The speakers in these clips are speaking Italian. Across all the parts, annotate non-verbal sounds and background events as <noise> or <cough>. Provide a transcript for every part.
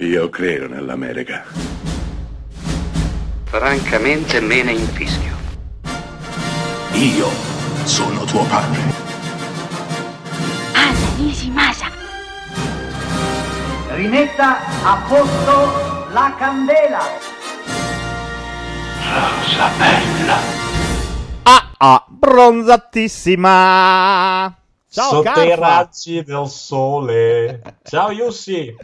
Io credo nell'America. Francamente me ne infischio. Io sono tuo padre. Anna Nishimasa. Rimetta a posto la candela. Rosa bella. Ah, ah, bronzatissima. Ciao, Sotto i raggi del sole. Ciao Yussi.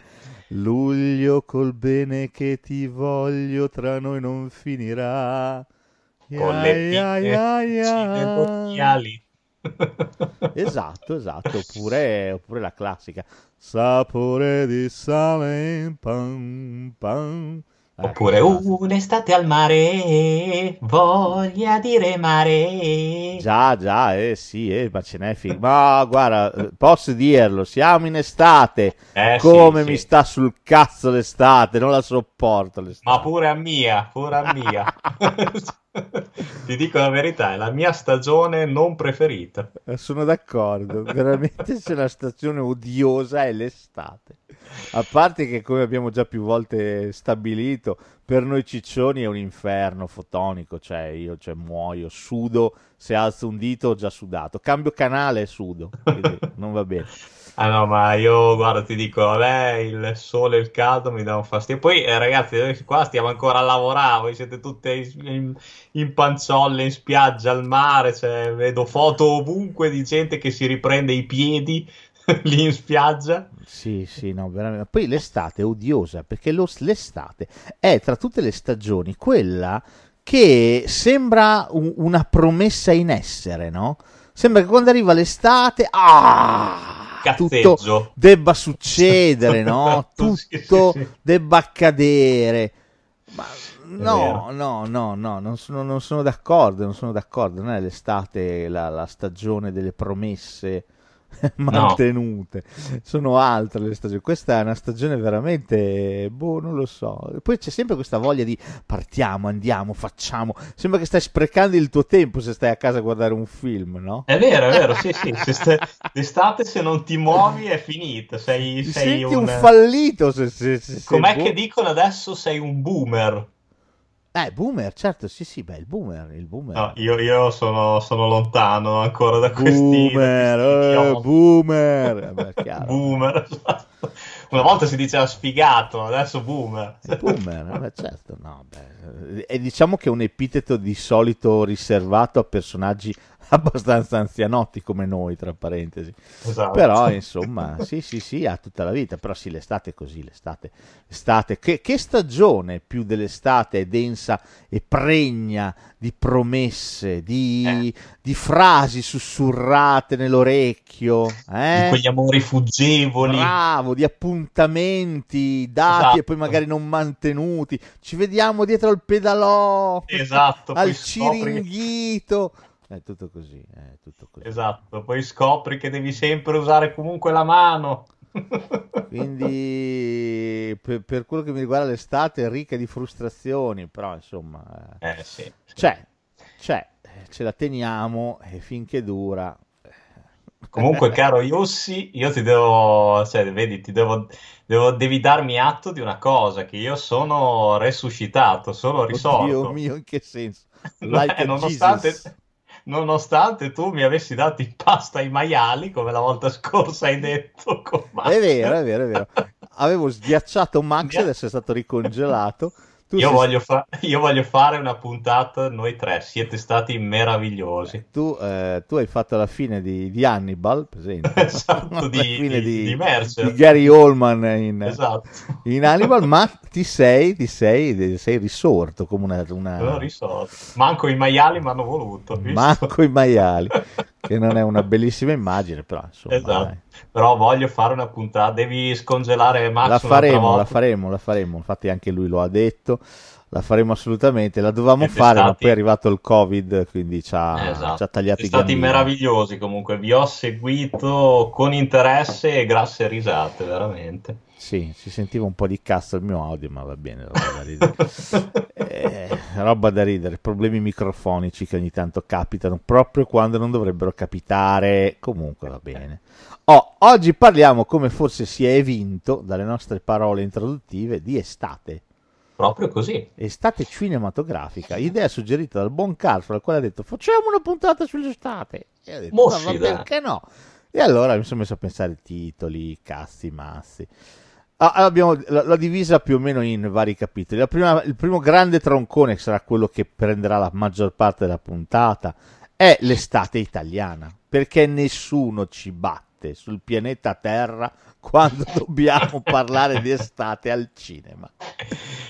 Luglio col bene che ti voglio tra noi non finirà. Con le Ya, pinne. <laughs> Esatto, esatto, oppure, oppure la classica. Sapore di sale, pam, pam. Ecco, Oppure basta. un'estate al mare, voglia dire mare. Già, già, eh sì, eh, ma ce n'è fi- Ma guarda, eh, posso dirlo, siamo in estate. Eh, sì, Come sì. mi sta sul cazzo l'estate, non la sopporto l'estate. Ma pure a mia, pure a mia. <laughs> Ti dico la verità, è la mia stagione non preferita. Eh, Sono d'accordo, veramente se la stagione odiosa è l'estate. A parte che, come abbiamo già più volte stabilito, per noi ciccioni è un inferno fotonico, cioè io cioè, muoio, sudo, se alzo un dito ho già sudato, cambio canale e sudo, <laughs> non va bene. Ah no, ma io guarda, ti dico, vabbè, il sole e il caldo mi danno fastidio. Poi, eh, ragazzi, noi qua stiamo ancora a lavorare, voi siete tutte in, in, in panciolle, in spiaggia, al mare, cioè, vedo foto ovunque di gente che si riprende i piedi <laughs> lì in spiaggia. Sì, sì, no, veramente. Poi l'estate è odiosa perché lo- l'estate è tra tutte le stagioni quella che sembra un- una promessa in essere, no? Sembra che quando arriva l'estate, ah, Cazzeggio. tutto debba succedere, no? <laughs> Esatto, sì, Tutto sì, sì. debba accadere. Ma no, no, no, no, non sono, non sono d'accordo, non sono d'accordo. Non è l'estate la, la stagione delle promesse <laughs> mantenute, sono altre le stagioni. Questa è una stagione veramente, boh, non lo so. Poi c'è sempre questa voglia di partiamo, andiamo, facciamo. Sembra che stai sprecando il tuo tempo se stai a casa a guardare un film, no? È vero, è vero, sì, sì. <laughs> Se stai- d'estate se non ti muovi è finita. Sei, sei senti un... un fallito se, se- se- Com'è boh. che dicono adesso? Sei un boomer. Eh, boomer, certo, sì, sì, beh, il boomer, il boomer. No, io, io sono, sono lontano ancora da questi, Boomer, da questi eh, boomer. Eh, beh, <laughs> chiaro. Boomer. <laughs> Una volta si diceva sfigato, adesso boomer. Il boomer, eh, beh, certo, no, beh, e diciamo che è un epiteto di solito riservato a personaggi <laughs> abbastanza anzianotti come noi, tra parentesi. Esatto. Però, insomma, sì, sì, sì, ha tutta la vita. Però sì, l'estate è così, l'estate, l'estate. Che, che stagione più dell'estate è densa e pregna di promesse, di, di frasi sussurrate nell'orecchio, eh? Di quegli amori fuggevoli. Bravo, di appuntamenti dati Esatto. e poi magari non mantenuti. Ci vediamo dietro al pedalò, Esatto, al poi scopri, ciringhito. È tutto così, è tutto così. esatto, poi scopri che devi sempre usare comunque la mano. <laughs> Quindi per, per quello che mi riguarda l'estate è ricca di frustrazioni, però insomma eh, Eh sì, sì. c'è, c'è, ce la teniamo e finché dura. Comunque, <laughs> caro Yossi, io ti devo, cioè, vedi, ti devo, devo- devi darmi atto di una cosa, che io sono resuscitato, sono risorto. Oddio mio, in che senso? <laughs> Eh, Like a nonostante, Jesus. Nonostante tu mi avessi dato in pasta i maiali, come la volta scorsa hai detto. con Max. È vero, è vero, è vero. <laughs> Avevo sghiacciato Max, adesso è stato ricongelato. Io sei- voglio, fa- <laughs> io voglio fare una puntata, noi tre, siete stati meravigliosi. tu, eh, tu hai fatto la fine di, di Hannibal, presente? <laughs> Esatto, <laughs> La di- fine di- di di Gary Oldman in, Esatto. in Hannibal, ma ti sei, ti sei, sei risorto come una, una-. Manco i maiali mi hanno voluto. visto? Manco i maiali, che non è una bellissima immagine, però insomma, Esatto. Però voglio fare una puntata. Devi scongelare Max la faremo, la faremo, la faremo. Infatti anche lui lo ha detto. La faremo assolutamente, la dovevamo Siete fare, ma stati- poi è arrivato il Covid, quindi ci ha, Esatto. ci ha tagliato Siete i stati gambini. meravigliosi comunque. Vi ho seguito con interesse e grasse risate, veramente. Sì, si sentiva un po' di cazzo il mio audio, ma va bene, roba da ridere. <laughs> eh, roba da ridere, problemi microfonici che ogni tanto capitano proprio quando non dovrebbero capitare. Comunque va bene. Oh, oggi parliamo, come forse si è evinto dalle nostre parole introduttive, di estate. Proprio così. Estate cinematografica, idea suggerita dal buon Carlo, al quale ha detto facciamo una puntata sull'estate. E ha detto, dai. perché no? E allora mi sono messo a pensare titoli, cazzi, massi. Ah, abbiamo, l- l'ho divisa più o meno in vari capitoli. La prima- il primo grande troncone, che sarà quello che prenderà la maggior parte della puntata, è l'estate italiana. Perché nessuno ci batte sul pianeta Terra quando <laughs> dobbiamo parlare di estate al cinema.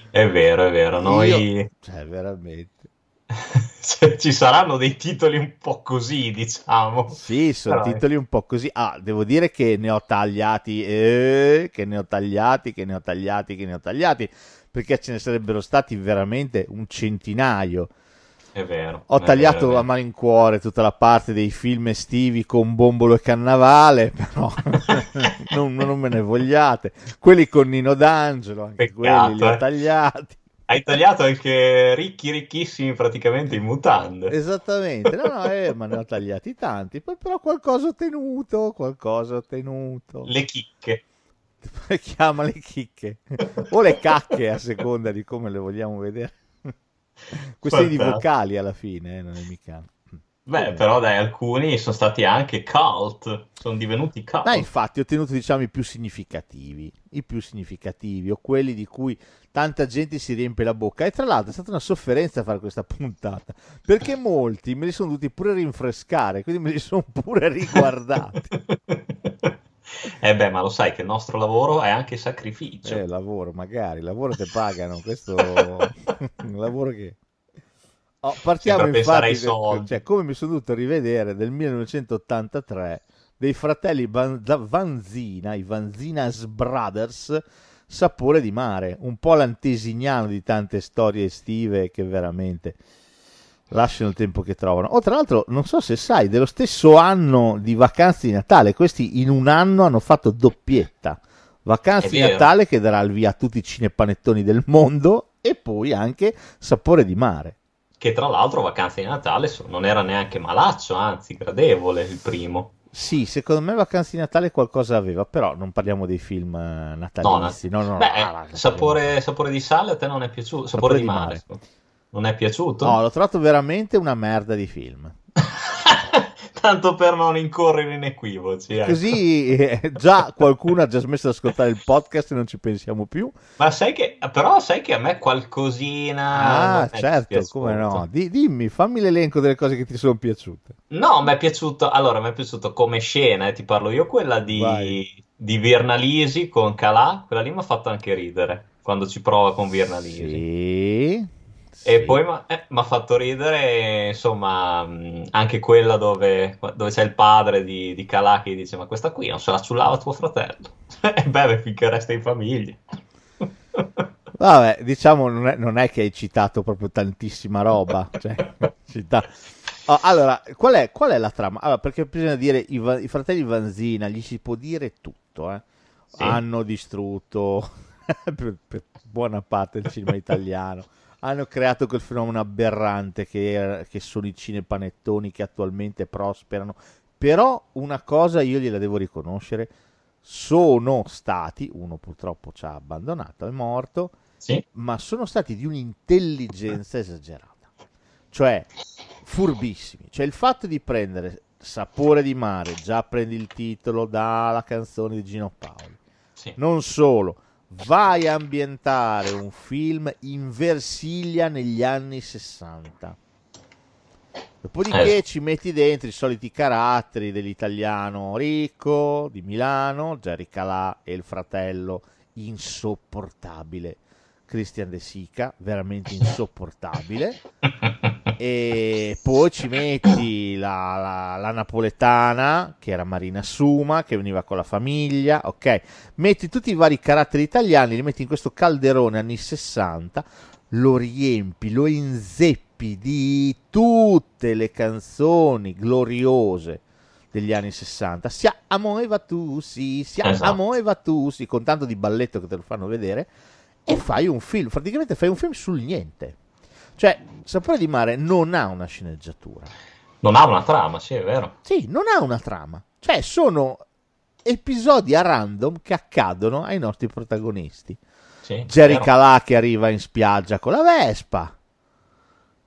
È vero, è vero. Noi Io- cioè, veramente. <laughs> <laughs> Cioè, ci saranno dei titoli un po' così, diciamo. Sì, sono Però, eh. titoli un po' così. Ah, devo dire che ne ho tagliati, eh, che ne ho tagliati, che ne ho tagliati, che ne ho tagliati, perché ce ne sarebbero stati veramente un centinaio. È vero. Ho è tagliato vero, a malincuore tutta la parte dei film estivi con Bombolo e Cannavale, <laughs> però <laughs> non, non me ne vogliate. Quelli con Nino D'Angelo, anche Peccato, quelli li ho eh. Hai tagliato anche ricchi, ricchissimi praticamente in mutande. Esattamente, no, no, eh, ma ne ho <laughs> tagliati tanti. Poi però qualcosa ho tenuto, qualcosa ho tenuto. Le chicche. <laughs> Chiama le chicche o le cacche a seconda di come le vogliamo vedere. <laughs> Questioni di vocali alla fine, eh, non è mica. Beh, però dai, alcuni sono stati anche cult. Sono divenuti cult. Ma infatti ho tenuto diciamo i più significativi, i più significativi o quelli di cui tanta gente si riempie la bocca e tra l'altro è stata una sofferenza fare questa puntata perché molti me li sono dovuti pure rinfrescare, quindi me li sono pure riguardati. <laughs> Eh beh, ma lo sai che il nostro lavoro è anche sacrificio. Eh, lavoro, magari, lavoro te pagano, questo <laughs> un lavoro che... Oh, partiamo Sempre infatti, soldi. cioè, come mi sono dovuto rivedere del 1983 dei fratelli Van- Vanzina, i Vanzinas Brothers, Sapore di mare, un po' l'antesignano di tante storie estive che veramente lasciano il tempo che trovano. Oh, tra l'altro, non so se sai, dello stesso anno di vacanze di Natale, questi in un anno hanno fatto doppietta. Vacanze di. Natale che darà il via a tutti i cinepanettoni del mondo e poi anche Sapore di mare. Che tra l'altro Vacanze di Natale non era neanche malaccio, anzi gradevole il primo. Sì, secondo me Vacanze di Natale qualcosa aveva, però non parliamo dei film eh, natalizi. No, no, no, Beh, ah, sapore, sapore di sale a te non è piaciuto? Sapore, di mare. Non è piaciuto? No, l'ho trovato veramente una merda di film. <laughs> Tanto per non incorrere in equivoci. ecco. Così eh, già qualcuno ha già smesso di ascoltare il podcast e non ci pensiamo più. Ma sai che, però sai che a me qualcosina... Ah, certo, come no. Di- dimmi, fammi l'elenco delle cose che ti sono piaciute. No, mi è piaciuto, allora mi è piaciuto come scena, eh, ti parlo io, quella di, Vai. di Virnalisi con Calà, quella lì mi ha fatto anche ridere, quando ci prova con Virnalisi. Sì. E poi mi ha fatto ridere, insomma, mh, anche quella dove, dove c'è il padre di, di Calà che dice: Ma questa qui non se la ciullava tuo fratello. <laughs> E beh, finché resta in famiglia. <laughs> Vabbè, diciamo, non è, non è che hai citato proprio tantissima roba. Cioè, <laughs> cita- Oh, allora, qual è, qual è la trama? Allora, perché bisogna dire, i, i fratelli Vanzina, gli si può dire tutto, eh. Sì. Hanno distrutto per, per buona parte del cinema italiano. Hanno creato quel fenomeno aberrante che, che sono i cinepanettoni che attualmente prosperano. Però una cosa io gliela devo riconoscere, sono stati, uno purtroppo ci ha abbandonato, è morto, Sì, ma sono stati di un'intelligenza esagerata. Cioè, furbissimi. Cioè, il fatto di prendere Sapore di mare, già prendi il titolo dalla canzone di Gino Paoli. sì. Non solo, vai a ambientare un film in Versilia negli anni 60. Dopodiché Eh. ci metti dentro i soliti caratteri dell'italiano ricco di Milano, Jerry Calà e il fratello insopportabile Christian De Sica, veramente insopportabile. <laughs> E poi ci metti la, la- la napoletana, che era Marina Suma, che veniva con la famiglia, ok? Metti tutti i vari caratteri italiani, li metti in questo calderone anni 60, lo riempi, lo inzeppi di tutte le canzoni gloriose degli anni 60. Siamo e va tu, sì, siamo Esatto. e va tu, sì, con tanto di balletto che te lo fanno vedere, e fai un film, praticamente fai un film sul niente. Cioè, Sapore di mare non ha una sceneggiatura. Non ha una trama, sì, è vero. Sì, non ha una trama. Cioè, sono episodi a random che accadono ai nostri protagonisti. Sì, Jerry. Calà che arriva in spiaggia con la Vespa.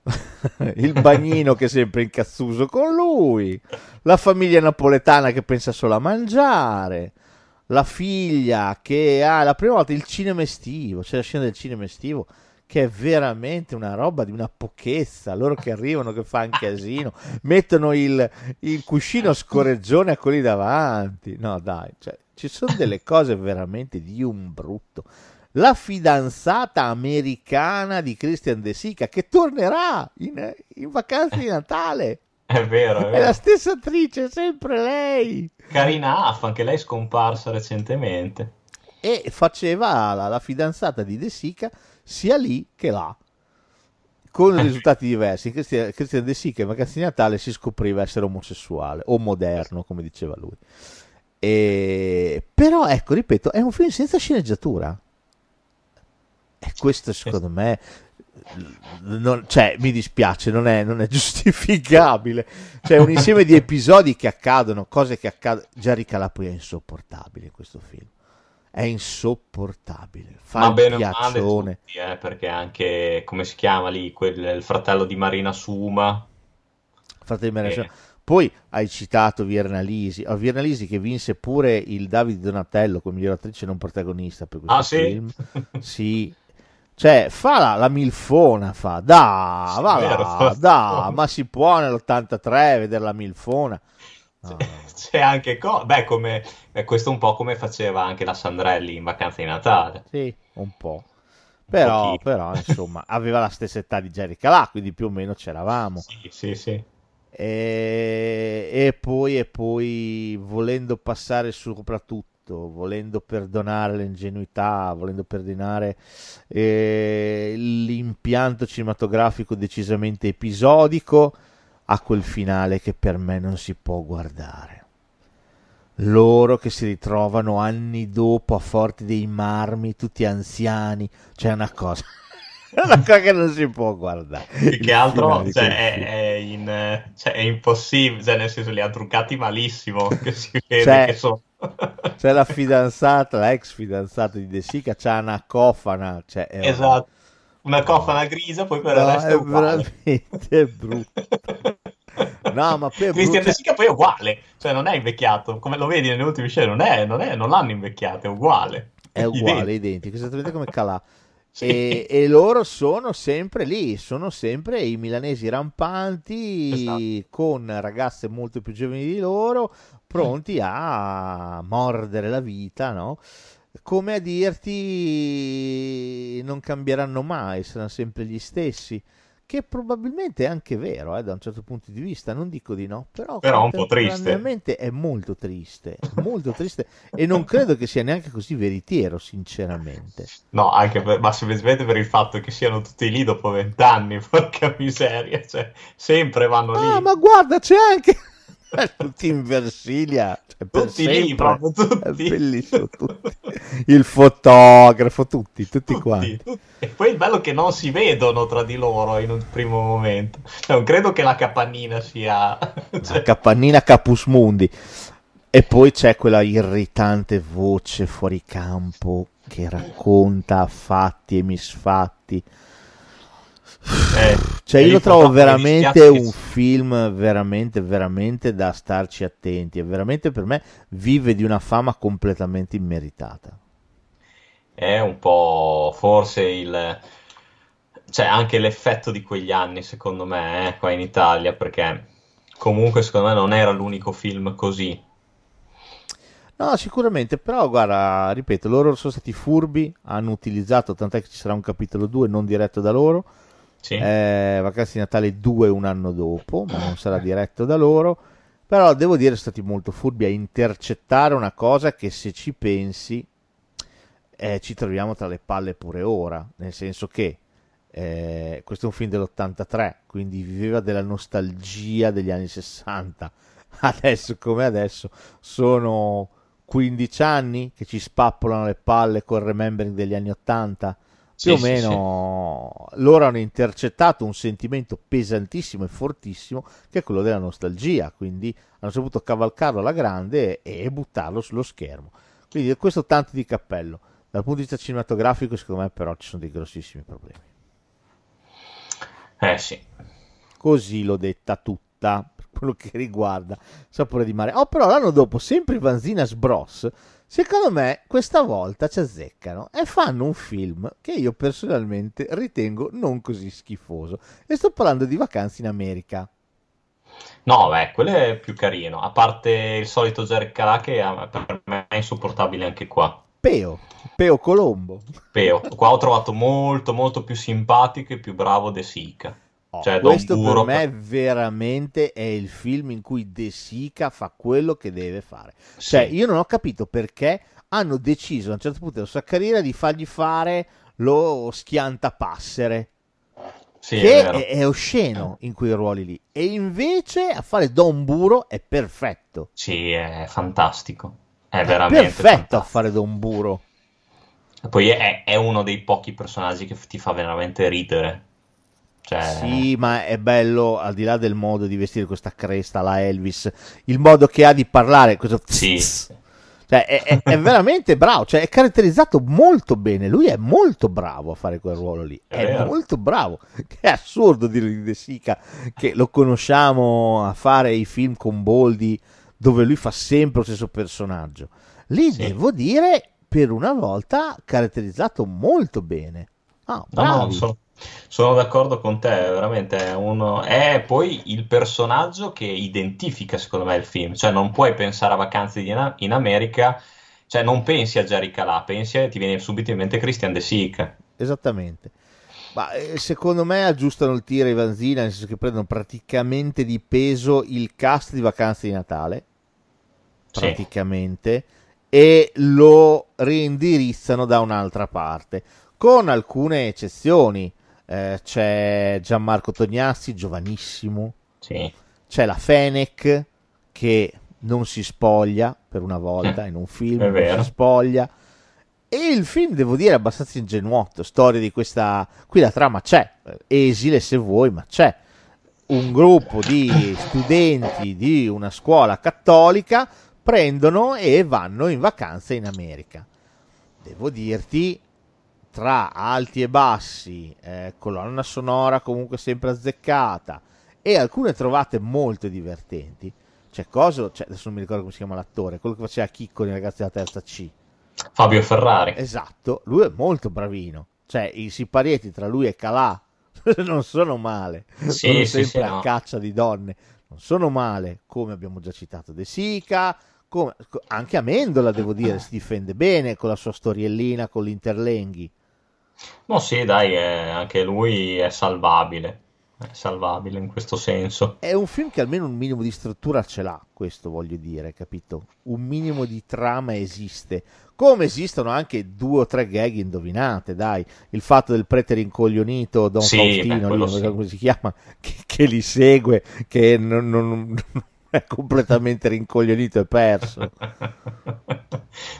<laughs> il bagnino che è sempre incazzuso con lui. La famiglia napoletana che pensa solo a mangiare. La figlia che ha la prima volta il cinema estivo. C'è la scena del cinema estivo che è veramente una roba di una pochezza. Loro che arrivano, che fanno casino, mettono il, il cuscino scorreggione a quelli davanti. No, dai, cioè, ci sono delle cose veramente di un brutto. La fidanzata americana di Christian De Sica che tornerà in, in vacanza di Natale. <laughs> È vero, è È vero. la stessa attrice, è sempre lei. Carina Aff, anche lei è scomparsa recentemente. E faceva la, la fidanzata di De Sica sia lì che là. Con risultati diversi. Christian, Christian De Sica in vacanza di Natale si scopriva essere omosessuale o moderno, come diceva lui. E... Però, ecco, ripeto, è un film senza sceneggiatura. E questo secondo me non- cioè, mi dispiace, non è, non è <laughs> giustificabile. C'è un insieme di episodi che accadono, cose che accadono. Jerry Calapoi è insopportabile in questo film. È insopportabile. Fa Ma bene o male piaccione. tutti, eh, perché anche, come si chiama lì, quel- il fratello di Marina Suma. Fratelli Maria Eh. Sciamma. Poi hai citato Viernalisi, oh, Viernalisi che vinse pure il Davide Donatello come miglior attrice non protagonista per questo Ah, sì? film. <laughs> Sì. Cioè, fa la, la milfona, fa, da, Sì, va là, da, ma si può nell'83 vedere la milfona. No, <laughs> C'è anche co- beh, come eh, questo un po' come faceva anche la Sandrelli in vacanza di Natale. Sì, un po'. Però, pochino. però, insomma, <laughs> aveva la stessa età di Jerry Calà, quindi più o meno c'eravamo. Sì, sì, sì. E, e poi, e poi, volendo passare soprattutto, volendo perdonare l'ingenuità, volendo perdonare eh, l'impianto cinematografico decisamente episodico, a quel finale che per me non si può guardare. Loro che si ritrovano anni dopo a Forte dei Marmi, tutti anziani, c'è una cosa. <laughs> Una cosa che non si può guardare. Più Il che altro cioè, è, è in, cioè, è impossibile, cioè, nel senso li ha truccati malissimo, <laughs> che si vede Cioè, che sono... <laughs> C'è la fidanzata, la ex fidanzata di De Sica, c'ha una cofana. Cioè, è Esatto, una cofana grigia, poi per il No, resto è è veramente brutto. No, ma poi è Christian De Sica poi è uguale, cioè non è invecchiato, come lo vedi nelle ultime scene, non, è, non, è- non l'hanno invecchiato, è uguale. È uguale, Identico. identico, esattamente come Calà. <laughs> Sì. E, e loro sono sempre lì, sono sempre i milanesi rampanti Esatto. con ragazze molto più giovani di loro, pronti a mordere la vita, no? Come a dirti non cambieranno mai, saranno sempre gli stessi. Che probabilmente è anche vero, eh, da un certo punto di vista, non dico di no, però, Però un po' triste. è molto triste, molto triste e non credo che sia neanche così veritiero, sinceramente. No, anche per, ma semplicemente per il fatto che siano tutti lì dopo vent'anni, <laughs> porca miseria, cioè, sempre vanno lì. Ah, ma guarda, c'è anche <laughs> tutti in Versilia, cioè, Tutti lì, proprio tutti. È bellissimo, tutti. Il fotografo, tutti, tutti Tutti, quanti. tutti. E poi il bello è che non si vedono tra di loro in un primo momento. Cioè, non credo che la capannina sia... La cioè, capannina Capus Mundi. E poi c'è quella irritante voce fuori campo che racconta fatti e misfatti. Eh, Cioè, io lo trovo veramente un film veramente, veramente da starci attenti. E veramente per me vive di una fama completamente immeritata. È un po' forse il... Cioè, anche l'effetto di quegli anni, secondo me, eh, qua in Italia, perché comunque, secondo me, non era l'unico film così. No, sicuramente, però guarda, ripeto, loro sono stati furbi, hanno utilizzato, tant'è che ci sarà un capitolo 2 non diretto da loro, Sì. eh, Vacanze di Natale 2 un anno dopo, ma non sarà diretto da loro, però devo dire sono stati molto furbi a intercettare una cosa che se ci pensi eh, ci troviamo tra le palle pure ora, nel senso che eh, questo è un film dell'83, quindi viveva della nostalgia degli anni 60 <laughs> adesso come adesso sono 15 anni che ci spappolano le palle col remembering degli anni 80 più sì, o meno sì. loro hanno intercettato un sentimento pesantissimo e fortissimo che è quello della nostalgia, quindi hanno saputo cavalcarlo alla grande e, e buttarlo sullo schermo. Quindi questo tanto di cappello. Dal punto di vista cinematografico, secondo me, però ci sono dei grossissimi problemi. Eh sì. Così l'ho detta tutta <laughs> per quello che riguarda Sapore di mare. Oh, però l'anno dopo, sempre i Vanzinas Bros Secondo me questa volta ci azzeccano e fanno un film che io personalmente ritengo non così schifoso. E sto parlando di Vacanze in America. No, beh, quello è più carino. A parte il solito Jerry Calà che per me è insopportabile anche qua. Peo, Peo Colombo. Peo, qua ho trovato molto molto più simpatico e più bravo De Sica. Oh, cioè, questo per me veramente è il film in cui De Sica fa quello che deve fare. Sì. Cioè, io non ho capito perché hanno deciso a un certo punto della sua carriera di fargli fare lo schiantapassere. Sì, che è, è, osceno in quei ruoli lì. E invece a fare Don Buro è perfetto. Sì, è fantastico. È, è veramente perfetto fantastico. a fare Don Buro. Poi è, è uno dei pochi personaggi che ti fa veramente ridere cioè... Sì, ma è bello al di là del modo di vestire questa cresta, la Elvis, il modo che ha di parlare, questo sì. <laughs> Cioè, è, è, è, veramente bravo, cioè, è caratterizzato molto bene. Lui è molto bravo a fare quel ruolo lì. È, è molto bravo. <laughs> È assurdo dire di De Sica che lo conosciamo a fare i film con Boldi dove lui fa sempre lo stesso personaggio. Lì sì. devo dire, per una volta, caratterizzato molto bene. Ah, no, no, sono, sono d'accordo con te, veramente è, uno... è poi il personaggio che identifica secondo me il film, cioè non puoi pensare a vacanze in, in America, cioè non pensi a Jerry Calà, pensi e ti viene subito in mente Christian De Sica. Esattamente. Ma eh, secondo me aggiustano il tiro i Vanzina, nel senso che prendono praticamente di peso il cast di vacanze di Natale, praticamente, sì. e lo reindirizzano da un'altra parte, con alcune eccezioni eh, c'è Gianmarco Tognassi, giovanissimo, sì. c'è la Fenech che non si spoglia per una volta in un film, non si spoglia. E il film, devo dire, è abbastanza ingenuotto. Storia di questa. Qui la trama c'è, esile se vuoi, ma c'è. Un gruppo di studenti di una scuola cattolica prendono e vanno in vacanza in America. Devo dirti, tra alti e bassi, eh, colonna sonora comunque sempre azzeccata e alcune trovate molto divertenti. C'è cosa, cioè, adesso non mi ricordo come si chiama l'attore, quello che faceva Chicco nei ragazzi della terza C. Fabio Ferrari. Esatto, lui è molto bravino. Cioè, i siparieti tra lui e Calà <laughs> non sono male. Sì, sono sì, sempre sì, a no. caccia di donne. Non sono male, come abbiamo già citato De Sica, come, anche Amendola, devo dire, si difende bene con la sua storiellina con l'Interlenghi. No, sì, dai, è- anche lui è salvabile. È salvabile in questo senso. È un film che almeno un minimo di struttura ce l'ha, questo voglio dire, capito? Un minimo di trama esiste. Come esistono anche due o tre gag indovinate, dai. Il fatto del prete rincoglionito, Don Sì, Faustino, beh, lì, sì. come si chiama, che, che li segue, che non, non- è completamente rincoglionito e perso. <laughs>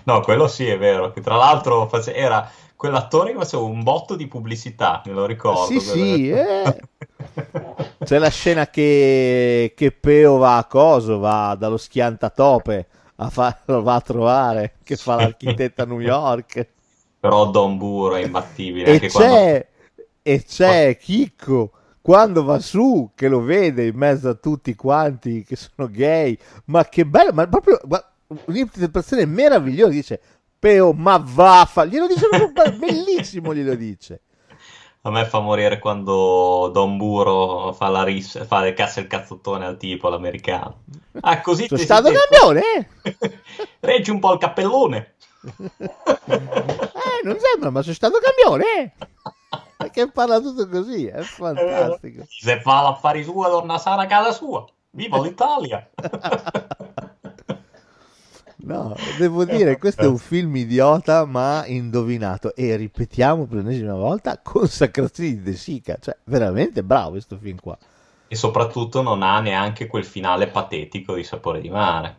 No, quello sì, è vero. Che tra l'altro era quell'attore che faceva un botto di pubblicità, me lo ricordo. Sì, sì, eh. <laughs> C'è la scena che, che Peo va a coso, va dallo schiantatope, a fa- lo va a trovare, che fa l'architetto a New York. Però Don Buro è imbattibile. E anche c'è, quando... e c'è Chicco quando va su che lo vede in mezzo a tutti quanti che sono gay ma che bello ma proprio ma, un'interpretazione meravigliosa dice Peo ma vaffa glielo dice proprio bellissimo glielo dice A me fa morire quando Don Buro fa la ris, fa il cazzo il cazzottone al tipo, l'americano. Ah, così sono stato campione eh? <laughs> Reggi un po' il cappellone. <laughs> eh non sembra ma sono stato campione eh? perché parla tutto così è fantastico Se fa l'affari sua, torna sana a casa sua. Viva l'Italia! <laughs> No, devo dire, questo è un film idiota ma indovinato e ripetiamo per l'ennesima volta consacrazione di De Sica, cioè veramente bravo questo film qua. E soprattutto non ha neanche quel finale patetico di sapore di mare.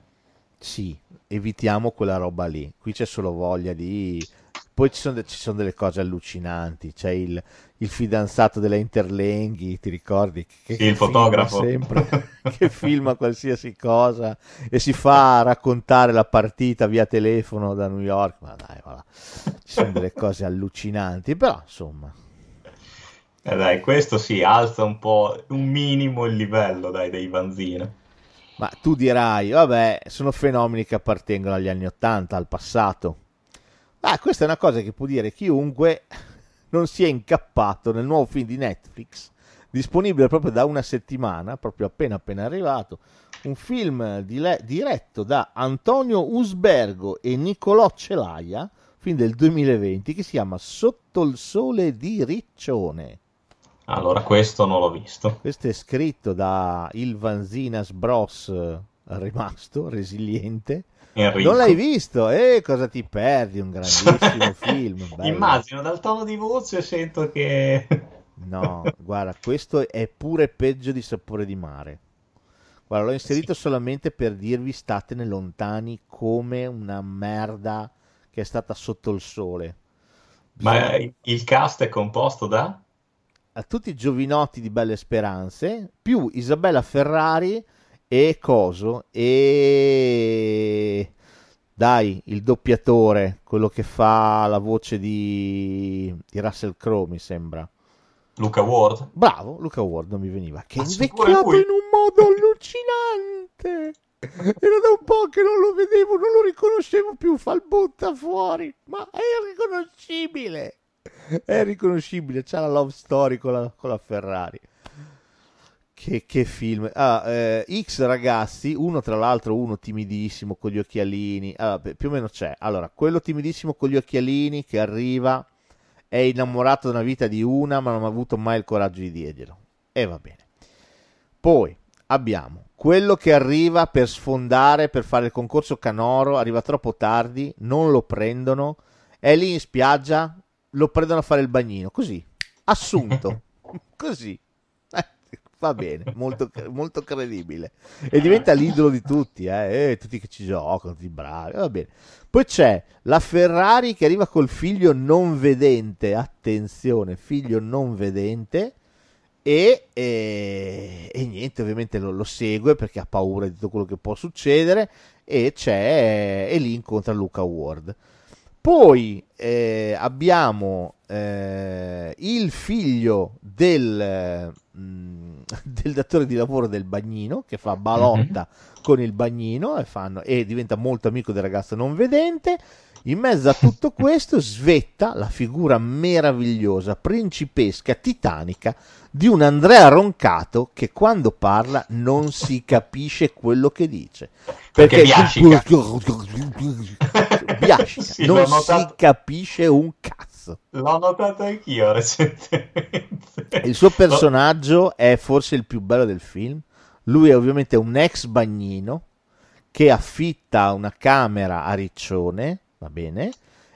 Sì, evitiamo quella roba lì. Qui c'è solo voglia di... Poi ci sono, ci sono delle cose allucinanti. C'è il, il fidanzato della Interlenghi, ti ricordi? Che, sì, il fotografo. Sempre, <laughs> che filma qualsiasi cosa e si fa raccontare la partita via telefono da New York. Ma dai, voilà. Ci sono delle cose allucinanti, però insomma... Eh dai, questo sì, alza un po', un minimo il livello dai, dei Vanzina. Ma tu dirai, vabbè, sono fenomeni che appartengono agli anni Ottanta, al passato. Ma questa è una cosa che può dire chiunque non si è incappato nel nuovo film di Netflix, disponibile proprio da una settimana, proprio appena appena arrivato, un film dile- diretto da Antonio Usbergo e Nicolò Celaia, film del 2020, che si chiama Sotto il sole di Riccione. Allora, questo non l'ho visto. Questo è scritto da Il Vanzinas Bros, rimasto, resiliente. Enrico. Non l'hai visto? Eh, cosa ti perdi? Un grandissimo <laughs> film. Bello. Immagino, dal tono di voce sento che... <laughs> no, guarda, questo è pure peggio di Sapore di Mare. Guarda, l'ho inserito sì. solamente per dirvi statene lontani come una merda che è stata sotto il sole. Ma il cast è composto da? a tutti i giovinotti di Belle Speranze, più Isabella Ferrari e Coso e dai, il doppiatore, quello che fa la voce di, di Russell Crowe, mi sembra. Luca Ward? Bravo, Luca Ward non mi veniva. Che è invecchiato in un modo allucinante. Era da un po' che non lo vedevo, non lo riconoscevo più. Fa il butta fuori, ma è irriconoscibile è riconoscibile. C'ha la love story con la, con la Ferrari. Che, che, film. Ah, eh, X ragazzi, uno tra l'altro, uno timidissimo con gli occhialini. Allora, più o meno c'è. Allora, quello timidissimo con gli occhialini che arriva, è innamorato della vita di una, ma non ha avuto mai il coraggio di dirglielo. E va bene. Poi abbiamo quello che arriva per sfondare, per fare il concorso canoro, arriva troppo tardi, non lo prendono, è lì in spiaggia, lo prendono a fare il bagnino, così, assunto, <laughs> così. Va bene, molto, molto, credibile. E diventa l'idolo di tutti, eh? eh, tutti che ci giocano, tutti bravi, va bene. Poi c'è la Ferrari che arriva col figlio non vedente, attenzione, figlio non vedente, e, e, e niente, ovviamente lo, lo, segue perché ha paura di tutto quello che può succedere, e c'è, e lì incontra Luca Ward. Poi eh, abbiamo eh, il figlio del, mm, <laughs> del, datore di lavoro del bagnino che fa balotta mm-hmm. con il bagnino e, fanno, e diventa molto amico del ragazzo non vedente. In mezzo a tutto <laughs> questo svetta la figura meravigliosa, principesca, titanica di un Andrea Roncato che quando parla non si capisce quello che dice. Perché, perché <laughs> biascica, sì, non si capisce un cazzo. L'ho notato anch'io <laughs> recentemente. Il suo personaggio è forse il più bello del film. Lui è ovviamente un ex bagnino che affitta una camera a Riccione, va bene?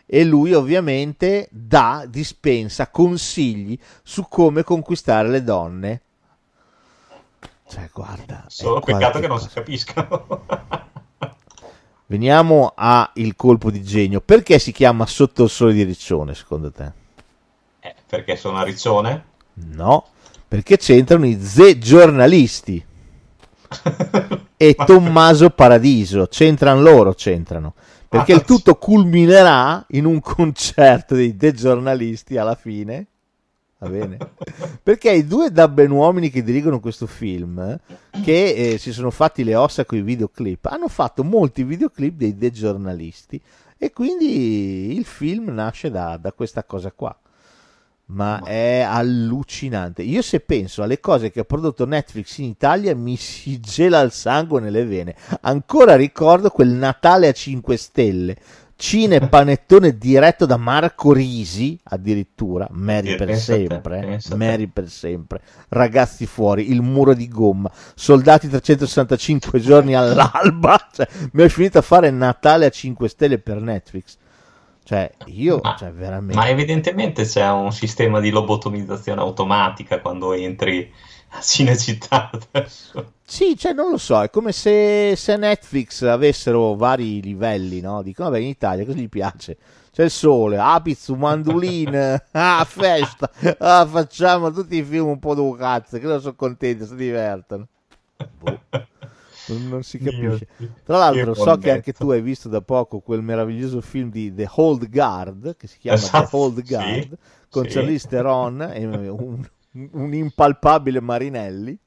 E lui ovviamente dà, dispensa consigli su come conquistare le donne. Cioè, guarda. Solo peccato che non si capiscano. <laughs> Veniamo al colpo di genio. Perché si chiama Sotto il sole di Riccione, secondo te? Eh, perché sono a Riccione? No, perché c'entrano i Z giornalisti. <laughs> e Tommaso Paradiso, c'entrano loro, c'entrano. Perché ah, il tutto culminerà in un concerto dei The giornalisti alla fine Va bene? Perché i due dabbenuomini che dirigono questo film, che eh, si sono fatti le ossa con i videoclip, hanno fatto molti videoclip dei, dei giornalisti e quindi il film nasce da, da questa cosa qua. Ma è allucinante. Io se penso alle cose che ha prodotto Netflix in Italia mi si gela il sangue nelle vene. Ancora ricordo quel Natale a 5 stelle Cine Panettone diretto da Marco Risi, addirittura, Mary per sempre, Mary per sempre, Ragazzi fuori, Il muro di gomma, Soldati 365 giorni all'alba, <laughs> cioè, mi è finito a fare Natale a 5 stelle per Netflix. Cioè, io, ma, cioè, veramente... Ma evidentemente c'è un sistema di lobotomizzazione automatica quando entri Cinecittà adesso. Sì, cioè non lo so, è come se, se Netflix avessero vari livelli, no? Dicono, vabbè, in Italia cosa gli piace? C'è il sole, Apizzu, Mandolin, <laughs> ah, festa, ah, facciamo tutti i film un po' di cazzo, che sono contenti, si divertono. Boh. Non, non, si capisce. Tra l'altro, so che anche tu hai visto da poco quel meraviglioso film di The Hold Guard, che si chiama esatto, The Hold Guard, sì, con sì. Charlize Theron e un, un impalpabile Marinelli.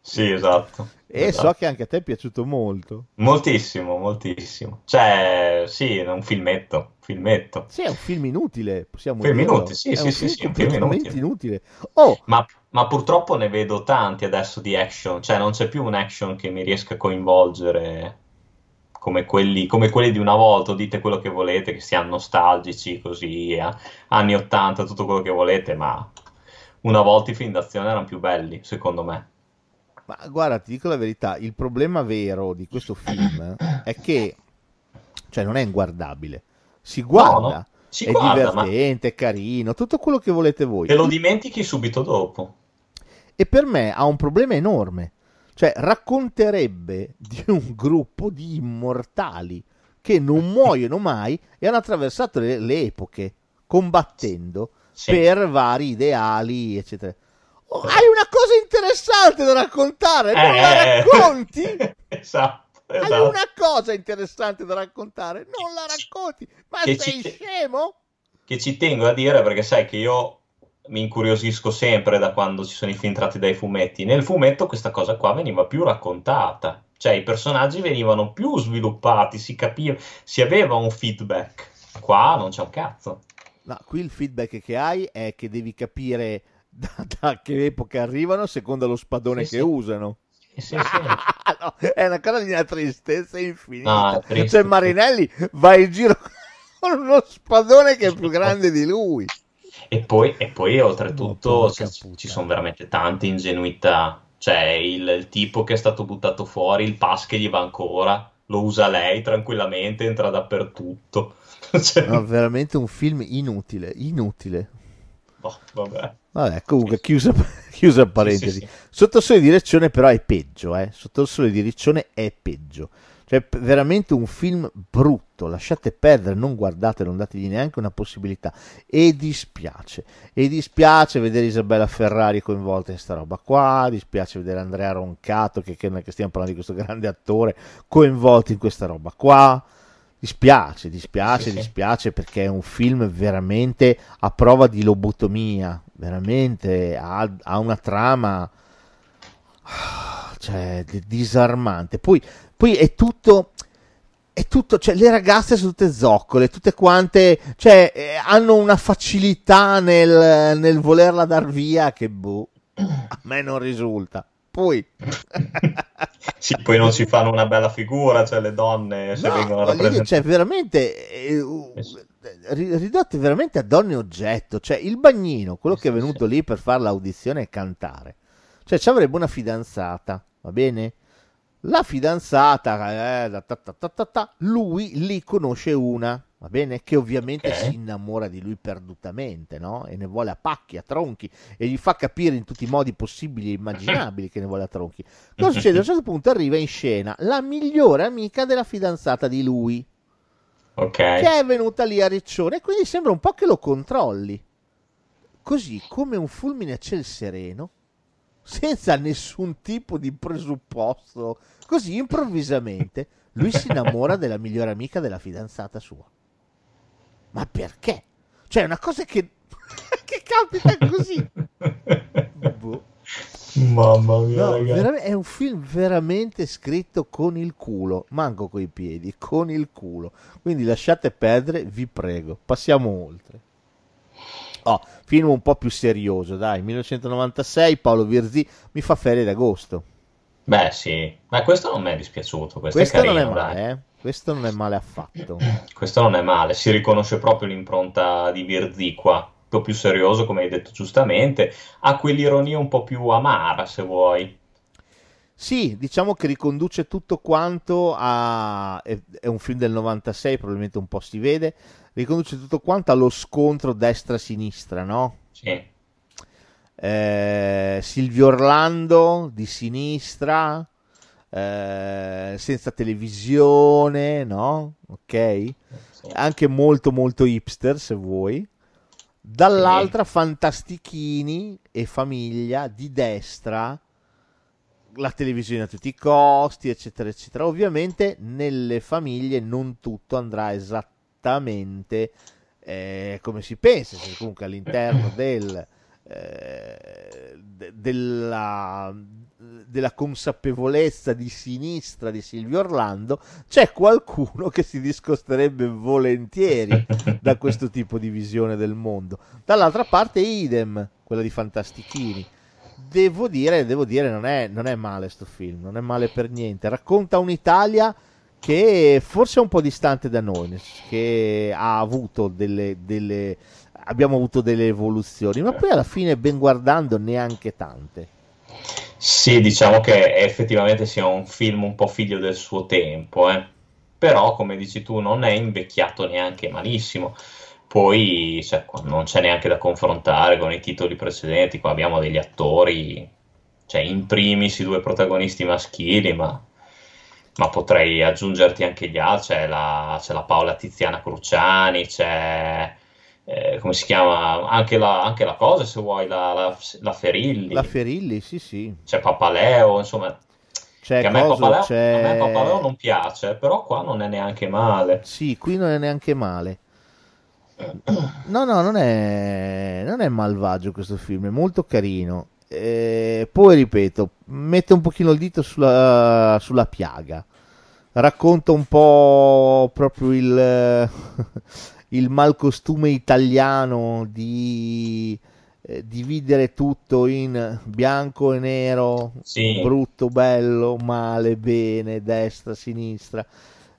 Sì, esatto. E esatto. so che anche a te è piaciuto molto. Moltissimo, moltissimo. Cioè, sì, è un filmetto, filmetto. Sì, è un film inutile, possiamo film dirlo. Inutile, sì, è sì, un sì, film sì, un film inutile. inutile. Oh. Ma, ma, purtroppo ne vedo tanti adesso di action, cioè non c'è più un action che mi riesca a coinvolgere come quelli, come quelli di una volta, dite quello che volete, che siano nostalgici, così, eh, anni 80, tutto quello che volete, ma una volta i film d'azione erano più belli, secondo me. Ma guarda, ti dico la verità, il problema vero di questo film è che cioè non è inguardabile. Si guarda, no, no. Si è guarda, divertente, ma... è carino, tutto quello che volete voi. E lo dimentichi subito dopo. E per me ha un problema enorme. Cioè, racconterebbe di un gruppo di immortali che non muoiono mai e hanno attraversato le, le epoche combattendo sì. Per vari ideali, eccetera. Oh, hai una cosa interessante da raccontare, non eh, la racconti? esatto, <laughs> esatto. Hai una cosa interessante da raccontare, non la racconti. Ma che sei ci, scemo? Che ci tengo a dire perché sai che io mi incuriosisco sempre da quando ci sono i film tratti dai fumetti. Nel fumetto questa cosa qua veniva più raccontata, cioè i personaggi venivano più sviluppati, si capiva, si aveva un feedback. Qua non c'è un cazzo. No, qui il feedback che hai è che devi capire <laughs> da, da che epoca arrivano secondo lo spadone sì, che sì. usano. Sì, <laughs> no, è una cosa di una tristezza infinita. No, cioè Marinelli va in giro <laughs> con uno spadone che è più grande di lui. E poi, e poi oltretutto, cioè, ci sono veramente tante ingenuità. Cioè, il, il, tipo che è stato buttato fuori, il pass che gli va ancora, lo usa lei tranquillamente, entra dappertutto. <laughs> cioè... no, veramente un film inutile, inutile. Oh, vabbè. Vabbè, comunque, chiusa, <laughs> chiusa parentesi. Sì, sì, sì. Sotto sole di direzione, però, è peggio. Eh? Sotto sole di direzione è peggio. Cioè, veramente un film brutto. Lasciate perdere, non guardate, non dategli neanche una possibilità. E dispiace. E dispiace vedere Isabella Ferrari coinvolta in questa roba qua. Dispiace vedere Andrea Roncato, che, che, che stiamo parlando di questo grande attore, coinvolto in questa roba qua Dispiace, dispiace, sì, dispiace perché è un film veramente a prova di lobotomia, veramente ha, ha una trama <sighs> cioè, disarmante. Poi, poi è tutto è tutto, cioè le ragazze sono tutte zoccole, tutte quante, cioè eh, hanno una facilità nel, nel volerla dar via che boh, a me non risulta poi... <laughs> sì, poi non si fanno una bella figura, cioè le donne se no, vengono rappresentate. Cioè, veramente... Eh, ridotte veramente a donne oggetto, cioè il bagnino, quello che è venuto lì per fare l'audizione e cantare, cioè ci avrebbe una fidanzata, va bene? La fidanzata, eh, ta ta ta lui lì conosce una, va bene? Che ovviamente okay. si innamora di lui perdutamente, no? E ne vuole a pacchi, a tronchi, e gli fa capire in tutti i modi possibili e immaginabili che ne vuole a tronchi. Cosa <laughs> succede? A un certo punto arriva in scena la migliore amica della fidanzata di lui, okay. che è venuta lì a Riccione, e quindi sembra un po' che lo controlli. Così come un fulmine a ciel sereno, senza nessun tipo di presupposto, così improvvisamente lui si innamora della migliore amica della fidanzata sua. Ma perché? Cioè, è una cosa che, <laughs> che capita così. boh. Mamma mia, no, vera- è un film veramente scritto con il culo, manco coi piedi, con il culo. Quindi lasciate perdere, vi prego. Passiamo oltre. Oh, film un po' più serioso, dai. 1996, Paolo Virzì mi fa ferie d'agosto. Beh, sì, ma questo non mi è dispiaciuto. Questo, questo è carino, non è male, eh? Questo non è male affatto. <clears throat> Questo non è male, si riconosce proprio l'impronta di Virzì qua, un po' più serioso, come hai detto giustamente, ha quell'ironia un po' più amara, se vuoi. Sì, diciamo che riconduce tutto quanto a... è, è un film del 96, probabilmente un po' si vede, riconduce tutto quanto allo scontro destra-sinistra, no? Sì eh, Silvio Orlando di sinistra, eh, senza televisione, no? Ok? Anche molto molto hipster se vuoi. Dall'altra fantastichini e famiglia di destra, la televisione a tutti i costi, eccetera, eccetera. Ovviamente nelle famiglie non tutto andrà esattamente eh, come si pensa, comunque all'interno <clears throat> del eh, della, della, consapevolezza di sinistra di Silvio Orlando, c'è qualcuno che si discosterebbe volentieri da questo tipo di visione del mondo. Dall'altra parte, idem, quella di Fantastichini. Devo dire, devo dire non, è, non è male questo film, non è male per niente. Racconta un'Italia che forse è un po' distante da noi, che ha avuto delle, delle abbiamo avuto delle evoluzioni, ma poi alla fine, ben guardando, neanche tante. Sì, diciamo che effettivamente sia un film un po' figlio del suo tempo, eh. però come dici tu non è invecchiato neanche malissimo. Poi cioè, non c'è neanche da confrontare con i titoli precedenti, qua abbiamo degli attori, cioè in primis i due protagonisti maschili, ma, ma potrei aggiungerti anche gli altri, c'è la, c'è la Paola Tiziana Cruciani, c'è eh, come si chiama, anche la, anche la, cosa se vuoi, la, la, la, Ferilli. La Ferilli, sì sì. C'è Papaleo, insomma. C'è a, me Papaleo, c'è... a me Papaleo non piace, però qua non è neanche male. Sì, qui non è neanche male. <clears throat> No, no, non è, non è malvagio questo film, è molto carino. Eh, poi ripeto, mette un pochino il dito sulla, sulla piaga. Racconta un po' proprio il il malcostume italiano di eh, dividere tutto in bianco e nero, sì. brutto, bello, male, bene, destra, sinistra.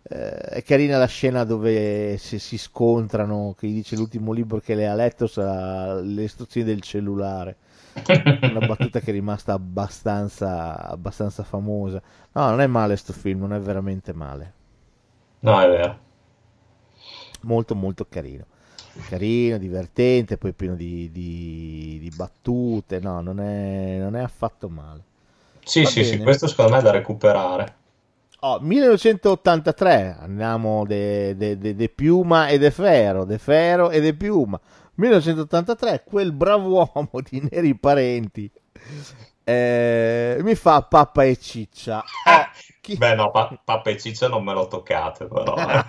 Eh, è carina la scena dove si, si scontrano, che gli dice l'ultimo libro che lei ha letto sarà le istruzioni del cellulare. <laughs> Una battuta che è rimasta abbastanza, abbastanza famosa. No, non è male sto film, non è veramente male. No, è vero molto molto carino carino, divertente, poi pieno di, di, di battute, no, non è, non è, affatto male. Sì, Va sì, bene. sì, questo secondo me è da recuperare. Oh, 1983, andiamo de, de, de, de Piuma e De Ferro, De Ferro e De Piuma. 1983, quel bravo uomo di Neri Parenti eh, mi fa pappa e ciccia. Oh, chi... Beh, no, pa- pappa e ciccia non me lo toccate, però. Eh.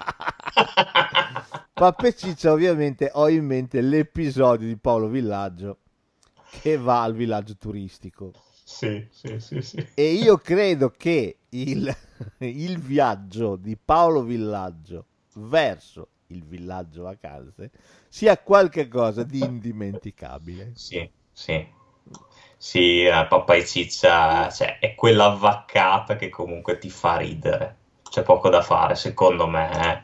<laughs> pappa e ciccia, ovviamente, ho in mente l'episodio di Paolo Villaggio che va al villaggio turistico. Sì, sì, sì, sì. E io credo che il, <laughs> il viaggio di Paolo Villaggio verso il villaggio vacanze sia qualcosa di indimenticabile. Sì, sì. Sì, pappa e ciccia cioè, è quella vaccata che comunque ti fa ridere. C'è poco da fare, secondo me. Eh.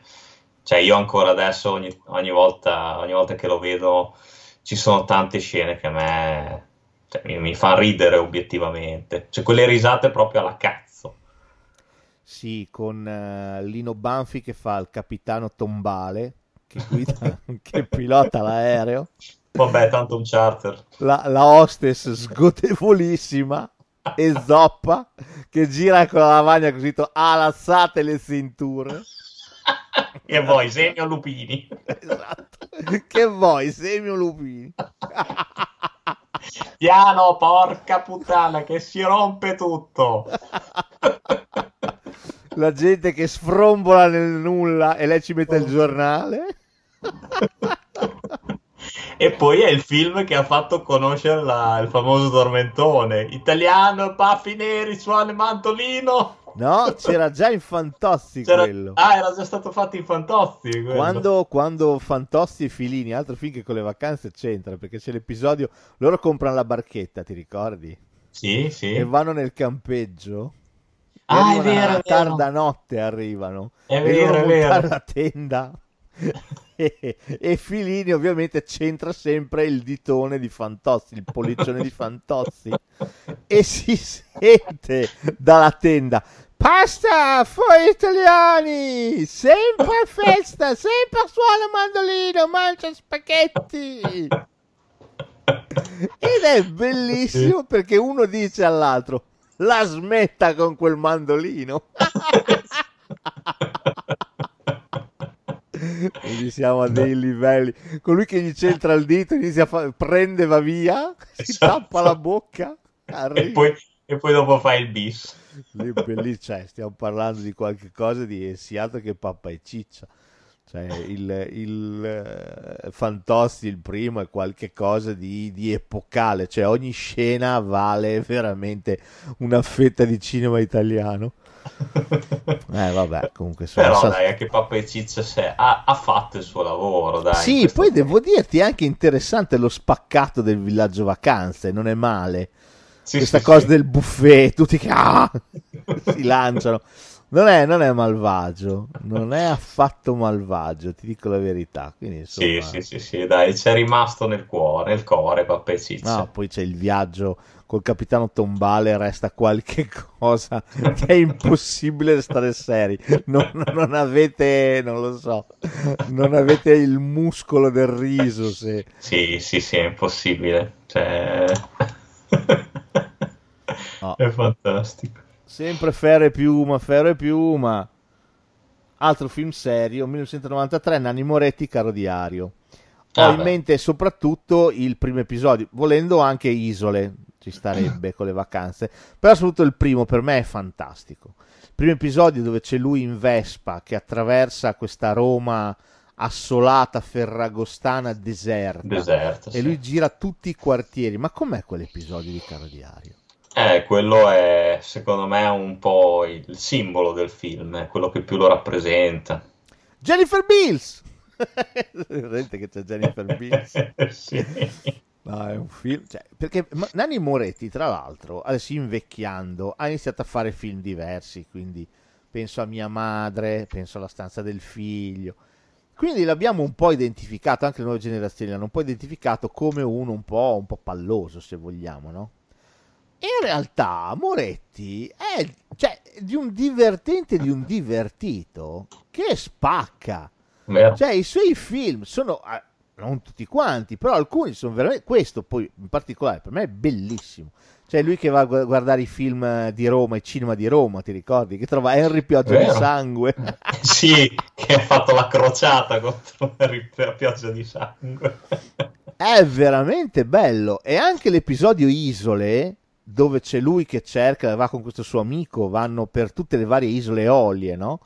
Cioè, io ancora adesso, ogni, ogni, volta, ogni volta che lo vedo, ci sono tante scene che a me cioè, mi, mi fanno ridere obiettivamente. Cioè, quelle risate proprio alla cazzo. Sì, con uh, Lino Banfi che fa il capitano Tombale, che, guida, <laughs> che pilota l'aereo. Vabbè, tanto un charter. La, la hostess sgotevolissima e zoppa che gira con la lavagna così alassate le cinture. che vuoi, Semio Lupini? Esatto. Che vuoi, Semio Lupini? Piano, porca puttana, che si rompe tutto. La gente che sfrombola nel nulla e lei ci mette il giornale. <laughs> E poi è il film che ha fatto conoscere la, il famoso tormentone. Italiano, baffi neri, suona il mantolino. No, c'era già in Fantozzi c'era... quello. Ah, era già stato fatto in Fantozzi. Quando, quando Fantozzi e Filini, altro film che con le vacanze c'entra, perché c'è l'episodio, loro comprano la barchetta, ti ricordi? Sì, sì. E vanno nel campeggio. Ah, è vero, a tarda notte arrivano. È vero, è vero. la tenda e, e Filini ovviamente c'entra sempre il ditone di Fantozzi, il pollicione di Fantozzi e si sente dalla tenda Pasta, fuori italiani, sempre festa, sempre suona mandolino, mangia spaghetti. E è bellissimo perché uno dice all'altro la smetta con quel mandolino. <laughs> <laughs> Quindi siamo a dei livelli. Colui che gli centra il dito, inizia a fa... prende, va via, <laughs> si esatto. tappa la bocca. E poi, e poi, dopo fa il bis. Lì, lì cioè, stiamo parlando di qualche cosa di sia altro che pappa e ciccia. Cioè, il, il uh, Fantozzi, il primo, è qualcosa di, di, epocale, cioè ogni scena vale veramente una fetta di cinema italiano. <laughs> eh vabbè, comunque sono Però dai, anche Pappa e Ciccia se, ha, ha, fatto il suo lavoro, dai. Sì, poi devo dirti, è anche interessante lo spaccato del villaggio vacanze, non è male. Sì, Questa sì, cosa sì. del buffet, tutti che ah, <laughs> si lanciano. Non è, non è, malvagio, non è affatto malvagio, ti dico la verità. Quindi, insomma... Sì, sì, sì, sì, dai, c'è rimasto nel cuore, nel cuore, Pappa e Ciccia. No, poi c'è il viaggio col capitano Tombale resta qualche <laughs> cosa che è impossibile stare seri. Non, non, avete, non lo so, non avete il muscolo del riso. Se... Sì, sì, sì, è impossibile. Cioè... <laughs> No. È fantastico. Sempre Ferro e Piuma, Ferro e Piuma. Altro film serio, 1993, Nanni Moretti, Caro Diario. Ho ah, in beh. mente soprattutto il primo episodio, volendo anche Isole, ci starebbe con le vacanze. Però soprattutto il primo per me è fantastico. Il primo episodio dove c'è lui in Vespa che attraversa questa Roma assolata, ferragostana, deserta. deserta e sì. lui gira tutti i quartieri. Ma com'è quell'episodio di Caro Diario? Eh, quello è secondo me un po' il simbolo del film, è quello che più lo rappresenta. Jennifer Bills! <laughs> Vedete che c'è Jennifer Bills? <laughs> sì. No, è un film. Cioè, perché Nanni Moretti, tra l'altro, adesso invecchiando, ha iniziato a fare film diversi. Quindi penso a mia madre, penso alla stanza del figlio. Quindi l'abbiamo un po' identificato, anche le nuove generazioni l'hanno un po' identificato come uno un po', un po palloso, se vogliamo, no? E in realtà Moretti è cioè, di un divertente, di un divertito che spacca. Vero. Cioè, i suoi film sono non tutti quanti, però alcuni sono veramente. Questo poi in particolare per me è bellissimo. Cioè, lui che va a guardare i film di Roma, i cinema di Roma, ti ricordi? Che trova Henry Pioggia Vero. di Sangue. <laughs> sì, che ha fatto la crociata contro Henry Pioggia di Sangue. <laughs> è veramente bello. E anche l'episodio Isole, dove c'è lui che cerca, va con questo suo amico, vanno per tutte le varie isole eolie, no?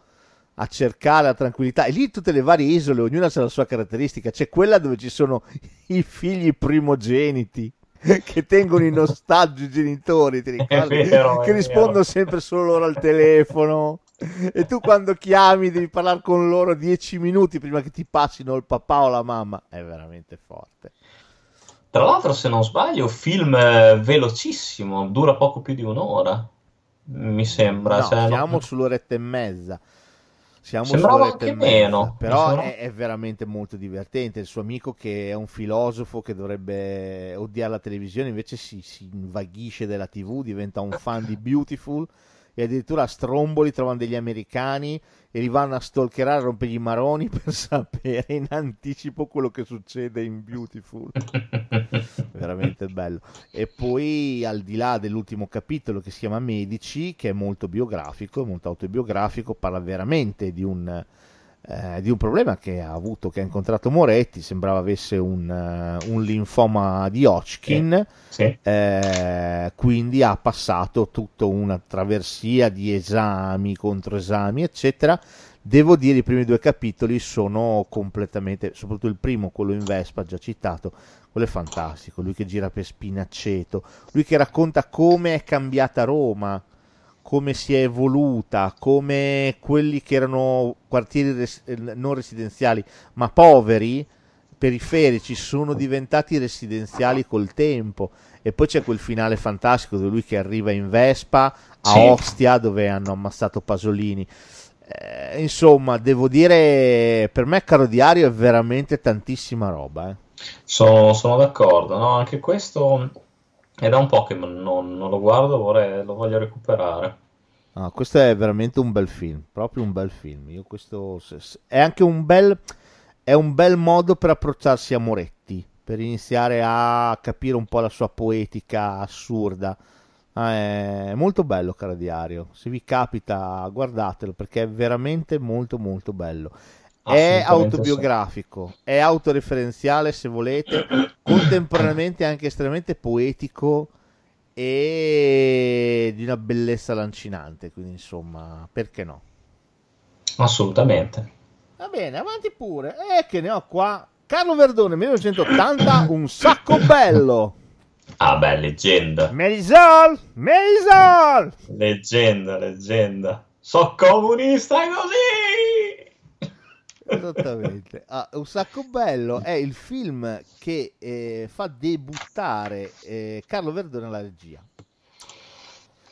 A cercare la tranquillità. E lì tutte le varie isole, ognuna ha la sua caratteristica. C'è quella dove ci sono <laughs> i figli primogeniti che tengono in ostaggio i genitori, ti <laughs> ricordi? Vero, che rispondono sempre solo loro al telefono. E tu quando chiami devi parlare con loro dieci minuti prima che ti passino il papà o la mamma. È veramente forte. Tra l'altro, se non sbaglio, film eh, velocissimo, dura poco più di un'ora. Mi sembra. No, cioè, siamo non... sull'oretta e mezza. Siamo Sembrava anche meno. Però sono... è, è, veramente molto divertente. Il suo amico che è un filosofo che dovrebbe odiare la televisione, invece si, si invaghisce della TV, diventa un fan di Beautiful e addirittura a Stromboli trovano degli americani e li vanno a stalkerare, a rompere i maroni <laughs> per sapere in anticipo quello che succede in Beautiful. <laughs> Veramente bello. E poi al di là dell'ultimo capitolo che si chiama Medici, che è molto biografico, molto autobiografico, parla veramente di un eh, di un problema che ha avuto, che ha incontrato Moretti, sembrava avesse un, uh, un linfoma di Hodgkin, sì, sì. Eh, quindi ha passato tutta una traversia di esami, controesami, eccetera. Devo dire, i primi due capitoli sono completamente, soprattutto il primo, quello in Vespa, già citato, quello è fantastico. Lui che gira per Spinacceto, lui che racconta come è cambiata Roma come si è evoluta, come quelli che erano quartieri res- non residenziali ma poveri, periferici, sono diventati residenziali col tempo. E poi c'è quel finale fantastico di lui che arriva in Vespa a sì. Ostia dove hanno ammazzato Pasolini. Eh, insomma, devo dire, per me Caro Diario è veramente tantissima roba. Eh. Sono, sono d'accordo, no? anche questo è da un po' che non, non lo guardo, vorrei, lo voglio recuperare. Ah, questo è veramente un bel film, proprio un bel film. Io questo è anche un bel, è un bel modo per approcciarsi a Moretti, per iniziare a capire un po' la sua poetica assurda. Ah, è molto bello, caro diario. Se vi capita, guardatelo perché è veramente molto molto bello. È autobiografico, sì. è autoreferenziale se volete, contemporaneamente anche estremamente poetico e di una bellezza lancinante. Quindi, insomma, perché no? Assolutamente. Va bene, avanti pure. E che ne ho qua Carlo Verdone 1980, un sacco bello. Ah beh, leggenda. Merisol, Merisol. Leggenda, leggenda. So comunista così. Esattamente. Ah, un sacco bello è il film che eh, fa debuttare eh, Carlo Verdone alla regia.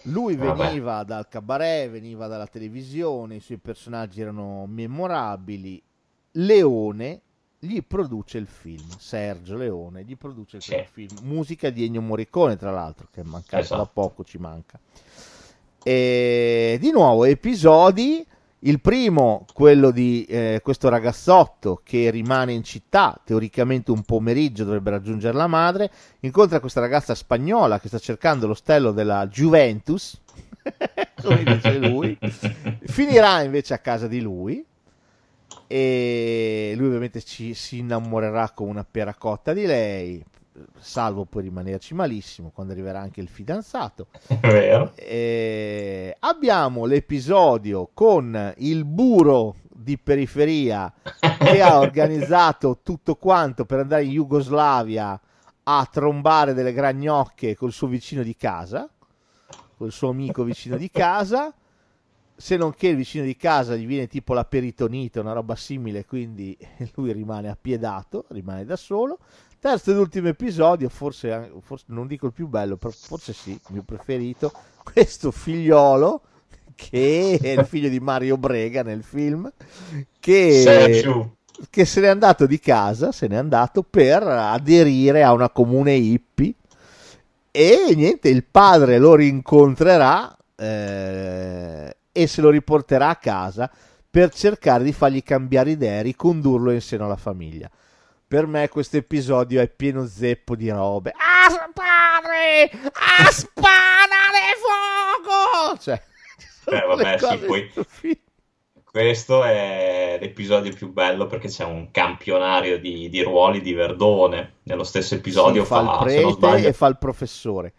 Lui veniva Vabbè. dal cabaret, veniva dalla televisione, i suoi personaggi erano memorabili. Leone gli produce il film, Sergio Leone gli produce il sì. film, musica di Ennio Morricone tra l'altro, che è mancato esatto. da poco, ci manca. E di nuovo episodi, il primo, quello di eh, questo ragazzotto che rimane in città, teoricamente un pomeriggio dovrebbe raggiungere la madre, incontra questa ragazza spagnola che sta cercando l'ostello della Juventus, <laughs> come dice lui, finirà invece a casa di lui. E lui ovviamente ci, si innamorerà come una pera cotta di lei salvo poi rimanerci malissimo quando arriverà anche il fidanzato. E abbiamo l'episodio con il buro di periferia che ha <laughs> organizzato tutto quanto per andare in Jugoslavia a trombare delle gragnocche col suo vicino di casa col suo amico vicino di casa. Se non che il vicino di casa gli viene tipo la peritonite, una roba simile, quindi <laughs> lui rimane appiedato, rimane da solo. Terzo ed ultimo episodio, forse, forse non dico il più bello, forse sì, il mio preferito, <laughs> questo figliolo che è il figlio di Mario Brega nel film, che, che se n'è andato di casa, se n'è andato per aderire a una comune hippie e niente, il padre lo rincontrerà eh, e se lo riporterà a casa per cercare di fargli cambiare idea e ricondurlo in seno alla famiglia. Per me questo episodio è pieno zeppo di robe. Ah, padre! Ah, spada fuoco! Cioè, eh, vabbè, sì, poi questo è l'episodio più bello perché c'è un campionario di, di ruoli di Verdone. Nello stesso episodio sì, fa, fa, il prete sbaglio... e fa il professore.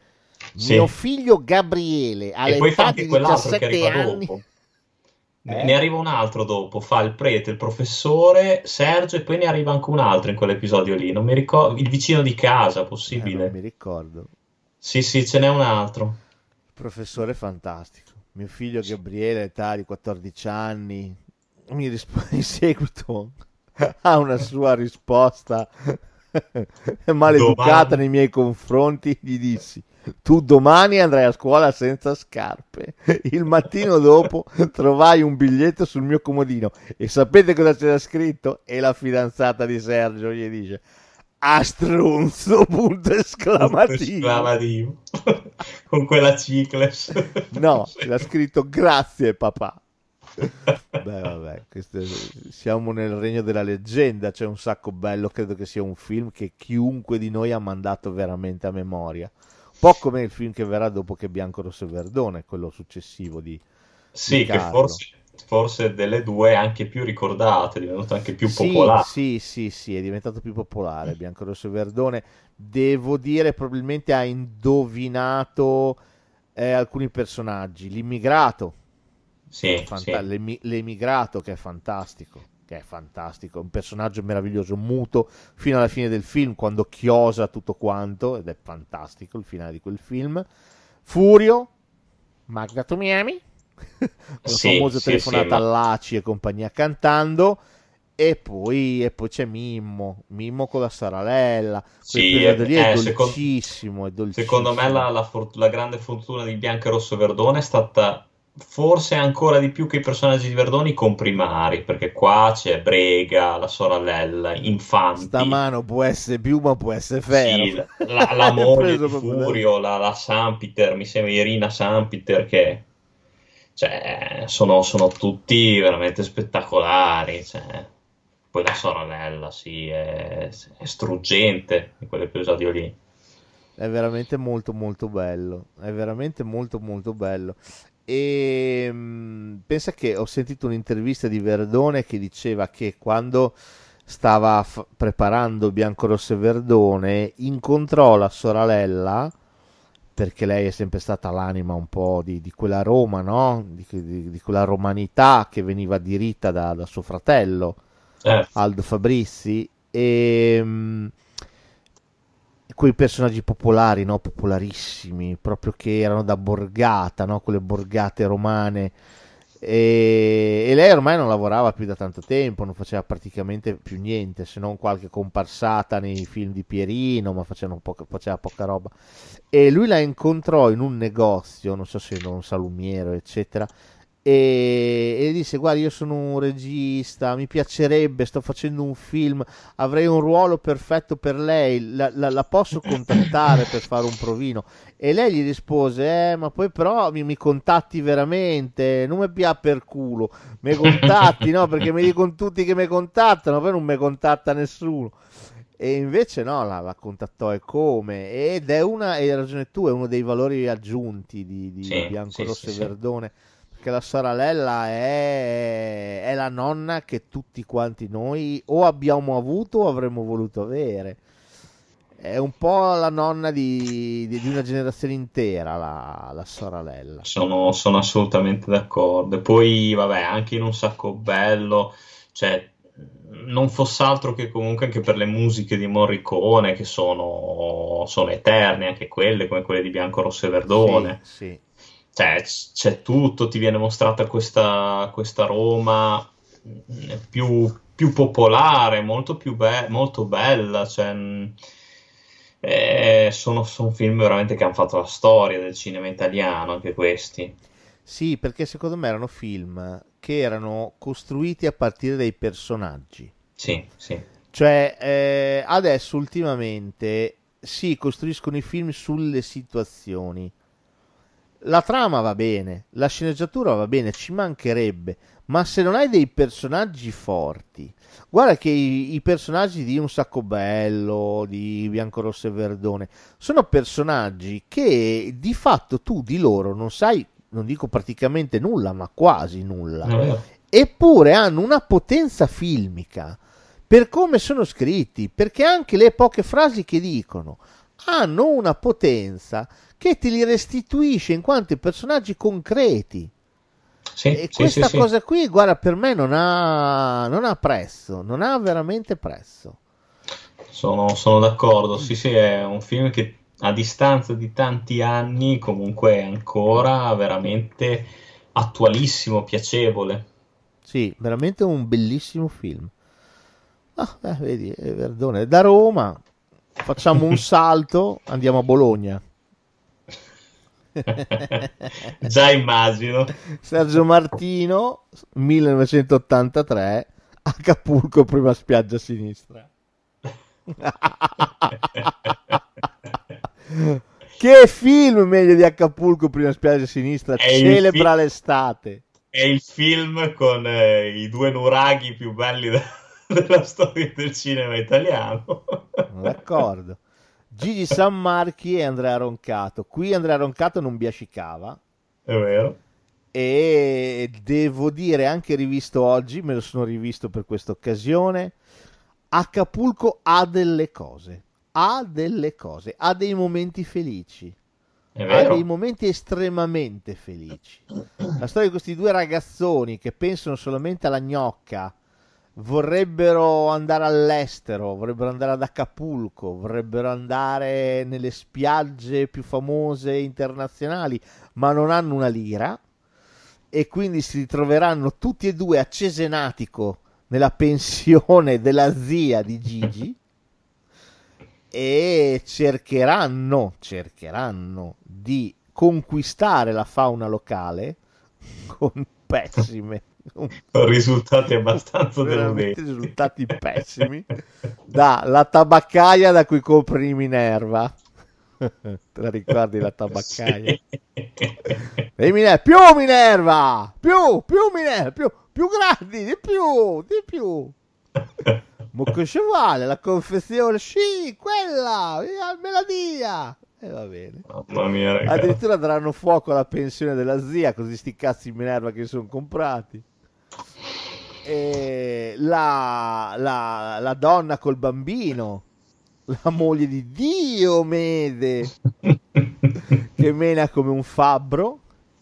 Sì. Mio figlio Gabriele all'età di 17 anni. Dopo. Eh? Ne arriva un altro dopo, fa il prete, il professore, Sergio e poi ne arriva anche un altro in quell'episodio lì. Non mi ricordo, il vicino di casa, possibile. Eh, non mi ricordo. Sì, sì, ce n'è un altro. Il professore fantastico. Mio figlio Gabriele, età di 14 anni, mi risponde <laughs> in seguito ha una sua risposta <laughs> <laughs> maleducata Domani. nei miei confronti. Gli dissi: tu domani andrai a scuola senza scarpe. Il mattino dopo trovai un biglietto sul mio comodino e sapete cosa c'era scritto? E la fidanzata di Sergio gli dice Astronzo punto esclamativo. <laughs> Con quella cicles. No, <laughs> c'era scritto grazie papà. Beh, vabbè, questo, siamo nel regno della leggenda. C'è un sacco bello. Credo che sia un film che chiunque di noi ha mandato veramente a memoria po' come il film che verrà dopo che Bianco Rosso e Verdone, quello successivo di Sì, di che forse, forse delle due è anche più ricordate, è diventato anche più sì, popolare. Sì, sì, sì, è diventato più popolare Bianco Rosso e Verdone. Devo dire, probabilmente ha indovinato eh, alcuni personaggi. L'immigrato. Sì, Fanta- sì. L'emigrato che è fantastico che è fantastico, un personaggio meraviglioso, muto fino alla fine del film quando chiosa tutto quanto ed è fantastico il finale di quel film. Furio, Magda Tomiami, con <laughs> la sì, famosa sì, telefonata sì, all'ACI e compagnia cantando. E poi, e poi c'è Mimmo, Mimmo con la Saralella. Sì, è, lì è, eh, dolcissimo, è dolcissimo. Secondo me la, la, la grande fortuna di Bianca Rosso Verdone è stata forse ancora di più che i personaggi di Verdoni comprimari, perché qua c'è Brega, la sorella, Infanti. Stamano può essere più, ma può essere ferro. Sì, la, la <laughs> moglie di Furio, la, la Sampiter, mi sembra Irina Sampiter, che cioè, sono, sono tutti veramente spettacolari. Cioè. Poi la sorella, sì, è, è struggente in quell'episodio lì. È veramente molto molto bello, è veramente molto molto bello. E mh, mm, pensa che ho sentito un'intervista di Verdone che diceva che quando stava f- preparando e Verdone incontrò la sorella perché lei è sempre stata l'anima un po' di, di quella Roma, no? di, di, di, quella romanità che veniva diritta da, da suo fratello eh. Aldo Fabrizi e mh, mm, quei personaggi popolari, no? popolarissimi, proprio che erano da borgata, no? quelle borgate romane. E, e, lei ormai non lavorava più da tanto tempo, non faceva praticamente più niente, se non qualche comparsata nei film di Pierino, ma poca, faceva poca roba. E lui la incontrò in un negozio, non so se era un salumiero, eccetera, e, e disse guarda io sono un regista mi piacerebbe sto facendo un film avrei un ruolo perfetto per lei la, la, la posso contattare per fare un provino? E lei gli rispose eh ma poi però mi, mi contatti veramente non mi pia per culo mi contatti no perché mi dicono tutti che mi contattano poi non mi contatta nessuno. E invece no, la, la, contattò e come ed è una, hai ragione tu, è uno dei valori aggiunti di, di sì, Bianco sì, Rosso sì, e Verdone che la sorella è, è, la nonna che tutti quanti noi o abbiamo avuto o avremmo voluto avere. È un po' la nonna di, di, di una generazione intera, la, la sorella. Sono, sono, assolutamente d'accordo. E poi, vabbè, anche in un sacco bello, cioè, non fosse altro che comunque anche per le musiche di Morricone, che sono, sono eterne, anche quelle, come quelle di Bianco Rosso e Verdone. Sì, sì cioè, c'è tutto, ti viene mostrata questa, questa Roma più, più, popolare, molto più be- molto bella. Cioè, eh, sono, sono, film veramente che hanno fatto la storia del cinema italiano, anche questi. Sì, perché secondo me erano film che erano costruiti a partire dai personaggi. Sì, sì. Cioè, eh, adesso ultimamente si costruiscono i film sulle situazioni la trama va bene, la sceneggiatura va bene, ci mancherebbe, ma se non hai dei personaggi forti, guarda che i, i personaggi di Un Sacco Bello, di Bianco Rosso e Verdone, sono personaggi che di fatto tu di loro non sai, non dico praticamente nulla, ma quasi nulla, eppure hanno una potenza filmica per come sono scritti, perché anche le poche frasi che dicono hanno una potenza che te li restituisce in quanto personaggi concreti. Sì, e sì, questa sì, cosa qui, guarda, per me non ha, non ha prezzo, non ha veramente prezzo. Sono, sono d'accordo, sì, sì, è un film che a distanza di tanti anni comunque è ancora veramente attualissimo, piacevole. Sì, veramente un bellissimo film. Ah, eh, vedi, Verdone, da Roma facciamo un <laughs> salto, andiamo a Bologna. <laughs> Già immagino. Sergio Martino, 1983, Acapulco, prima spiaggia a sinistra. <laughs> che film meglio di Acapulco, prima spiaggia a sinistra? È Celebra fi- l'estate. È il film con eh, i due nuraghi più belli da- <laughs> della storia del cinema italiano. D'accordo. Gigi Sammarchi e Andrea Roncato. Qui Andrea Roncato non biascicava. È vero. E devo dire, anche rivisto oggi, me lo sono rivisto per questa occasione. Acapulco ha delle cose, ha delle cose, ha dei momenti felici. Ha dei momenti estremamente felici. La storia di questi due ragazzoni che pensano solamente alla gnocca vorrebbero andare all'estero, vorrebbero andare ad Acapulco, vorrebbero andare nelle spiagge più famose internazionali, ma non hanno una lira e quindi si ritroveranno tutti e due a Cesenatico nella pensione della zia di Gigi e cercheranno, cercheranno di conquistare la fauna locale con <laughs> pessime <laughs> risultati abbastanza deludenti risultati pessimi dalla tabaccaia da cui compri Minerva <laughs> te la ricordi la tabaccaia sì. e Minerva più Minerva più più Minerva più, più grandi di più di più Ma cosa vuole? La confezione? Sì, quella! Me la dia! E va bene. Mamma mia, ragazzi. Addirittura daranno fuoco alla pensione della zia, così sti cazzi in Minerva che sono comprati. E la, la, la donna col bambino, la moglie di Diomede, <laughs> che mena come un fabbro.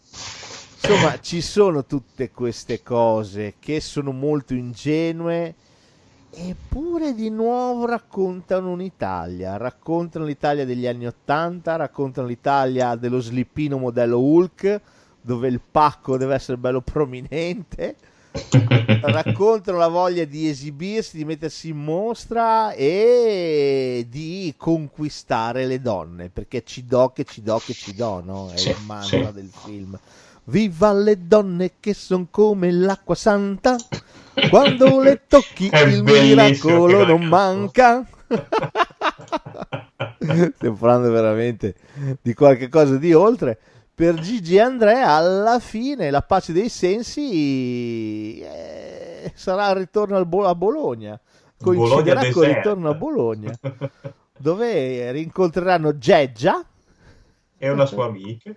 Insomma, ci sono tutte queste cose che sono molto ingenue Eppure di nuovo raccontano un'Italia, raccontano l'Italia degli anni Ottanta, raccontano l'Italia dello slippino modello Hulk, dove il pacco deve essere bello prominente, raccontano la voglia di esibirsi, di mettersi in mostra e di conquistare le donne, perché ci do che ci do che ci do, no? È Sì, il mantra sì. del film. Viva le donne che sono come l'acqua santa, quando le tocchi il miracolo non manca. Stiamo parlando veramente di qualche cosa di oltre. Per Gigi e Andrea, alla fine, la pace dei sensi eh, sarà il ritorno Bo- a Bologna. Coinciderà Bologna con il ritorno a Bologna, dove rincontreranno Geggia. E una sua amica.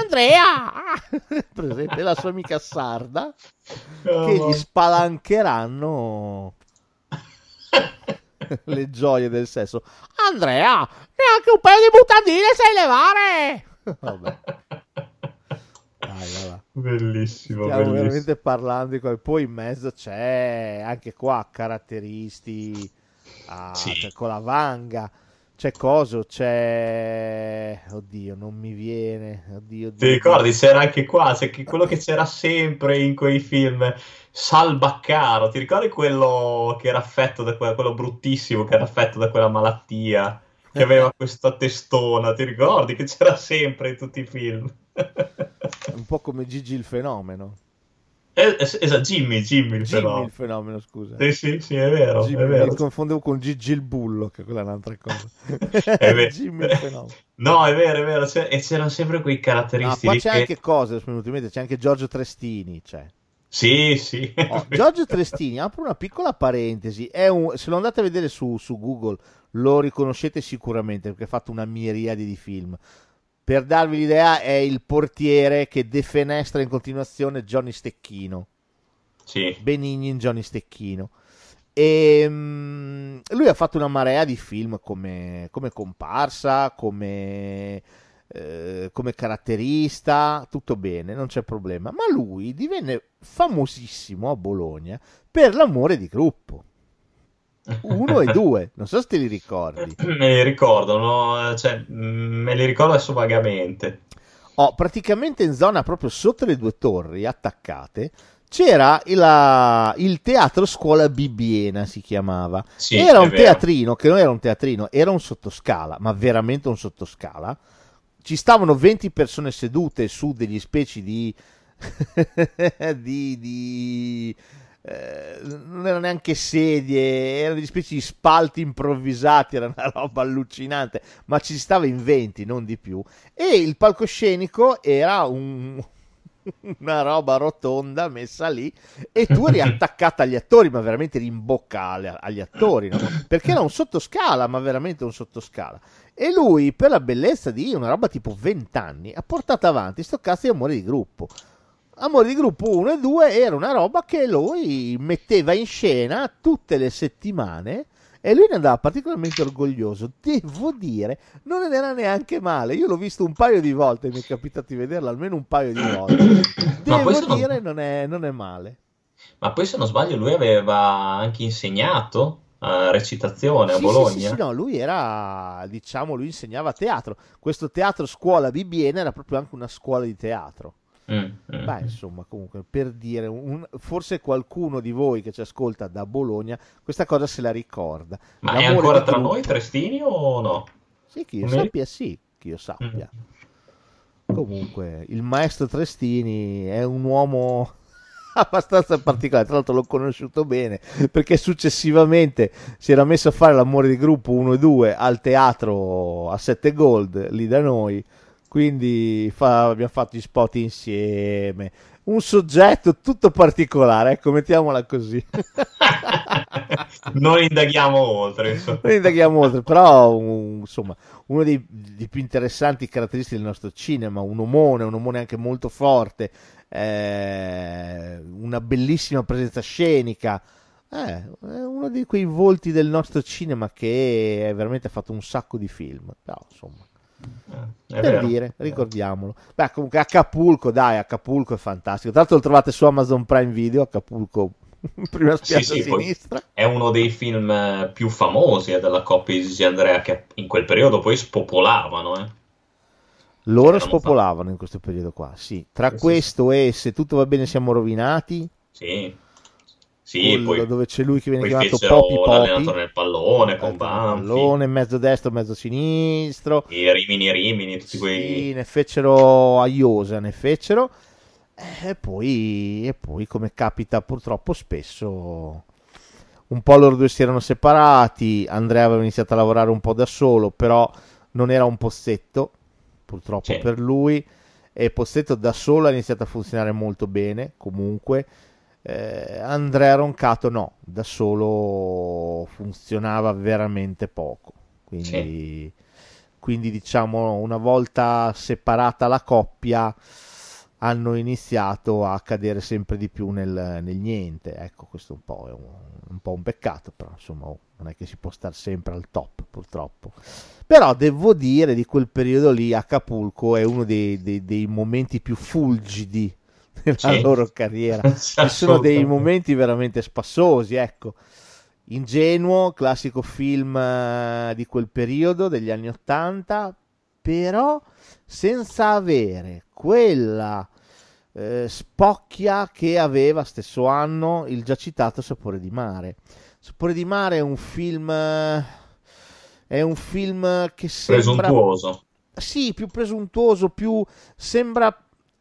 Andrea, <laughs> presente la sua amica sarda, Oh, che gli spalancheranno le gioie del sesso. Andrea, neanche un paio di mutandine sai levare. <laughs> Vabbè, dai, va là. Bellissimo, Stiamo bellissimo. veramente parlando di quel. Poi in mezzo c'è anche qua caratteristi ah, Sì. c'è con la vanga. C'è coso, c'è. Oddio, non mi viene. Oddio, Ti oddio. ricordi? C'era anche qua, c'è che- quello che c'era sempre in quei film, Sal Baccaro. Ti ricordi quello che era affetto da que- quello bruttissimo che era affetto da quella malattia? Che aveva questa testona, ti ricordi? Che c'era sempre in tutti i film. Un po' come Gigi il fenomeno. Es- Esatto, Jimmy, Jimmy il Jimmy fenomeno. il fenomeno, scusa. Sì, sì, sì, è vero, Jimmy, è vero. Mi confondevo con Gigi il bullo, che quella è un'altra cosa. <laughs> È vero. <laughs> Jimmy il fenomeno. No, è vero, è vero. c'è- e c'erano sempre quei No, caratteristici poi c'è che... anche cose, mi è venuto in mente, c'è anche Giorgio Trestini. C'è. Sì, sì. Oh, Giorgio Trestini, apro una piccola parentesi, è un- se lo andate a vedere su, su Google lo riconoscete sicuramente perché ha fatto una miriade di film. Per darvi l'idea è il portiere che defenestra in continuazione Johnny Stecchino. Sì, Benigni in Johnny Stecchino. E mm, lui ha fatto una marea di film come, come comparsa, come, eh, come caratterista, tutto bene, non c'è problema. Ma lui divenne famosissimo a Bologna per l'amore di gruppo. Uno e due, non so se te li ricordi. <clears throat> me li ricordo, no? Cioè, mh, me li ricordo adesso vagamente. Oh, praticamente in zona proprio sotto le due torri attaccate c'era il, il teatro scuola Bibbiena si chiamava Sì, era un vero. teatrino che non era un teatrino era un sottoscala ma veramente un sottoscala ci stavano 20 persone sedute su degli specie di <laughs> di, di eh, non erano neanche sedie, erano degli specie di spalti improvvisati, era una roba allucinante, ma ci stava in 20, non di più. E il palcoscenico era un, <laughs> una roba rotonda messa lì e tu eri <laughs> attaccata agli attori, ma veramente in bocca agli attori, no? perché era un sottoscala, ma veramente un sottoscala. E lui, per la bellezza di una roba tipo 20 anni, ha portato avanti sto cazzo di amore di gruppo. Amore di gruppo 1 e 2 era una roba che lui metteva in scena tutte le settimane e lui ne andava particolarmente orgoglioso. Devo dire, non era neanche male. Io l'ho visto un paio di volte, mi è capitato di vederlo almeno un paio di <clears throat> volte. Devo se non- dire, non è, non è male. Ma poi, se non sbaglio, lui aveva anche insegnato recitazione a Sì, Bologna. Sì, sì, sì, no, lui era, diciamo, lui insegnava teatro. Questo teatro scuola Bibbiena era proprio anche una scuola di teatro. Mm, mm. Beh, insomma, comunque, per dire, un- forse qualcuno di voi che ci ascolta da Bologna questa cosa se la ricorda. Ma è L'amore ancora di tra noi Trestini o no? Sì, che io Come- sappia, sì, che io sappia. Mm. Comunque, il maestro Trestini è un uomo <laughs> abbastanza particolare, tra l'altro l'ho conosciuto bene, perché successivamente si era messo a fare l'amore di gruppo 1 e 2 al teatro a 7 Gold, lì da noi, quindi fa- abbiamo fatto gli spot insieme. Un soggetto tutto particolare, ecco, mettiamola così. non indaghiamo oltre. Insomma. Non indaghiamo oltre, però un, insomma, uno dei, dei, più interessanti caratteristiche del nostro cinema, un omone, un omone anche molto forte, eh, una bellissima presenza scenica. Eh, è uno di quei volti del nostro cinema che è veramente ha fatto un sacco di film. Però, insomma, è per vero. dire, ricordiamolo. Beh, comunque Acapulco, dai, Acapulco è fantastico. Tra l'altro lo trovate su Amazon Prime Video, Acapulco, <laughs> prima Sì, spiaggia sì, a poi sinistra. è uno dei film eh, più famosi eh, della coppia Isis e Andrea che in quel periodo poi spopolavano. Eh. Loro spopolavano in questo periodo qua, sì. Tra Sì, sì, questo e Se tutto va bene siamo rovinati, Sì, sì quello poi, dove c'è lui che viene chiamato Poppy Poppy, nel pallone con Banfi, pallone, mezzo destro, mezzo sinistro. i Rimini Rimini, tutti Sì, quei... ne fecero a Iosa, ne fecero. E poi, e poi, come capita purtroppo spesso, un po' loro due si erano separati. Andrea aveva iniziato a lavorare un po' da solo, però non era un pozzetto, purtroppo Sì. per lui. E Pozzetto da solo ha iniziato a funzionare molto bene. Comunque, eh, Andrea Roncato no, da solo funzionava veramente poco. Quindi, quindi diciamo, una volta separata la coppia, hanno iniziato a cadere sempre di più nel, nel niente. Ecco, questo un po' è un, un po' un peccato, però insomma oh, non è che si può stare sempre al top, purtroppo. Però devo dire di quel periodo lì Acapulco è uno dei, dei- dei momenti più fulgidi <laughs> della Sì. loro carriera. <laughs> Ci sono dei momenti veramente spassosi, ecco. Ingenuo, classico film eh, di quel periodo, degli anni Ottanta, però senza avere quella eh, spocchia che aveva stesso anno il già citato Sapore di mare. Sapore di mare è un film eh, è un film che sembra Presuntuoso. sì, più presuntuoso, più sembra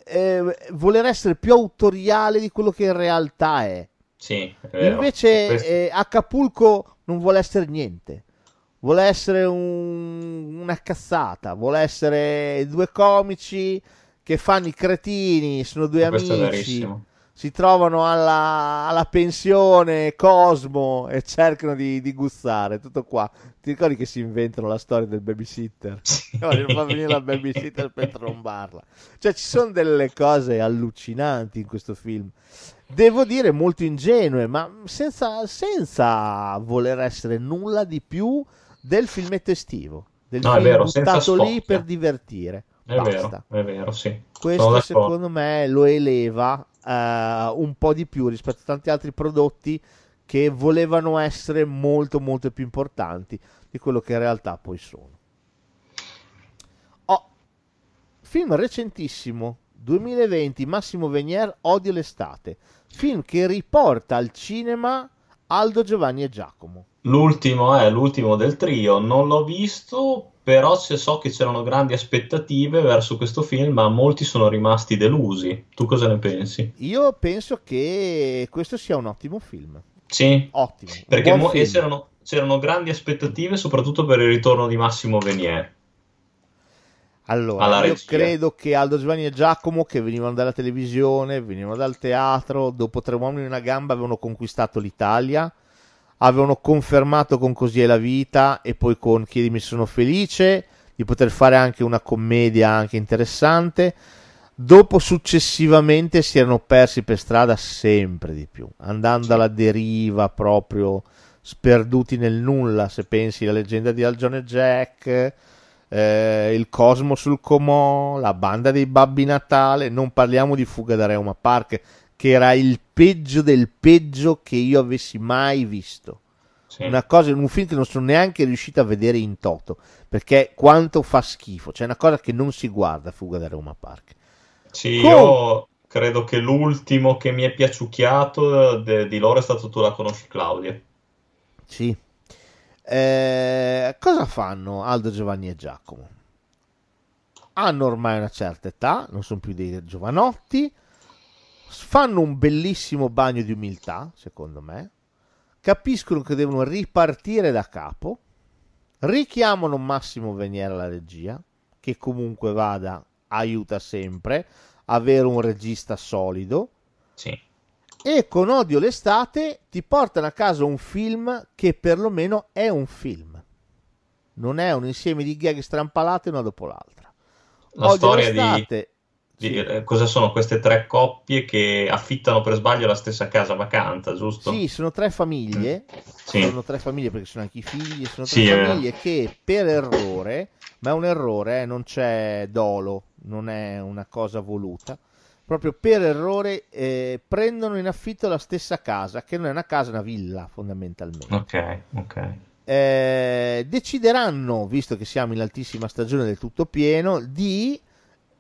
eh, voler essere più autoriale di quello che in realtà è. Sì, è. Invece eh, Acapulco non vuole essere niente. Vuole essere un- una cazzata, vuole essere due comici che fanno i cretini, sono due questo amici. Si trovano alla, alla pensione Cosmo e cercano di, di guzzare, tutto qua. Ti ricordi che si inventano la storia del babysitter? Sì. <laughs> Vogliono far venire la babysitter per trombarla. Cioè, ci sono delle cose allucinanti in questo film. Devo dire molto ingenue, ma senza, senza voler essere nulla di più del filmetto estivo. Del No, è film vero, senza buttato lì per divertire. È Basta. vero, è vero, sì. Questo secondo me lo eleva un po' di più rispetto a tanti altri prodotti che volevano essere molto molto più importanti di quello che in realtà poi sono. Oh, film recentissimo 2020 Massimo Venier Odio l'estate film che riporta al cinema Aldo Giovanni e Giacomo L'ultimo è l'ultimo del trio, non l'ho visto, però se so che c'erano grandi aspettative verso questo film, ma molti sono rimasti delusi. Tu cosa ne pensi? io penso che questo sia un ottimo film Sì, ottimo perché mo- e film. c'erano, c'erano grandi aspettative soprattutto per il ritorno di Massimo Venier. Allora, io credo che Aldo Giovanni e Giacomo, che venivano dalla televisione, venivano dal teatro, dopo Tre uomini in una gamba avevano conquistato l'Italia, avevano confermato con Così è la vita e poi con Chiedimi se sono felice di poter fare anche una commedia anche interessante. Dopo successivamente si erano persi per strada sempre di più, andando alla deriva proprio sperduti nel nulla, se pensi alla leggenda di Al John e Jack, eh, il Cosmo sul Comò, la banda dei Babbi Natale, non parliamo di Fuga da Reuma Park, che era il peggio del peggio che io avessi mai visto. Sì. Una cosa, un film che non sono neanche riuscito a vedere in toto, perché quanto fa schifo, c'è una cosa che non si guarda Fuga da Reuma Park. Sì, Com- io credo che l'ultimo che mi è piaciucchiato de- di loro è stato Tu la conosci Claudia. Sì. Eh, cosa fanno Aldo, Giovanni e Giacomo? Hanno ormai una certa età, non sono più dei giovanotti, fanno un bellissimo bagno di umiltà, secondo me, capiscono che devono ripartire da capo, richiamano Massimo Veniere alla regia, che comunque vada, aiuta sempre, avere un regista solido, Sì. e con Odio l'estate ti portano a casa un film che perlomeno è un film. Non è un insieme di gag strampalate una dopo l'altra. La Odio storia l'estate, di, di eh, cosa sono queste tre coppie che affittano per sbaglio la stessa casa vacanta, giusto? Sì, sono tre famiglie. Mm. Sì. Sono tre famiglie perché sono anche i figli. Sono tre sì, famiglie che per errore, ma è un errore, eh, non c'è dolo, non è una cosa voluta proprio per errore eh, prendono in affitto la stessa casa, che non è una casa, è una villa fondamentalmente. Ok, ok. Eh, decideranno, visto che siamo in altissima stagione del tutto pieno, di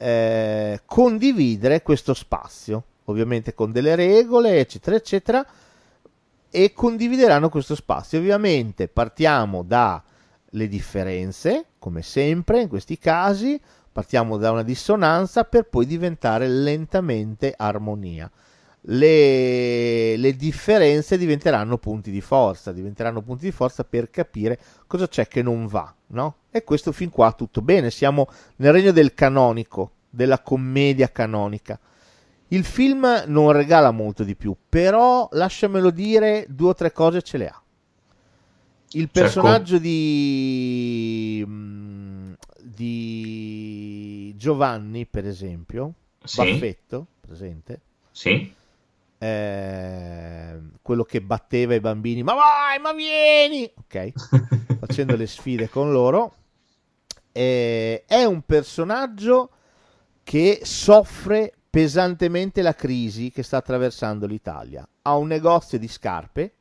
eh, condividere questo spazio, ovviamente con delle regole, eccetera, eccetera, e condivideranno questo spazio. Ovviamente partiamo dalle differenze, come sempre in questi casi, Partiamo da una dissonanza per poi diventare lentamente armonia. Le, le, differenze diventeranno punti di forza, diventeranno punti di forza per capire cosa c'è che non va, no? E questo fin qua tutto bene, siamo nel regno del canonico, della commedia canonica. Il film non regala molto di più, però lasciamelo dire, due o tre cose ce le ha. Il personaggio certo. di mm, di Giovanni, per esempio, sì. Baffetto, presente? Sì. Eh, quello che batteva i bambini, ma vai, ma vieni, ok, <laughs> facendo le sfide con loro. Eh, è un personaggio che soffre pesantemente la crisi che sta attraversando l'Italia. Ha un negozio di scarpe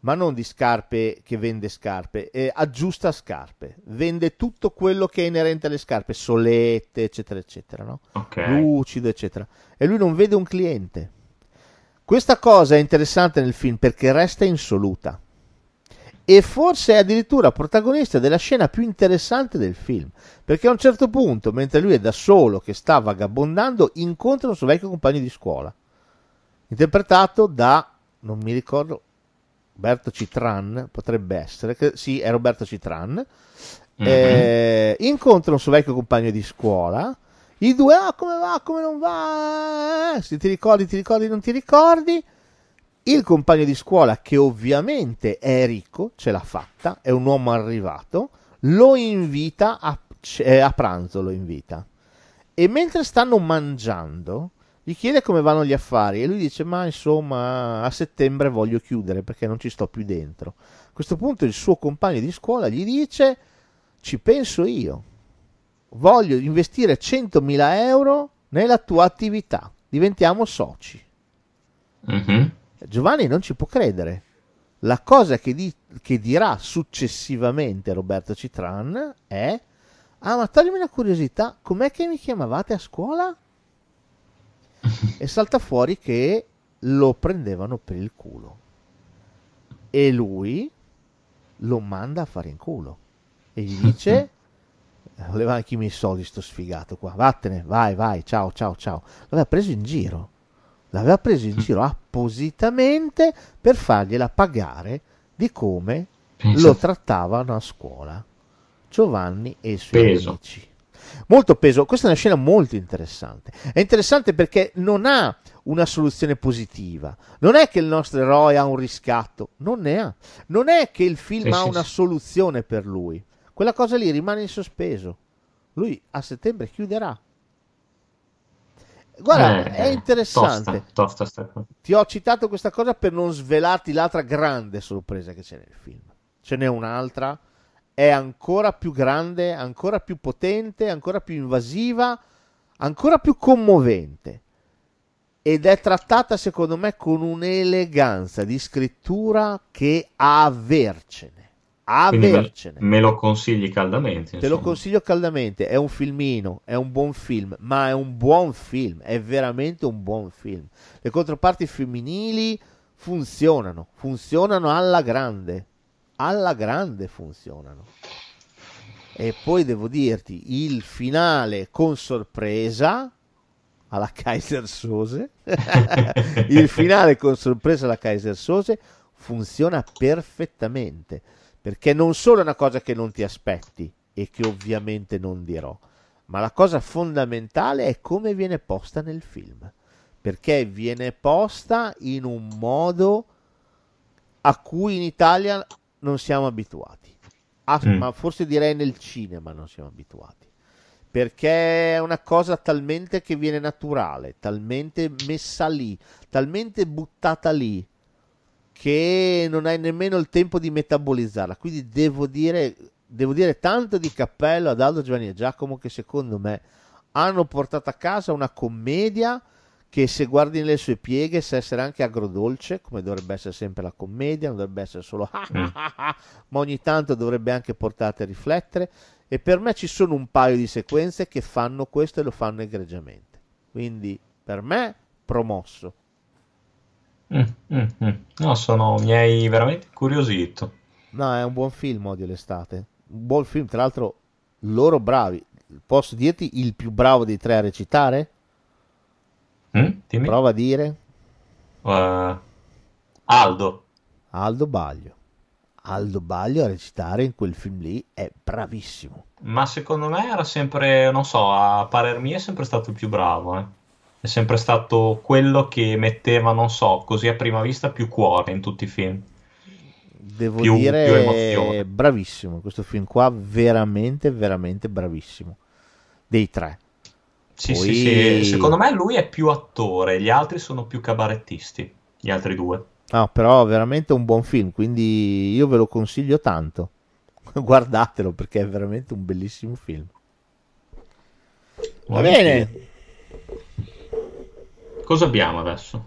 ma non di scarpe che vende scarpe, eh, aggiusta scarpe, vende tutto quello che è inerente alle scarpe, solette, eccetera, eccetera, no? okay. lucido, eccetera. E lui non vede un cliente. Questa cosa è interessante nel film perché resta insoluta. E forse è addirittura protagonista della scena più interessante del film. Perché a un certo punto, mentre lui è da solo che sta vagabondando, incontra un suo vecchio compagno di scuola. Interpretato da, non mi ricordo, Roberto Citran, potrebbe essere, che, sì, è Roberto Citran, mm-hmm. eh, incontra un suo vecchio compagno di scuola, i due, ah, come va, come non va, eh, se ti ricordi, ti ricordi, non ti ricordi, il compagno di scuola, che ovviamente è ricco, ce l'ha fatta, è un uomo arrivato, lo invita a, eh, a pranzo, lo invita. E mentre stanno mangiando, gli chiede come vanno gli affari e lui dice ma insomma a settembre voglio chiudere perché non ci sto più dentro. A questo punto il suo compagno di scuola gli dice ci penso io, voglio investire 100.000 euro nella tua attività, diventiamo soci. Mm-hmm. Giovanni non ci può credere. La cosa che, di- che dirà successivamente Roberto Citran è Ah, ma toglimi una curiosità, com'è che mi chiamavate a scuola? <laughs> e salta fuori che lo prendevano per il culo. E lui lo manda a fare in culo. E gli dice... <laughs> Voleva anche i miei soldi sto sfigato qua. Vattene, vai, vai, ciao, ciao, ciao. L'aveva preso in giro. L'aveva preso in giro appositamente per fargliela pagare di come Penso. lo trattavano a scuola. Giovanni e i suoi Peso. amici molto peso. Questa è una scena molto interessante. È interessante perché non ha una soluzione positiva. Non è che il nostro eroe ha un riscatto, non ne ha. Non è che il film sì, ha sì, una sì. soluzione per lui. Quella cosa lì rimane in sospeso. Lui a settembre chiuderà. Guarda, eh, è interessante. Tosta, tosta Ti ho citato questa cosa per non svelarti l'altra grande sorpresa che c'è nel film. Ce n'è un'altra è ancora più grande, ancora più potente, ancora più invasiva, ancora più commovente. Ed è trattata, secondo me, con un'eleganza di scrittura che ha avercene. Avercene. Me, me, lo consigli caldamente. Insomma. Te lo consiglio caldamente. È un filmino, è un buon film, ma è un buon film. È veramente un buon film. Le controparti femminili funzionano, funzionano alla grande alla grande funzionano. E poi devo dirti, il finale con sorpresa alla Kaiser Sose, <laughs> il finale con sorpresa alla Kaiser Sose funziona perfettamente, perché non solo è una cosa che non ti aspetti e che ovviamente non dirò, ma la cosa fondamentale è come viene posta nel film, perché viene posta in un modo a cui in Italia non siamo abituati. Ah, mm. Ma forse direi nel cinema non siamo abituati. Perché è una cosa talmente che viene naturale, talmente messa lì, talmente buttata lì, che non hai nemmeno il tempo di metabolizzarla. Quindi devo dire, devo dire tanto di cappello ad Aldo Giovanni e Giacomo che secondo me hanno portato a casa una commedia che se guardi nelle sue pieghe sa essere anche agrodolce, come dovrebbe essere sempre la commedia, non dovrebbe essere solo <laughs> mm. ma ogni tanto dovrebbe anche portarti a riflettere. E per me ci sono un paio di sequenze che fanno questo e lo fanno egregiamente. Quindi per me promosso. Mm, mm, mm. No, sono, mi hai veramente incuriosito. No, è un buon film Odio l'estate. Un buon film, tra l'altro loro bravi. Posso dirti il più bravo dei tre a recitare? Mm? Prova a dire. Uh, Aldo. Aldo Baglio. Aldo Baglio a recitare in quel film lì è bravissimo. Ma secondo me era sempre, non so, a parer mio è sempre stato il più bravo. Eh. È sempre stato quello che metteva, non so, così a prima vista più cuore in tutti i film. Devo più, dire, più bravissimo. Questo film qua, veramente, veramente bravissimo. Dei tre. Sì, Poi... sì, sì, secondo me lui è più attore, gli altri sono più cabarettisti, gli altri due. No, però veramente un buon film, quindi io ve lo consiglio tanto. <laughs> Guardatelo perché è veramente un bellissimo film. Va bene. Cosa abbiamo adesso?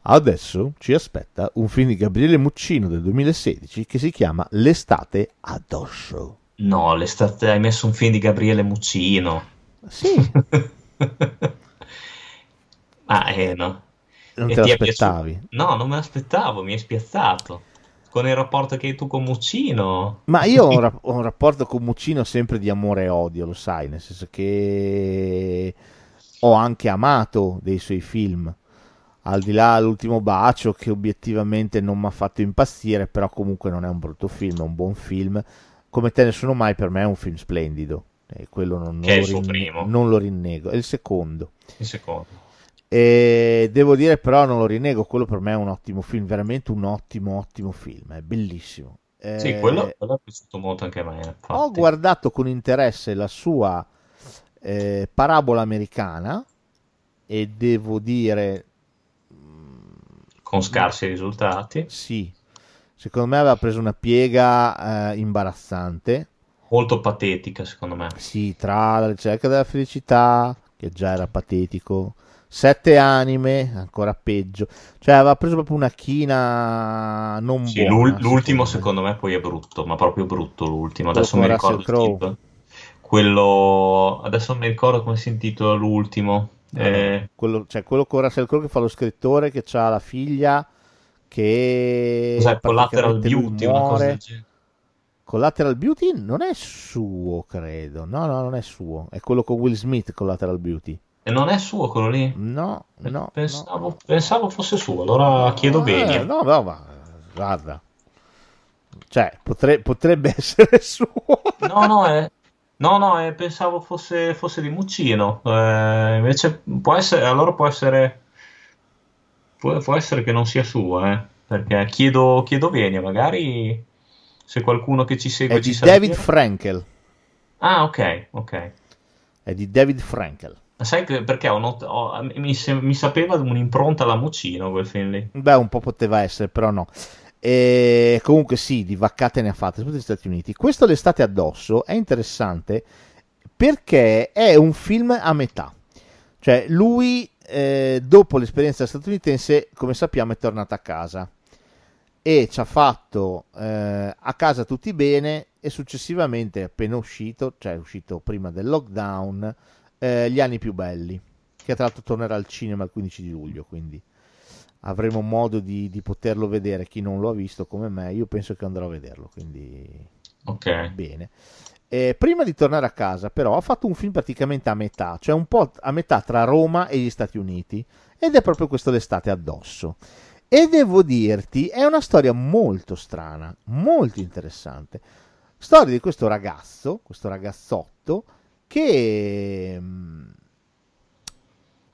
Adesso ci aspetta un film di Gabriele Muccino del 2016 che si chiama L'estate addosso. No, l'estate hai messo un film di Gabriele Muccino. Sì. <laughs> ah, eh, no. Non e te l'aspettavi? No, non me l'aspettavo, mi hai spiazzato. Con il rapporto che hai tu con Muccino. Ma io ho un, <laughs> rap- ho un rapporto con Muccino sempre di amore e odio, lo sai, nel senso che ho anche amato dei suoi film. Al di là dell'ultimo bacio, che obiettivamente non mi ha fatto impazzire, però comunque non è un brutto film, è un buon film. Come te ne sono mai, per me è un film splendido. E quello non, non, lo, rinne- non lo rinnego. È il secondo. Il secondo. E devo dire però non lo rinnego, quello per me è un ottimo film, veramente un ottimo ottimo film, è bellissimo. Sì, eh, quello, quello è piaciuto molto anche a me. Infatti. Ho guardato con interesse la sua eh, parabola americana e devo dire... Con scarsi risultati. Sì, secondo me aveva preso una piega eh, imbarazzante molto patetica, secondo me. Sì, tra la ricerca della felicità, che già era patetico, sette anime, ancora peggio. Cioè, aveva preso proprio una china non sì, buona. L'ultimo, secondo me. poi è brutto, ma proprio brutto l'ultimo. Adesso mi ricordo quello adesso non mi ricordo come si intitola l'ultimo. Eh... Quello, cioè, quello con Russell Crowe che fa lo scrittore che ha la figlia che Cos'è, Collateral Beauty, una cosa del genere Collateral Beauty non è suo, credo. No, no, non è suo. È quello con Will Smith, Collateral Beauty. E non è suo quello lì? No, no. Pensavo, no. pensavo fosse suo, allora chiedo eh, bene. No, no, ma guarda. Cioè, potre, potrebbe <laughs> essere suo. no, no, è... No, no, eh, pensavo fosse, fosse, di Muccino. Eh, invece può essere, allora può essere, può, può essere che non sia suo, eh, perché chiedo, chiedo bene, magari se qualcuno che ci segue è ci di David dire. Frankel. Ah, ok, ok. È di David Frankel. Sai che, perché ho not- ho, mi, mi, sapeva un'impronta alla Muccino quel film lì. Beh, un po' poteva essere, però no. E comunque sì, di vaccate ne ha fatte, soprattutto negli Stati Uniti. Questo l'estate addosso è interessante perché è un film a metà. Cioè, lui, eh, dopo l'esperienza statunitense, come sappiamo, è tornato a casa e ci ha fatto eh, a casa tutti bene e successivamente appena uscito, cioè è uscito prima del lockdown, eh, gli anni più belli, che tra l'altro tornerà al cinema il 15 di luglio, quindi avremo modo di, di poterlo vedere, chi non lo ha visto come me, io penso che andrò a vederlo, quindi ok bene. Eh, prima di tornare a casa, però, ha fatto un film praticamente a metà, cioè un po' a metà tra Roma e gli Stati Uniti, ed è proprio questo l'estate addosso. E devo dirti, è una storia molto strana, molto interessante. Storia di questo ragazzo, questo ragazzotto, che mm,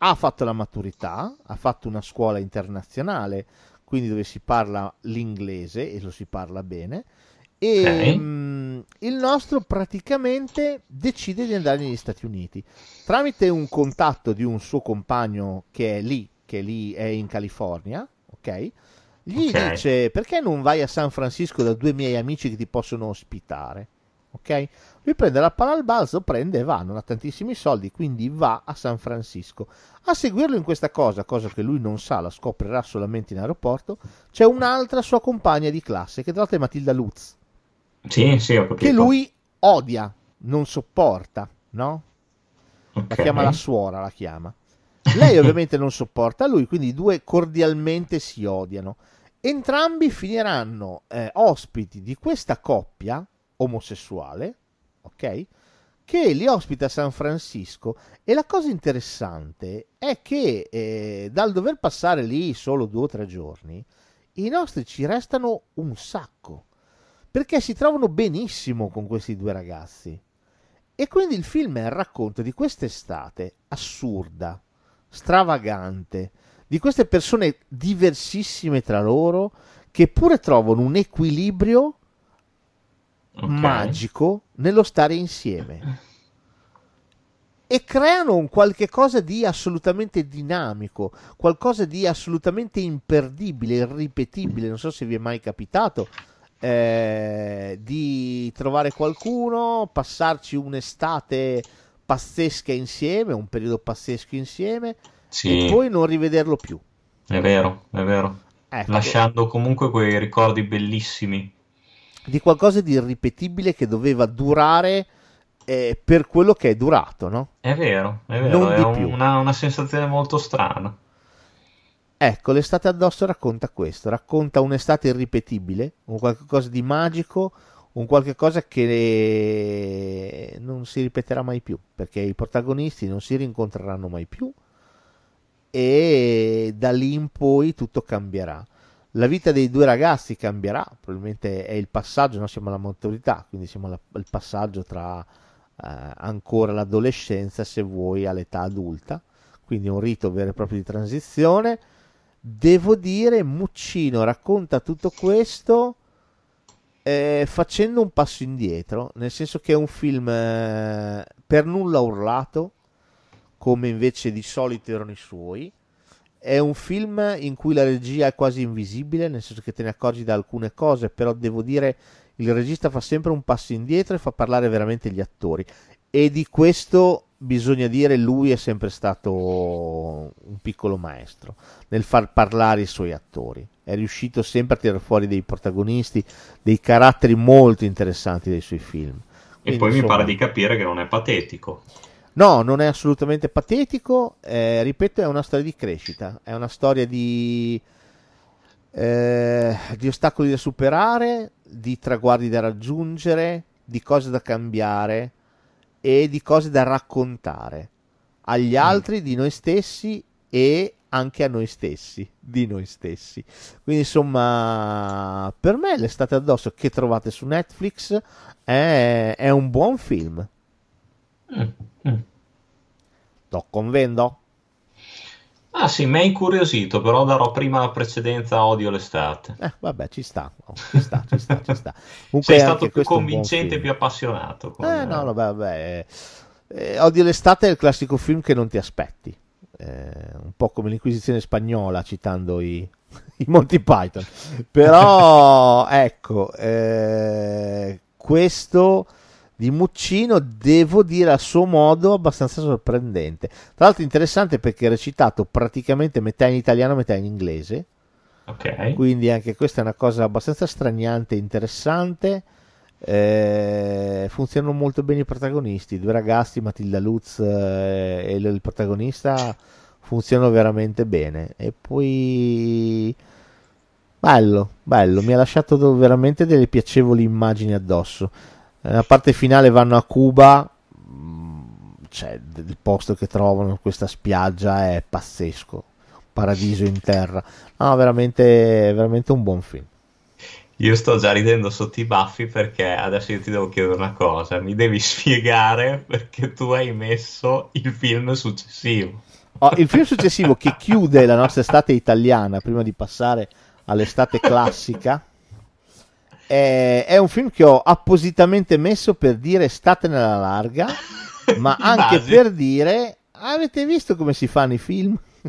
ha fatto la maturità, ha fatto una scuola internazionale, quindi dove si parla l'inglese e lo si parla bene. E Ok. mh, il nostro praticamente decide di andare negli Stati Uniti tramite un contatto di un suo compagno che è lì, che lì è in California, ok? Gli Ok. dice perché non vai a San Francisco da due miei amici che ti possono ospitare, ok? Lui prende la palla al balzo, prende e va, non ha tantissimi soldi, quindi va a San Francisco. A seguirlo in questa cosa, cosa che lui non sa, la scoprirà solamente in aeroporto, c'è un'altra sua compagna di classe, che tra l'altro è Matilda Lutz, Sì, sì, ho capito. che lui odia, non sopporta, no? La Ok. chiama la suora, la chiama. Lei <laughs> ovviamente non sopporta lui, quindi i due cordialmente si odiano. Entrambi finiranno eh, ospiti di questa coppia omosessuale, ok? Che li ospita a San Francisco. E la cosa interessante è che eh, dal dover passare lì solo due o tre giorni, i nostri ci restano un sacco. Perché si trovano benissimo con questi due ragazzi. E quindi il film è il racconto di quest'estate assurda, stravagante, di queste persone diversissime tra loro che pure trovano un equilibrio Ok. magico nello stare insieme e creano un qualche cosa di assolutamente dinamico, qualcosa di assolutamente imperdibile, irripetibile. Non so se vi è mai capitato eh, di trovare qualcuno, passarci un'estate pazzesca insieme, un periodo pazzesco insieme Sì, e poi non rivederlo più. è vero, è vero. Ecco, Lasciando comunque quei ricordi bellissimi. Di qualcosa di irripetibile che doveva durare eh, per quello che è durato, no? È vero, è vero, Non è di un- una, una sensazione molto strana. Ecco, l'estate addosso racconta questo, racconta un'estate irripetibile, un qualcosa di magico, un qualche cosa che non si ripeterà mai più, perché i protagonisti non si rincontreranno mai più e da lì in poi tutto cambierà. La vita dei due ragazzi cambierà, probabilmente è il passaggio, no? siamo alla maturità, quindi siamo alla- al passaggio tra eh, ancora l'adolescenza, se vuoi, all'età adulta, quindi un rito vero e proprio di transizione. Devo dire, Muccino racconta tutto questo eh, facendo un passo indietro, nel senso che è un film eh, per nulla urlato, come invece di solito erano i suoi. È un film in cui la regia è quasi invisibile, nel senso che te ne accorgi da alcune cose, però devo dire il regista fa sempre un passo indietro e fa parlare veramente gli attori. E di questo bisogna dire lui è sempre stato un piccolo maestro nel far parlare i suoi attori. È riuscito sempre a tirare fuori dei protagonisti, dei caratteri molto interessanti dei suoi film. E Quindi, poi mi insomma, pare di capire che non è patetico. No, non è assolutamente patetico, eh, ripeto, è una storia di crescita, è una storia di, eh, di ostacoli da superare, di traguardi da raggiungere, di cose da cambiare e di cose da raccontare agli altri, di noi stessi e anche a noi stessi, di noi stessi. Quindi insomma, per me l'estate addosso che trovate su Netflix è, è un buon film. Mm, mm. Sto convendo? Ah sì, mi ha incuriosito, però darò prima la precedenza a Odio l'estate. Eh, vabbè, ci sta, oh, ci sta, ci sta, ci sta. <laughs> Comunque Sei stato più è convincente e più appassionato. con- Eh, no, no, vabbè, vabbè. Eh, Odio l'estate è il classico film che non ti aspetti. Eh, un po' come l'Inquisizione spagnola, citando i, <laughs> i Monty Python. Però, <laughs> ecco, eh, questo di Muccino, devo dire a suo modo, abbastanza sorprendente. Tra l'altro interessante perché è recitato praticamente metà in italiano, metà in inglese. Ok. Quindi anche questa è una cosa abbastanza straniante e interessante. Eh, funzionano molto bene i protagonisti, due ragazzi, Matilda Lutz eh, e il, protagonista funzionano veramente bene. E poi bello, bello, mi ha lasciato veramente delle piacevoli immagini addosso. Nella parte finale vanno a Cuba, mm, cioè il posto che trovano, questa spiaggia è pazzesco, paradiso in terra. No, veramente, veramente un buon film. Io sto già ridendo sotto i baffi perché adesso io ti devo chiedere una cosa. Mi devi <laughs> spiegare perché tu hai messo il film successivo. Oh, il film successivo che chiude la nostra estate italiana prima di passare all'estate <laughs> classica è, è un film che ho appositamente messo per dire estate nella larga, <laughs> ma anche base. per dire avete visto come si fanno i film? <laughs>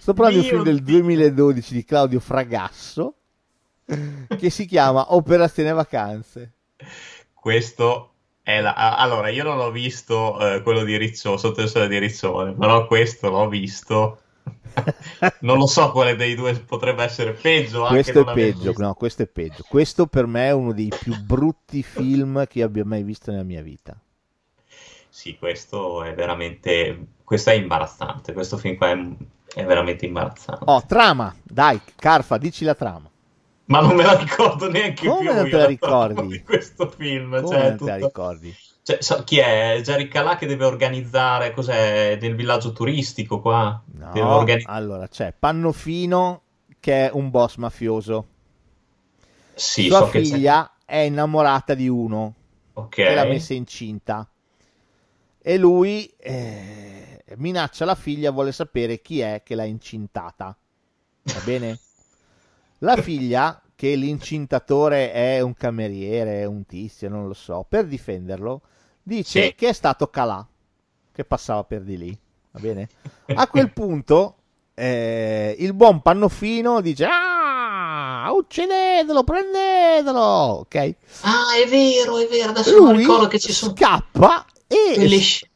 Sto parlando di un film del Dio. 2012 di Claudio Fragasso che si chiama Operazione Vacanze. Questo è la... Allora, io non ho visto eh, quello di Riccione, sotto il sole di Riccione, però questo l'ho visto. <laughs> non lo so quale dei due potrebbe essere peggio. Questo è peggio, no, questo è peggio. Questo per me è uno dei più brutti film che abbia mai visto nella mia vita. Sì, questo è veramente... Questo è imbarazzante, questo film qua è, è veramente imbarazzante. Oh, trama, dai, Carfa, dici la trama. Ma non me la ricordo neanche Come più non te la ricordi? <laughs> di questo film. Come cioè, non te la tutto- ricordi? Cioè, so- chi è? Jerry Calà che deve organizzare, cos'è, nel villaggio turistico qua? No, organi- allora c'è Pannofino che è un boss mafioso. Sì, Sua so figlia è innamorata di uno Ok. che l'ha messa incinta. E lui eh, minaccia la figlia, vuole sapere chi è che l'ha incintata. Va bene? <laughs> La figlia, che l'incintatore è un cameriere, un tizio, non lo so, per difenderlo, dice Sì. che è stato Calà, che passava per di lì. Va bene? A quel <laughs> punto eh, il buon Pannofino dice Ah, uccidetelo, prendetelo, ok? Ah, è vero, è vero, adesso non Lui ricordo che ci sono scappa e sci-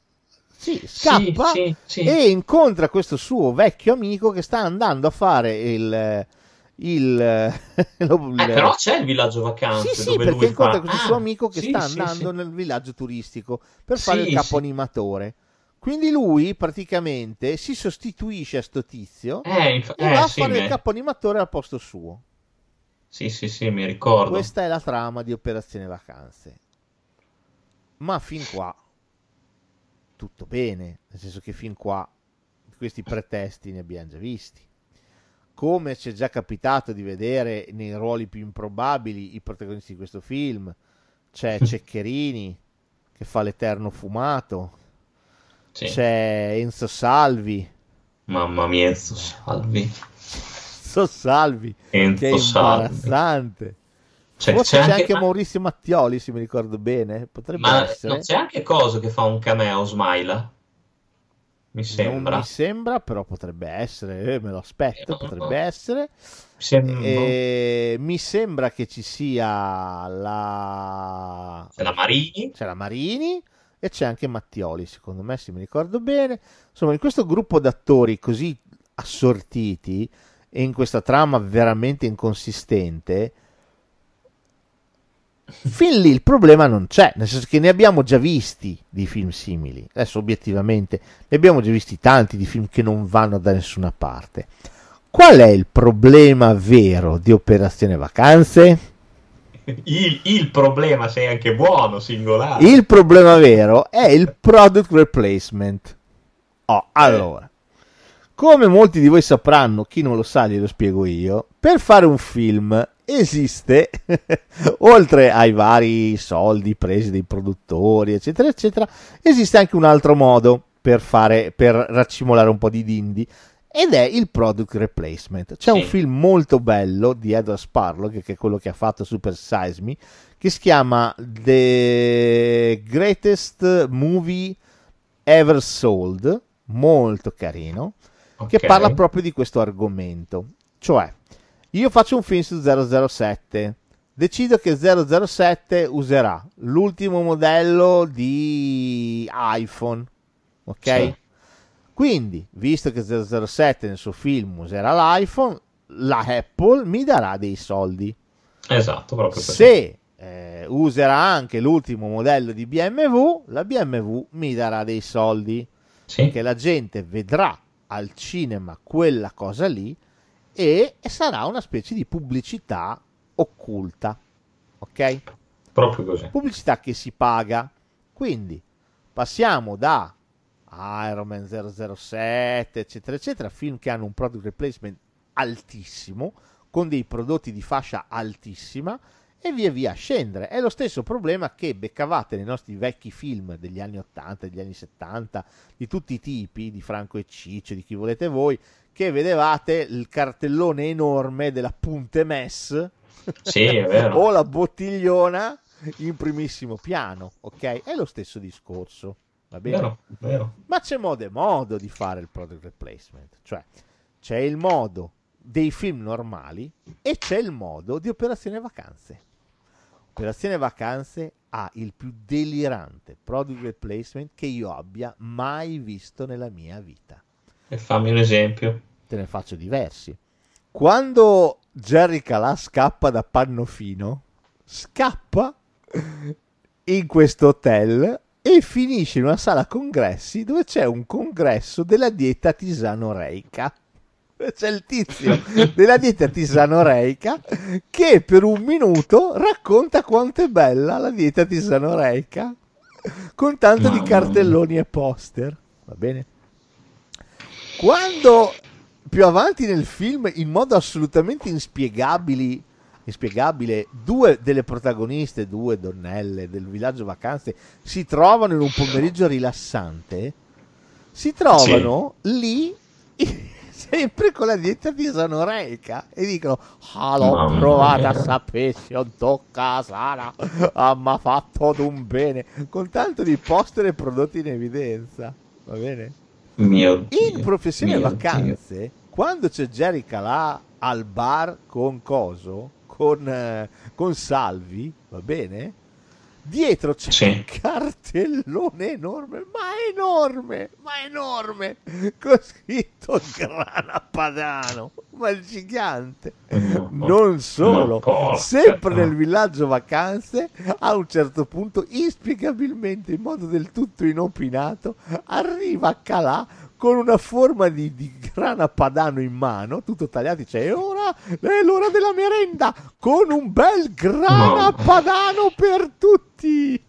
sì, scappa sì, sì. e incontra questo suo vecchio amico che sta andando a fare il il, <laughs> lo- Eh, però c'è il villaggio vacanze sì, sì, perché incontra fa... questo Ah, suo amico che sì, sta andando nel villaggio turistico per fare il capo animatore. Quindi lui praticamente si sostituisce a sto tizio Eh, inf- e eh, va a sì, fare il capo animatore al posto suo. sì, sì, sì, mi ricordo. Questa è la trama di Operazione Vacanze. Ma fin qua tutto bene, nel senso che fin qua questi pretesti ne abbiamo già visti. Come ci è già capitato di vedere nei ruoli più improbabili i protagonisti di questo film, c'è <laughs> Ceccherini che fa l'eterno fumato, Sì. c'è Enzo Salvi, Mamma mia, Enzo Salvi. Enzo Salvi che è Enzo Salvi. imbarazzante. Cioè, Forse c'è c'è anche- anche Maurizio Mattioli, se mi ricordo bene. Potrebbe Ma essere. non c'è anche Coso che fa un cameo, Smile? Mi sembra. Non mi sembra, però potrebbe essere. eh, me lo aspetto, Eh, potrebbe essere. Mi sembra- E mi sembra che ci sia la. C'è la Marini. C'è la Marini e c'è anche Mattioli, secondo me, se mi ricordo bene. Insomma, in questo gruppo d'attori così assortiti e in questa trama veramente inconsistente, fin lì il problema non c'è, nel senso che ne abbiamo già visti di film simili. Adesso, obiettivamente, ne abbiamo già visti tanti di film che non vanno da nessuna parte. Qual è il problema vero di Operazione Vacanze? Il, il problema, sei anche buono, singolare. Il problema vero è il product replacement. Oh, allora, come molti di voi sapranno, chi non lo sa glielo spiego io, per fare un film esiste, <laughs> oltre ai vari soldi presi dai produttori, eccetera, eccetera, esiste anche un altro modo per fare, per raccimolare un po' di dindi. Ed è il product replacement. C'è un Sì. film molto bello di Edward Sparlow, che è quello che ha fatto Super Size Me, che si chiama The Greatest Movie Ever Sold, molto carino, che Ok. parla proprio di questo argomento. Cioè, io faccio un film su 007, decido che 007 userà l'ultimo modello di iPhone, ok? Sì. Quindi, visto che 007 nel suo film userà l'iPhone, la Apple mi darà dei soldi. Esatto, proprio così. Se eh, userà anche l'ultimo modello di BMW, la BMW mi darà dei soldi. Sì. Che la gente vedrà al cinema quella cosa lì e sarà una specie di pubblicità occulta. Ok? Proprio così. Pubblicità che si paga. Quindi passiamo da Iron Man 007, eccetera, eccetera, film che hanno un product replacement altissimo, con dei prodotti di fascia altissima, e via via scendere. È lo stesso problema che beccavate nei nostri vecchi film degli anni 80, degli anni 70, di tutti i tipi, di Franco e Ciccio, di chi volete voi, che vedevate il cartellone enorme della Punte Mess sì, <laughs> o la bottigliona in primissimo piano, ok? È lo stesso discorso. Va bene? Vero, vero. Ma c'è modo e modo di fare il product replacement, cioè c'è il modo dei film normali e c'è il modo di Operazione Vacanze. Operazione Vacanze ha il più delirante product replacement che io abbia mai visto nella mia vita. E fammi un esempio. Te ne faccio diversi. Quando Jerry Calà scappa da Pannofino, scappa in questo hotel e finisce in una sala congressi dove c'è un congresso della dieta tisano-reica. C'è il tizio della dieta tisano-reica che per un minuto racconta quanto è bella la dieta tisano-reica con tanto di cartelloni e poster. Va bene? Quando più avanti nel film, in modo assolutamente inspiegabile, inspiegabile, due delle protagoniste, due donnelle del villaggio vacanze, si trovano in un pomeriggio rilassante, si trovano sì. lì <laughs> sempre con la dieta di sanoreica e dicono ah l'ho Mamma provata a sapere se tocca sana ah, ha fatto d'un bene con tanto di poster e prodotti in evidenza va bene? Mio in professione vacanze Dio. quando c'è Jerry Calà al bar con Coso con, eh, con Salvi, va bene? Dietro c'è sì. un cartellone enorme, ma enorme, ma enorme, con scritto Grana Padano, ma il gigante. Non solo, sempre nel villaggio vacanze, a un certo punto, inspiegabilmente, in modo del tutto inopinato, arriva a Calà con una forma di, di, grana padano in mano, tutto tagliato, dice e ora è l'ora della merenda, con un bel grana padano per tutti.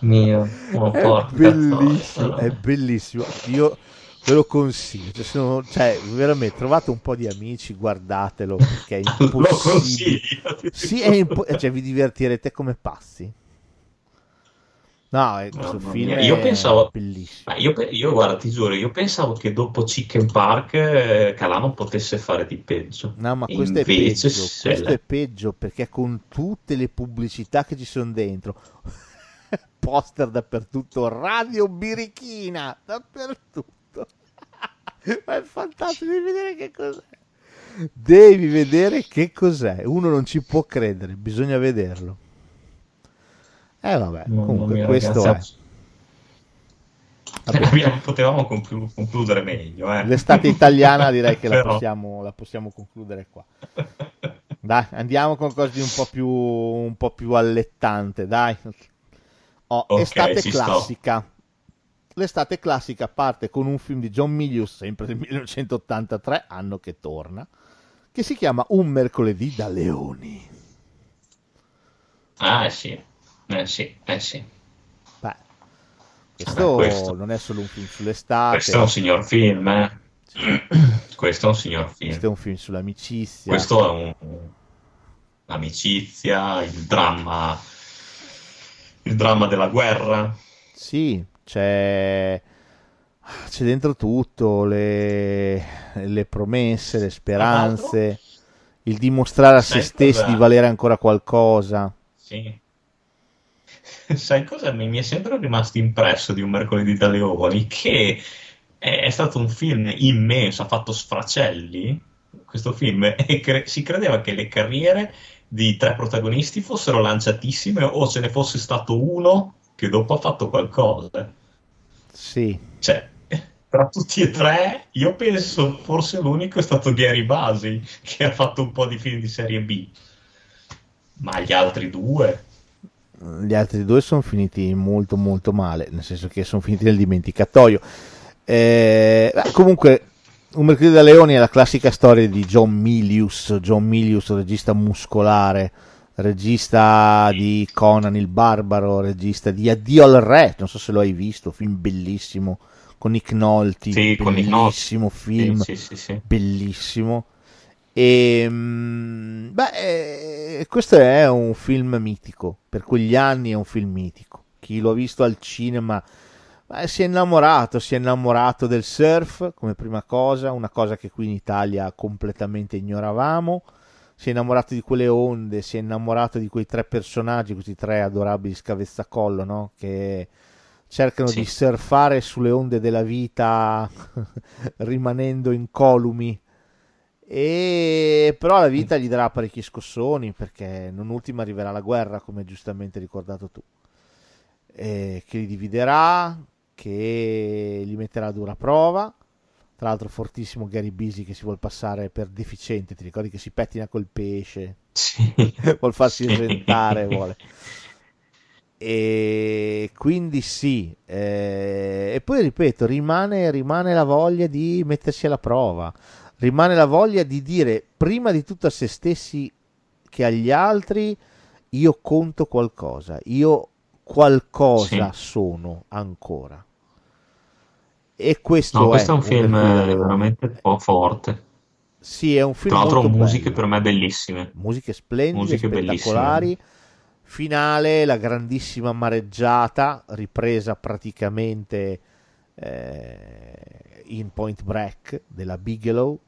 Mio, oh, è bellissimo, è bellissimo. Io ve lo consiglio. Cioè, sono, cioè, veramente trovate un po' di amici, guardatelo perché è <laughs> impossibile. sì, è impo- cioè, vi divertirete come passi. No, questo no, film io pensavo, bellissimo. Io, io, guarda, ti giuro, io pensavo che dopo Chicken Park eh, Calano potesse fare di peggio. No, ma questo, è peggio, questo è peggio perché con tutte le pubblicità che ci sono dentro, <laughs> poster dappertutto, radio birichina dappertutto. <laughs> ma è fantastico, devi vedere che cos'è. Devi vedere che cos'è. Uno non ci può credere, bisogna vederlo. Eh vabbè, comunque mia, questo ragazzi, è... <laughs> Abbiamo, potevamo conclu- concludere meglio. Eh. L'estate italiana direi che la, <laughs> possiamo, la, possiamo, concludere qua. Dai, andiamo con qualcosa di un po' più, un po più allettante, dai. Oh, okay, estate classica. Sto. L'estate classica parte con un film di John Milius, sempre del <laughs> 1983, anno che torna, che si chiama Un mercoledì da leoni. Ah, sì. Eh sì, eh sì. Beh, questo, Beh, questo, non è solo un film sull'estate. Questo è un signor film, eh. <clears throat> Questo è un signor film. Questo è un film sull'amicizia. Questo è un... l'amicizia, il dramma, il dramma della guerra. Sì, c'è c'è dentro tutto, le, le promesse, le speranze, il dimostrare a se stessi di valere ancora qualcosa. Sì, sai cosa mi, è sempre rimasto impresso di Un mercoledì da leoni? Che è, è stato un film immenso, ha fatto sfracelli questo film e cre- si credeva che le carriere di tre protagonisti fossero lanciatissime o ce ne fosse stato uno che dopo ha fatto qualcosa. Sì. Cioè, tra tutti e tre, io penso forse l'unico è stato Gary Basi che ha fatto un po' di film di serie B. Ma gli altri due gli altri due sono finiti molto molto male, nel senso che sono finiti nel dimenticatoio. Eh, comunque, Un mercoledì da leoni è la classica storia di John Milius, John Milius, regista muscolare, regista di Conan il Barbaro, regista di Addio al Re, non so se lo hai visto, film bellissimo, con Nick Nolte, sì, bellissimo film, sì, sì, bellissimo E, mm, beh, eh, questo è un film mitico, per quegli anni è un film mitico. Chi lo ha visto al cinema beh, si è innamorato, si è innamorato del surf come prima cosa, una cosa che qui in Italia completamente ignoravamo. Si è innamorato di quelle onde, si è innamorato di quei tre personaggi, questi tre adorabili scavezzacollo, no? Che cercano sì. di surfare sulle onde della vita <laughs> rimanendo incolumi e però la vita gli darà parecchi scossoni perché non ultima arriverà la guerra come giustamente ricordato tu. E che li dividerà che li metterà a dura prova. Tra l'altro fortissimo Gary Busy che si vuole passare per deficiente ti ricordi che si pettina col pesce? Sì. <laughs> vuol farsi esentare vuole. E quindi sì eh, e poi ripeto rimane, rimane la voglia di mettersi alla prova rimane la voglia di dire prima di tutto a se stessi che agli altri io conto qualcosa io qualcosa sì. sono ancora e questo, no, questo è, un film veramente un po' forte sì è un film tra l'altro musiche bello. per me bellissime musiche splendide musiche spettacolari bellissime finale, la grandissima mareggiata ripresa praticamente eh, in Point Break della Bigelow.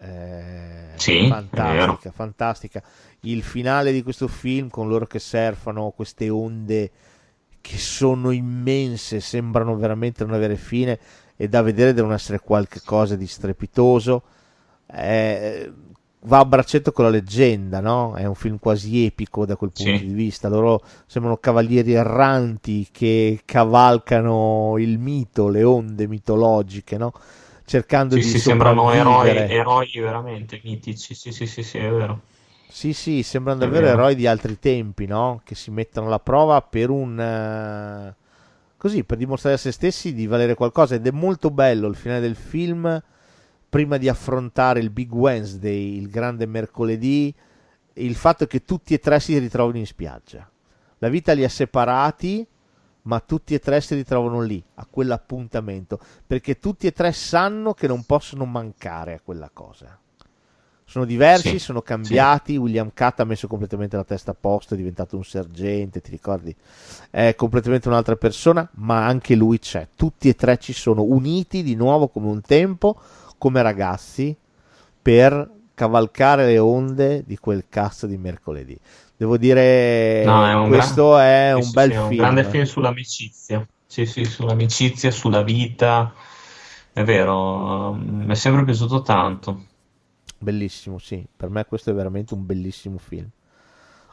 Eh, sì, fantastica, fantastica. Il finale di questo film con loro che surfano queste onde che sono immense, sembrano veramente non avere fine e da vedere devono essere qualcosa di strepitoso. Eh, va a braccetto con la leggenda, no? È un film quasi epico da quel punto Sì. di vista. Loro sembrano cavalieri erranti che cavalcano il mito, le onde mitologiche, no? Cercando Sì, di sì, sembrano eroi, eroi veramente mitici. Sì, sì, sì, sì, è vero. Sì, sì, sembrano davvero vero. eroi di altri tempi, no? Che si mettono alla prova per un... eh, così, per dimostrare a se stessi di valere qualcosa. Ed è molto bello il finale del film, prima di affrontare il Big Wednesday, il grande mercoledì, il fatto che tutti e tre si ritrovino in spiaggia. La vita li ha separati, ma tutti e tre si ritrovano lì, a quell'appuntamento, perché tutti e tre sanno che non possono mancare a quella cosa. Sono diversi, Sì, sono cambiati. William Catt ha messo completamente la testa a posto, è diventato un sergente, ti ricordi? È completamente un'altra persona, ma anche lui c'è. Tutti e tre ci sono uniti di nuovo come un tempo, come ragazzi, per cavalcare le onde di quel cazzo di mercoledì. Devo dire, No, è un questo gran- è un sì, bel sì, è un film. grande film sull'amicizia. Sì, sì, sull'amicizia, sulla vita. È vero, mi è sempre piaciuto tanto. Bellissimo, sì. Per me questo è veramente un bellissimo film.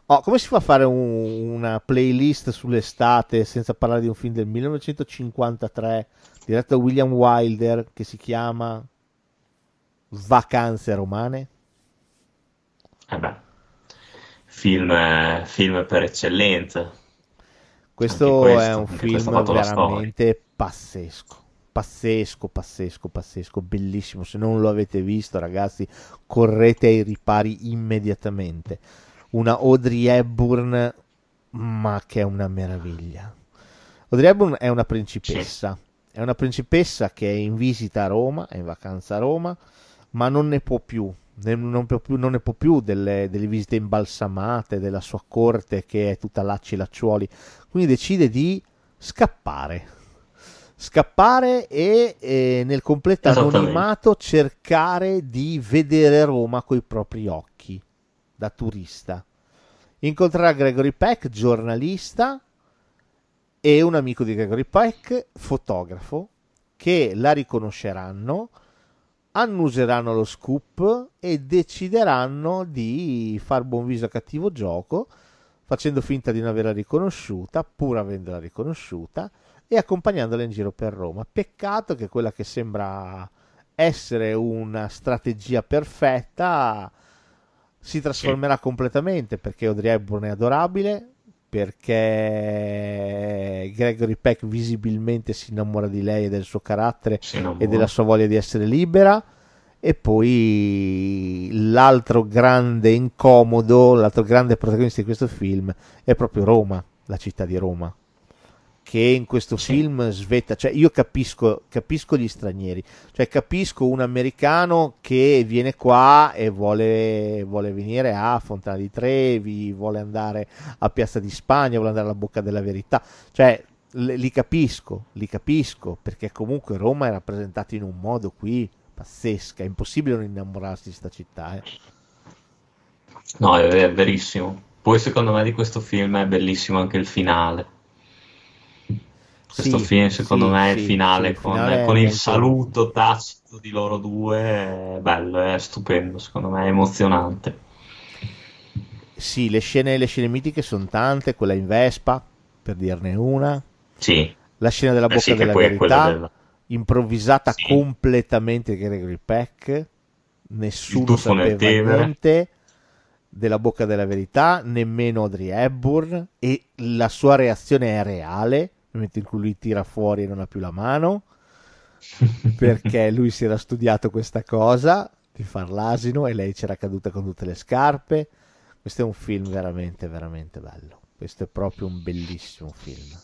Oh, come si fa a fare un- una playlist sull'estate senza parlare di un film del 1953 diretto da William Wilder che si chiama Vacanze romane? Eh beh, film, eh, film per eccellenza. Questo, questo, è un film veramente pazzesco. Pazzesco, pazzesco, pazzesco, bellissimo. Se non lo avete visto, ragazzi, correte ai ripari immediatamente. Una Audrey Hepburn, ma che è una meraviglia. Audrey Hepburn è una principessa. È una principessa che è in visita a Roma, è in vacanza a Roma, ma non ne può più. Non, più, non ne può più delle, delle visite imbalsamate, della sua corte che è tutta lacci e lacciuoli. Quindi decide di scappare. Scappare e eh, nel completo anonimato cercare di vedere Roma coi propri occhi da turista. Incontrerà Gregory Peck, giornalista, e un amico di Gregory Peck, fotografo, che la riconosceranno, annuseranno lo scoop e decideranno di far buon viso a cattivo gioco, facendo finta di non averla riconosciuta, pur avendola riconosciuta, e accompagnandola in giro per Roma. Peccato che quella che sembra essere una strategia perfetta si trasformerà completamente perché Audrey Hepburn è adorabile, perché Gregory Peck visibilmente si innamora di lei e del suo carattere e della sua voglia di essere libera. E poi l'altro grande incomodo, l'altro grande protagonista di questo film è proprio Roma, la città di Roma. Che in questo sì. film svetta, cioè io capisco, capisco gli stranieri, cioè capisco un americano che viene qua e vuole, vuole venire a Fontana di Trevi, vuole andare a Piazza di Spagna, vuole andare alla Bocca della Verità, cioè li capisco, li capisco, perché comunque Roma è rappresentata in un modo qui pazzesca, è impossibile non innamorarsi di questa città. Eh. No, è, è verissimo. Poi secondo me di questo film è bellissimo anche il finale questo sì, film secondo sì, me è il finale, sì, con, finale con il saluto tacito di loro due è bello, è stupendo secondo me, è emozionante. Sì, le scene, le scene mitiche sono tante, quella in Vespa per dirne una. Sì. la scena della bocca eh della verità della... improvvisata completamente Gregory Peck. Nessuno sapeva niente della bocca della verità nemmeno Audrey Hepburn e la sua reazione è reale nel momento in cui lui tira fuori e non ha più la mano, <laughs> perché lui si era studiato questa cosa di far l'asino e lei c'era caduta con tutte le scarpe. Questo è un film veramente, veramente bello. Questo è proprio un bellissimo film.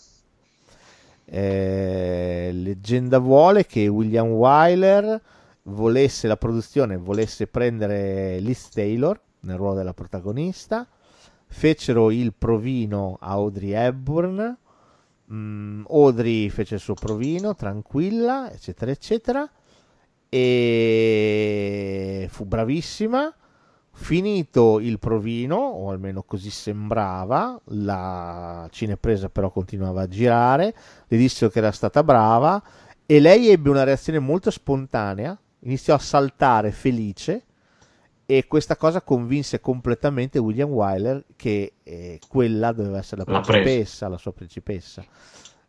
Eh, leggenda vuole che William Wyler volesse la produzione volesse prendere Liz Taylor nel ruolo della protagonista fecero il provino a Audrey Hepburn Mm, Audrey fece il suo provino, tranquilla, eccetera, eccetera, e fu bravissima. Finito il provino, o almeno così sembrava, la cinepresa però continuava a girare, le dissero che era stata brava e lei ebbe una reazione molto spontanea, iniziò a saltare felice e questa cosa convinse completamente William Wyler che eh, quella doveva essere la principessa, la sua principessa,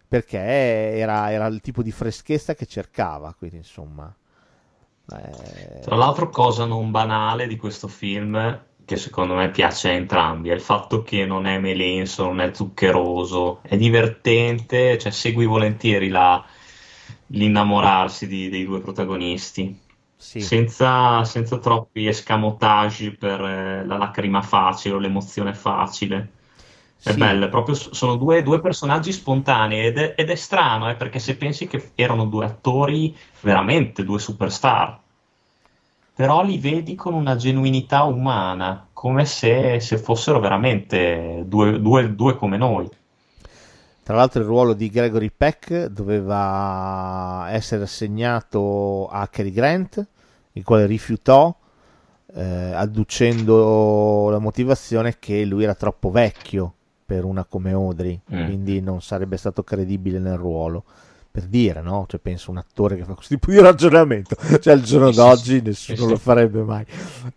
perché era, era, il tipo di freschezza che cercava, quindi insomma... Eh... Tra l'altro cosa non banale di questo film, che secondo me piace a entrambi, è il fatto che non è melenso, non è zuccheroso, è divertente, cioè segui volentieri la, l'innamorarsi di, dei due protagonisti sì. senza, senza, troppi escamotage per eh, la lacrima facile o l'emozione facile. È sì. bello, proprio sono due, due personaggi spontanei ed è, ed è strano eh, perché se pensi che erano due attori veramente due superstar, però li vedi con una genuinità umana, come se, se fossero veramente due, due, due come noi. Tra l'altro il ruolo di Gregory Peck doveva essere assegnato a Cary Grant, il quale rifiutò, eh, adducendo la motivazione che lui era troppo vecchio per una come Audrey, mm. quindi non sarebbe stato credibile nel ruolo. Per dire, no? Cioè, penso un attore che fa questo tipo di ragionamento, cioè al giorno d'oggi nessuno lo farebbe mai.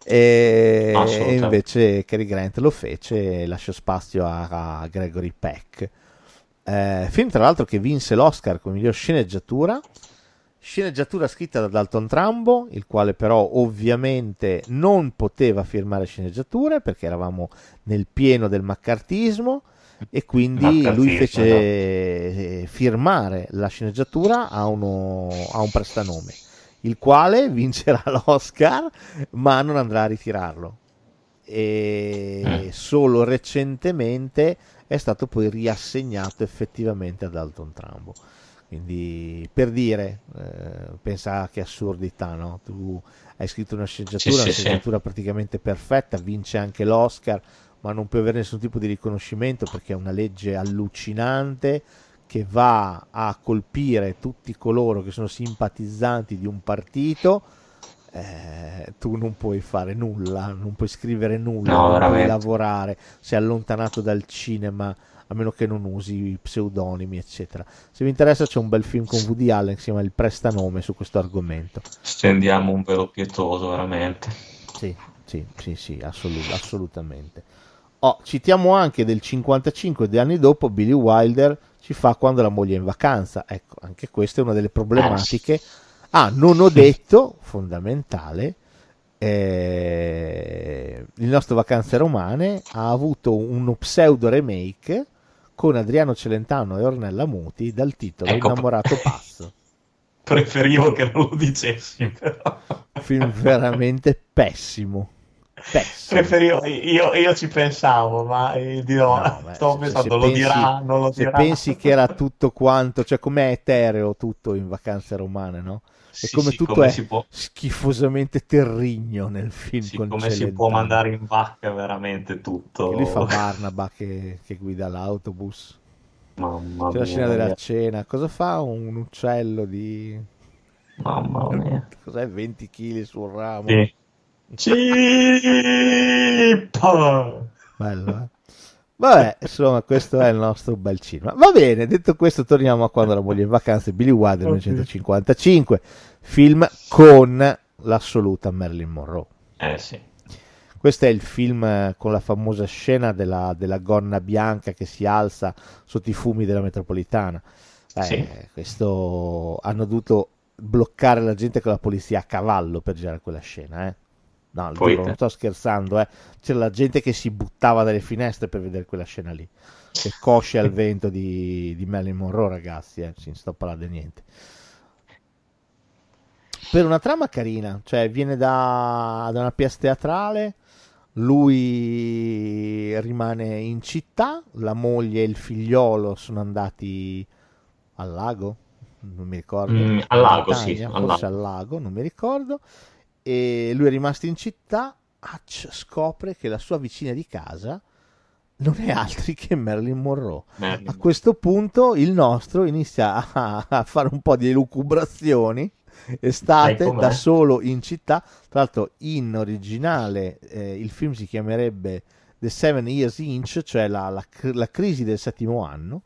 E, e invece Cary Grant lo fece e lasciò spazio a, a Gregory Peck eh, film tra l'altro che vinse l'Oscar come miglior sceneggiatura. Sceneggiatura scritta da Dalton Trambo, il quale però ovviamente non poteva firmare sceneggiature perché eravamo nel pieno del maccartismo e quindi lui fece no. Eh, firmare la sceneggiatura a, uno, a un prestanome, il quale <laughs> vincerà l'Oscar ma non andrà a ritirarlo. E mm. solo recentemente è stato poi riassegnato effettivamente ad Alton Trambo. Quindi per dire, eh, pensa che assurdità, no? Tu hai scritto una sceneggiatura, sì, una sceneggiatura sì. praticamente perfetta, vince anche l'Oscar, ma non puoi avere nessun tipo di riconoscimento perché è una legge allucinante che va a colpire tutti coloro che sono simpatizzanti di un partito eh, tu non puoi fare nulla, non puoi scrivere nulla, no, non veramente. puoi lavorare, sei allontanato dal cinema a meno che non usi pseudonimi, eccetera. Se vi interessa c'è un bel film con Woody Allen che si chiama Il prestanome su questo argomento. Stendiamo un velo pietoso, veramente. Sì, sì, sì, sì, assolut- assolutamente. Oh, citiamo anche del 55 di anni dopo Billy Wilder ci fa quando la moglie è in vacanza. Ecco, anche questa è una delle problematiche. Eh, Ah, non ho detto, fondamentale, eh, il nostro Vacanze Romane ha avuto uno pseudo remake con Adriano Celentano e Ornella Muti dal titolo ecco, Innamorato Pazzo. Preferivo che non lo dicessi. Film veramente pessimo. Preferivo, io, io, ci pensavo, ma eh, dirò, no, <laughs> beh, stavo pensando, lo pensi, dirà, non lo se dirà. pensi che era <laughs> tutto quanto, cioè com'è etereo tutto in vacanze romane, no? E come sì, tutto come è può... schifosamente terrigno nel film sì, come Celentano. si può mandare in vacca veramente tutto. Che lui fa <laughs> Barnaba che, che guida l'autobus. Mamma C'è la scena della cena. Cosa fa un uccello di... Mamma mia. Cos'è 20 kg sul ramo? Sì. Cippa! Bello, eh? Vabbè, insomma, questo è il nostro bel cinema. Va bene, detto questo, torniamo a quando la moglie in vacanza Billy Wilder 1955, film con l'assoluta Marilyn Monroe. Eh sì. Questo è il film con la famosa scena della, della gonna bianca che si alza sotto i fumi della metropolitana. Eh, sì. Questo hanno dovuto bloccare la gente con la polizia a cavallo per girare quella scena, eh. No, giuro, non sto scherzando, eh. C'era la gente che si buttava dalle finestre per vedere quella scena lì. Che cosce al vento di, di Marilyn Monroe, ragazzi, eh. Si sto parlando di niente. Per una trama carina, cioè viene da, da una pièce teatrale, lui rimane in città, la moglie e il figliolo sono andati al lago, non mi ricordo. Mm, al lago, Montagna, sì. Al forse lago. al lago, non mi ricordo. E lui è rimasto in città. Hutch scopre che la sua vicina di casa non è altri che Marilyn Monroe. Marilyn. A questo punto il nostro inizia a, a fare un po' di elucubrazioni. Estate da solo in città. Tra l'altro, in originale eh, il film si chiamerebbe The Seven Years Inch, cioè la, la, la crisi del settimo anno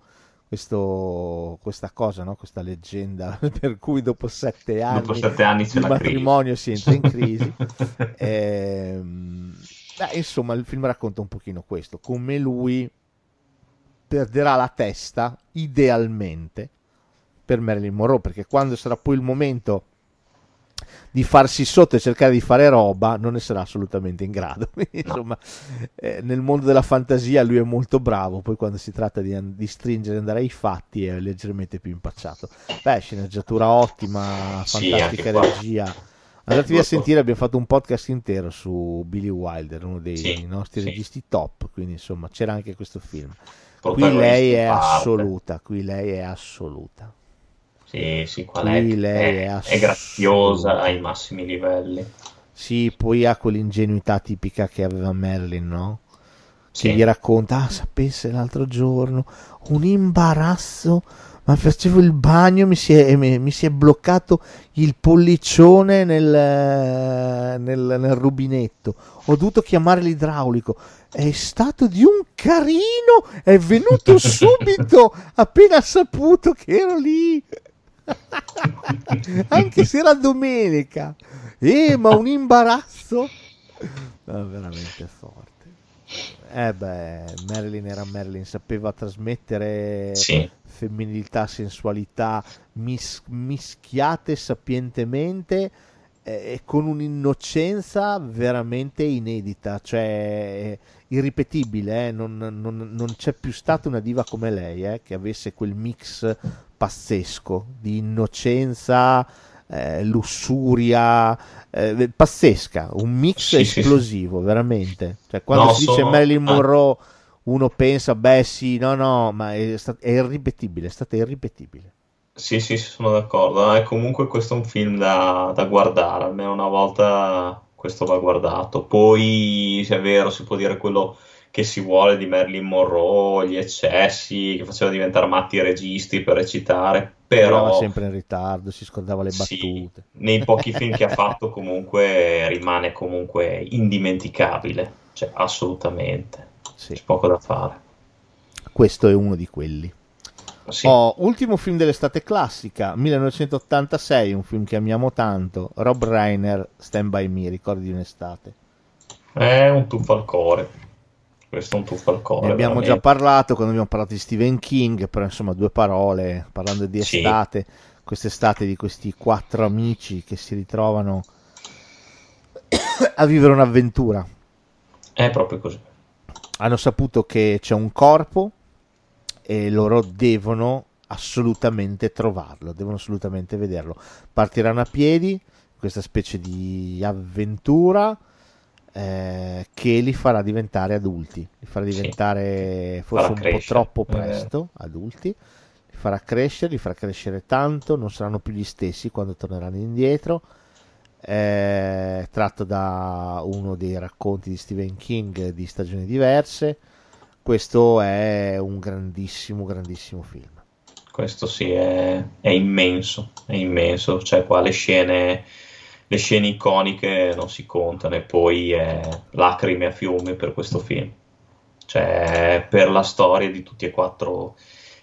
questo, questa cosa, no? questa leggenda <laughs> per cui dopo sette anni, dopo sette anni il matrimonio crisi. si entra in crisi. <laughs> eh, beh, insomma, il film racconta un pochino questo, come lui perderà la testa idealmente per Marilyn Monroe, perché quando sarà poi il momento di farsi sotto e cercare di fare roba non ne sarà assolutamente in grado. <laughs> Insomma, eh, nel mondo della fantasia lui è molto bravo, poi quando si tratta di, di stringere e andare ai fatti è leggermente più impacciato. Beh, sceneggiatura ottima, fantastica sì, regia. Andatevi a sentire, abbiamo fatto un podcast intero su Billy Wilder, uno dei sì, nostri sì. registi top, quindi insomma c'era anche questo film. Qui lei è assoluta, qui lei è assoluta. Sì, sì, qual è? Lei è, è, è graziosa ai massimi livelli. Sì, poi ha quell'ingenuità tipica che aveva Merlin, no? Che gli racconta, ah, sapesse l'altro giorno, un imbarazzo, ma facevo il bagno, mi si è, mi, mi si è bloccato il pollicione nel, nel, nel rubinetto. Ho dovuto chiamare l'idraulico. È stato di un carino, è venuto <laughs> subito appena saputo che ero lì. Anche se era domenica. Eh, ma un imbarazzo. No, veramente forte. Eh beh, Marilyn era Marilyn, sapeva trasmettere sì. femminilità, sensualità mis- mischiate sapientemente e con un'innocenza veramente inedita, cioè irripetibile. Eh? Non, non, non, c'è più stata una diva come lei eh? che avesse quel mix pazzesco di innocenza, eh, lussuria, eh, pazzesca, un mix sì, esplosivo, sì, veramente. Cioè, quando no, si dice sono... Marilyn ah. Monroe, uno pensa, beh sì, no, no, ma è, stat- è irripetibile, è stata irripetibile. Sì, sì, sono d'accordo. E comunque questo è un film da, da guardare, almeno una volta questo va guardato. Poi, se è vero, si può dire quello che si vuole di Marilyn Monroe, gli eccessi, che faceva diventare matti i registi per recitare, però... Era sempre in ritardo, si scordava le battute. Sì, nei pochi film che ha <laughs> fatto comunque rimane comunque indimenticabile, cioè assolutamente, sì. c'è poco da fare. Questo è uno di quelli. Sì. Oh, ultimo film dell'estate classica, 1986, un film che amiamo tanto, Rob Reiner, Stand By Me, ricordi di un'estate. È un tuffo al cuore questo è un tuffo al cuore. Ne abbiamo veramente. già parlato quando abbiamo parlato di Stephen King, però insomma due parole, parlando di estate, sì. quest'estate di questi quattro amici che si ritrovano a vivere un'avventura. È proprio così. Hanno saputo che c'è un corpo e loro devono assolutamente trovarlo, devono assolutamente vederlo. Partiranno a piedi, questa specie di avventura eh, che li farà diventare adulti, li farà diventare sì, forse farà un po' troppo eh. presto eh. adulti, li farà crescere, li farà crescere tanto, non saranno più gli stessi quando torneranno indietro. È tratto da uno dei racconti di Stephen King di stagioni diverse. Questo è un grandissimo, grandissimo film. Questo sì, è, è immenso, è immenso. Cioè, qua le scene le scene iconiche non si contano e poi è lacrime a fiume per questo film. Cioè, per la storia di tutti e quattro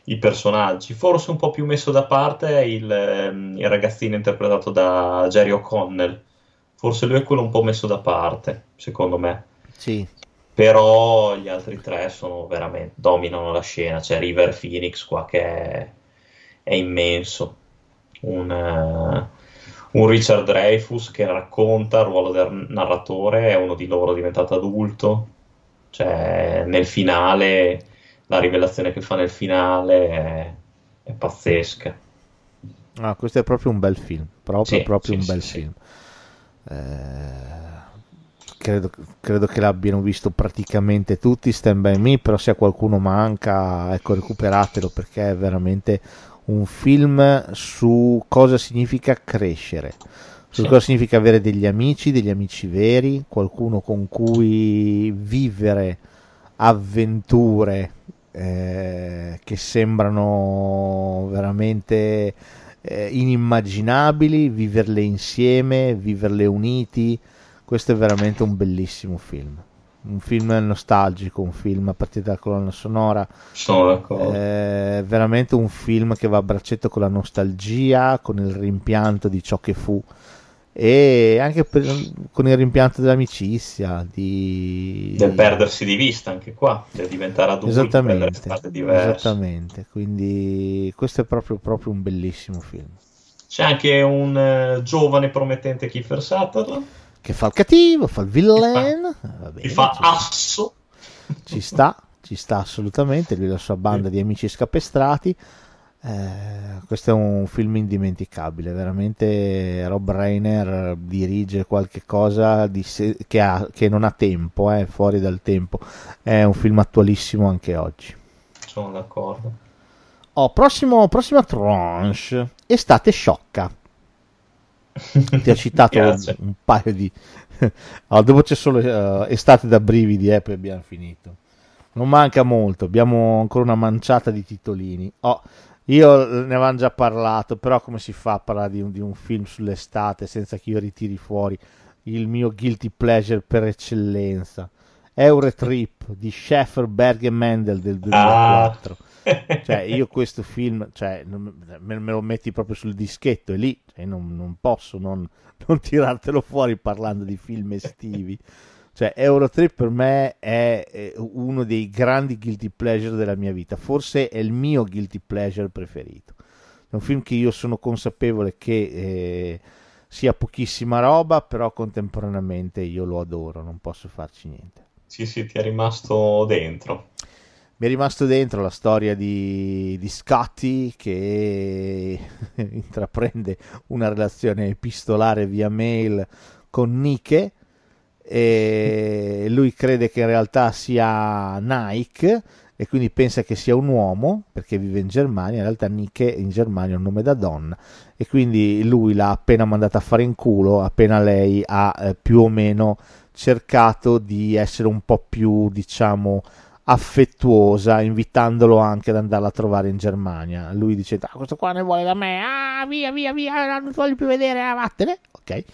i personaggi. Forse un po' più messo da parte il, ehm, il ragazzino interpretato da Jerry O'Connell. Forse lui è quello un po' messo da parte, secondo me. Sì. Però gli altri tre sono veramente dominano la scena. C'è River Phoenix qua che è, è immenso. Un, uh, un Richard Dreyfus che racconta il ruolo del narratore, è uno di loro diventato adulto, cioè nel finale, la rivelazione che fa nel finale è, è pazzesca. Ah, questo è proprio un bel film, proprio, sì, proprio sì, un bel sì, film. Eh, credo, credo, che l'abbiano visto praticamente tutti, Stand By Me, però se a qualcuno manca, ecco, recuperatelo perché è veramente un film su cosa significa crescere, su sì. cosa significa avere degli amici, degli amici veri, qualcuno con cui vivere avventure eh, che sembrano veramente eh, inimmaginabili, viverle insieme, viverle uniti. Questo è veramente un bellissimo film un film nostalgico, un film a partire dalla colonna sonora. Sono d'accordo. È veramente un film che va a braccetto con la nostalgia, con il rimpianto di ciò che fu e anche per, con il rimpianto dell'amicizia, di... del perdersi di vista anche qua, del diventare adulti, esattamente, esattamente. Quindi questo è proprio, proprio un bellissimo film. C'è anche un uh, giovane promettente Kiefer Sutherland che fa il cattivo, fa il villain, che fa asso. Ci sta, ci sta assolutamente, lui e la sua banda di amici scapestrati. Eh, questo è un film indimenticabile, veramente Rob Reiner dirige qualche cosa se- che, ha, che, non ha tempo, eh, fuori dal tempo. È un film attualissimo anche oggi. Sono d'accordo. Oh, prossimo, prossima tranche, estate sciocca ti ho citato un paio di <laughs> allora, dopo c'è solo uh, estate da brividi e eh, poi abbiamo finito. Non manca molto abbiamo ancora una manciata di titolini. Oh, io ne avevamo già parlato però come si fa a parlare di un, di un film sull'estate senza che io ritiri fuori il mio guilty pleasure per eccellenza? Eurotrip di Scheffer, Berg e Mendel del 2004 ah cioè, io questo film, cioè, me, lo metti proprio sul dischetto e lì cioè, non, non, posso non, <laughs> non, tirartelo fuori parlando di film estivi. Cioè, Eurotrip per me è, è, uno dei grandi guilty pleasure della mia vita, forse è il mio guilty pleasure preferito. È un film che io sono consapevole che eh, sia pochissima roba, però contemporaneamente io lo adoro, non posso farci niente. Sì, sì, ti è rimasto dentro mi è rimasto dentro la storia di, di Scotty che <laughs> intraprende una relazione epistolare via mail con Nike e lui crede che in realtà sia Nike e quindi pensa che sia un uomo perché vive in Germania, in realtà Nike in Germania è un nome da donna. E quindi lui l'ha appena mandata a fare in culo appena lei ha eh, più o meno cercato di essere un po' più diciamo affettuosa, invitandolo anche ad andarla a trovare in Germania. Lui dice: ah, Questo qua ne vuole da me, ah, via, via, via, non ti voglio più vedere, ah, vattene. Ok.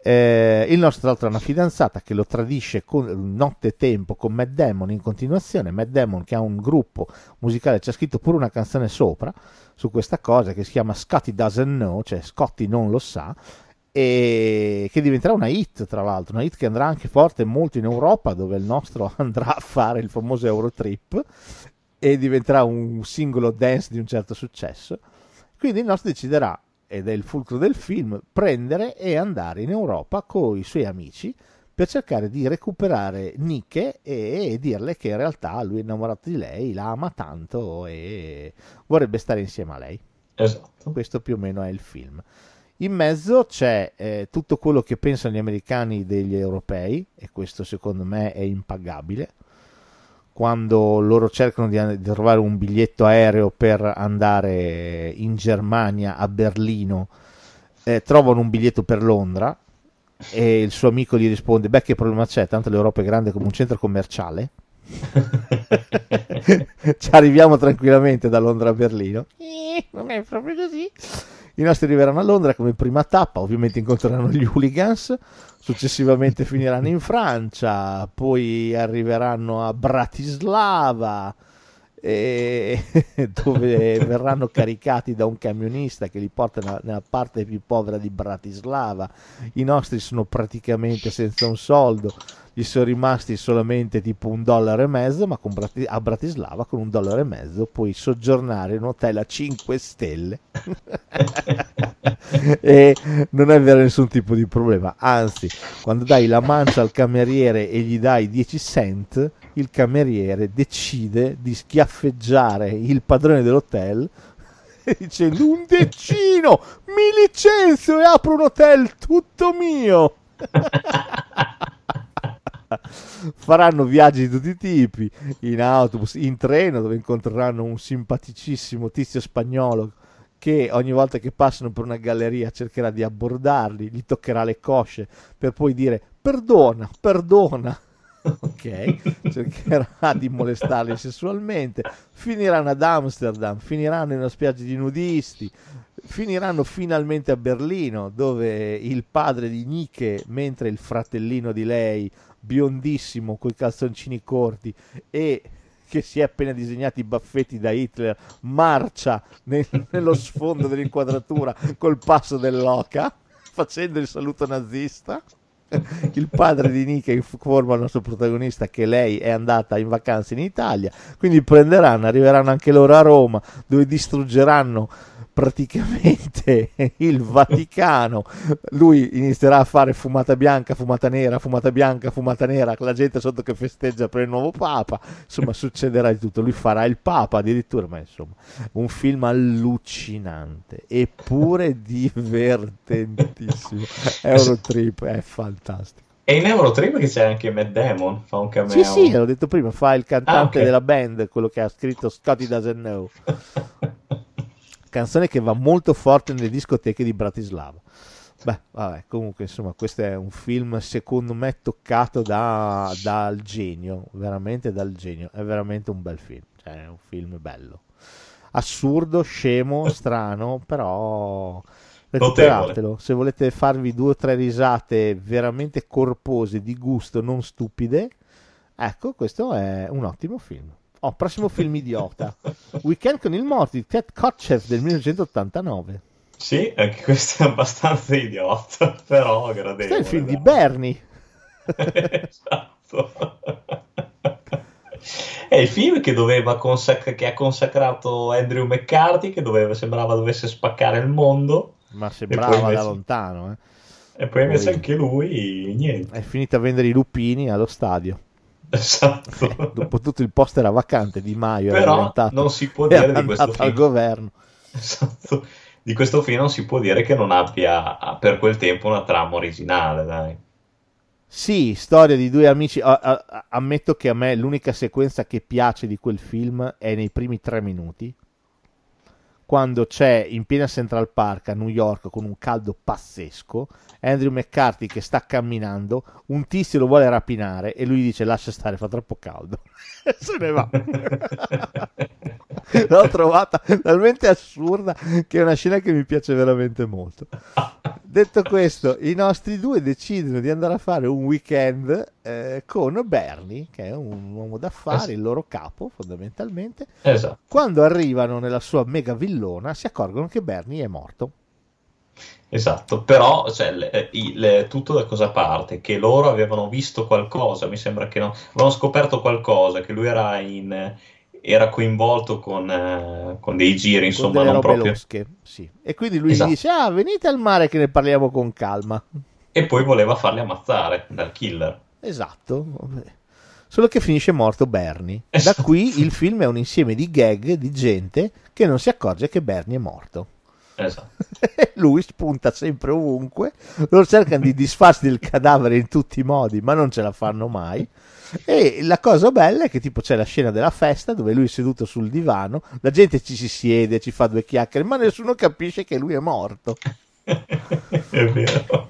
Eh, il nostro tra l'altro è una fidanzata che lo tradisce con, notte e tempo con Matt Damon in continuazione. Matt Damon che ha un gruppo musicale, c'è scritto pure una canzone sopra su questa cosa che si chiama Scotty Doesn't Know, cioè Scotty non lo sa e che diventerà una hit tra l'altro, una hit che andrà anche forte molto in Europa dove il nostro <laughs> andrà a fare il famoso Eurotrip e diventerà un singolo dance di un certo successo. Quindi il nostro deciderà, ed è il fulcro del film, prendere e andare in Europa con i suoi amici per cercare di recuperare Nike e, e dirle che in realtà lui è innamorato di lei, la ama tanto e vorrebbe stare insieme a lei. Esatto. Questo più o meno è il film. In mezzo c'è eh, tutto quello che pensano gli americani degli europei, e questo secondo me è impagabile. Quando loro cercano di, di trovare un biglietto aereo per andare in Germania, a Berlino, eh, trovano un biglietto per Londra e il suo amico gli risponde: Beh, che problema c'è? Tanto l'Europa è grande come un centro commerciale. <laughs> <laughs> Ci arriviamo tranquillamente da Londra a Berlino. Eh, non è proprio così. I nostri arriveranno a Londra come prima tappa, ovviamente incontreranno gli hooligans, successivamente finiranno in Francia, poi arriveranno a Bratislava, e <laughs> dove verranno caricati da un camionista che li porta nella, nella, parte più povera di Bratislava. I nostri sono praticamente senza un soldo, gli sono rimasti solamente tipo un dollaro e mezzo, ma a Bratislava con un dollaro e mezzo puoi soggiornare in un hotel a 5 stelle <laughs> e non è vero nessun tipo di problema. Anzi, quando dai la mancia al cameriere e gli dai 10 cent, il cameriere decide di schiaffeggiare il padrone dell'hotel <laughs> dicendo un decino mi licenzio e apro un hotel tutto mio <laughs> <laughs> faranno viaggi di tutti i tipi in autobus, in treno dove incontreranno un simpaticissimo tizio spagnolo che ogni volta che passano per una galleria cercherà di abbordarli, gli toccherà le cosce per poi dire perdona, perdona <laughs> ok, cercherà di molestarli sessualmente, finiranno ad Amsterdam, finiranno in una spiaggia di nudisti, finiranno finalmente a Berlino dove il padre di Nike, mentre il fratellino di lei, biondissimo, coi calzoncini corti e che si è appena disegnati i baffetti da Hitler, marcia nel, <laughs> nello sfondo dell'inquadratura col passo dell'oca, facendo il saluto nazista. Il padre di Nika informa il nostro protagonista che lei è andata in vacanza in Italia, quindi prenderanno, arriveranno anche loro a Roma, dove distruggeranno praticamente <laughs> il Vaticano. Lui inizierà a fare fumata bianca, fumata nera, fumata bianca, fumata nera, la gente sotto che festeggia per il nuovo Papa. Insomma, <laughs> succederà di tutto. Lui farà il Papa addirittura, ma insomma, un film allucinante eppure <laughs> divertentissimo. Eurotrip è fantastico. E in Eurotrip che c'è anche Matt Damon, fa un cameo. Sì, sì, l'ho detto prima, fa il cantante ah, okay. della band, quello che ha scritto Scotty Doesn't Know. Canzone che va molto forte nelle discoteche di Bratislava. Beh, vabbè, comunque, insomma, questo è un film secondo me toccato da, dal genio, veramente dal genio. È veramente un bel film, cioè è un film bello. Assurdo, scemo, <laughs> strano, però recuperatelo. Se volete farvi due o tre risate veramente corpose, di gusto, non stupide, ecco, questo è un ottimo film. Oh, prossimo film idiota. Weekend con il morto di Ted Kotcheff del 1989. Sì, anche questo è abbastanza idiota, <laughs> però gradevole. Questo è il film dai. di Bernie. esatto. È il film che, doveva consac- che ha consacrato Andrew McCarthy, che doveva, sembrava dovesse spaccare il mondo. Ma sembrava invece... da lontano. Eh. E poi invece poi... anche lui, niente. È finito a vendere i lupini allo stadio. <laughs> Esatto. Dopo tutto il posto era vacante Di Maio. Però non si può <laughs> dire di questo film. al governo. Esatto. Di questo film non si può dire che non abbia per quel tempo una trama originale, dai. Sì, storia di due amici. ammetto che a me l'unica sequenza che piace di quel film è nei primi tre minuti quando c'è in piena Central Park a New York con un caldo pazzesco, Andrew McCarthy che sta camminando, un tizio lo vuole rapinare e lui dice lascia stare, fa troppo caldo. e <laughs> se ne va. <laughs> L'ho trovata talmente assurda che è una scena che mi piace veramente molto. Detto questo, i nostri due decidono di andare a fare un weekend eh, con Bernie, che è un uomo d'affari, il loro capo fondamentalmente. Esatto. Quando arrivano nella sua mega villona si accorgono che Bernie è morto. Esatto, però cioè, le, le, tutto da cosa parte? Che loro avevano visto qualcosa, mi sembra che no, avevano scoperto qualcosa, che lui era in era coinvolto con, eh, con dei giri, insomma, non proprio... Losche, sì. E quindi lui esatto. dice, ah, venite al mare che ne parliamo con calma. E poi voleva farli ammazzare dal killer. Esatto, solo che finisce morto Bernie. Esatto. Da qui il film è un insieme di gag di gente che non si accorge che Bernie è morto. Esatto. <laughs> Lui spunta sempre ovunque, loro cercano di disfarsi del cadavere in tutti i modi, ma non ce la fanno mai. E la cosa bella è che tipo c'è la scena della festa dove lui è seduto sul divano, la gente ci si siede, ci fa due chiacchiere, ma nessuno capisce che lui è morto. <laughs> è vero.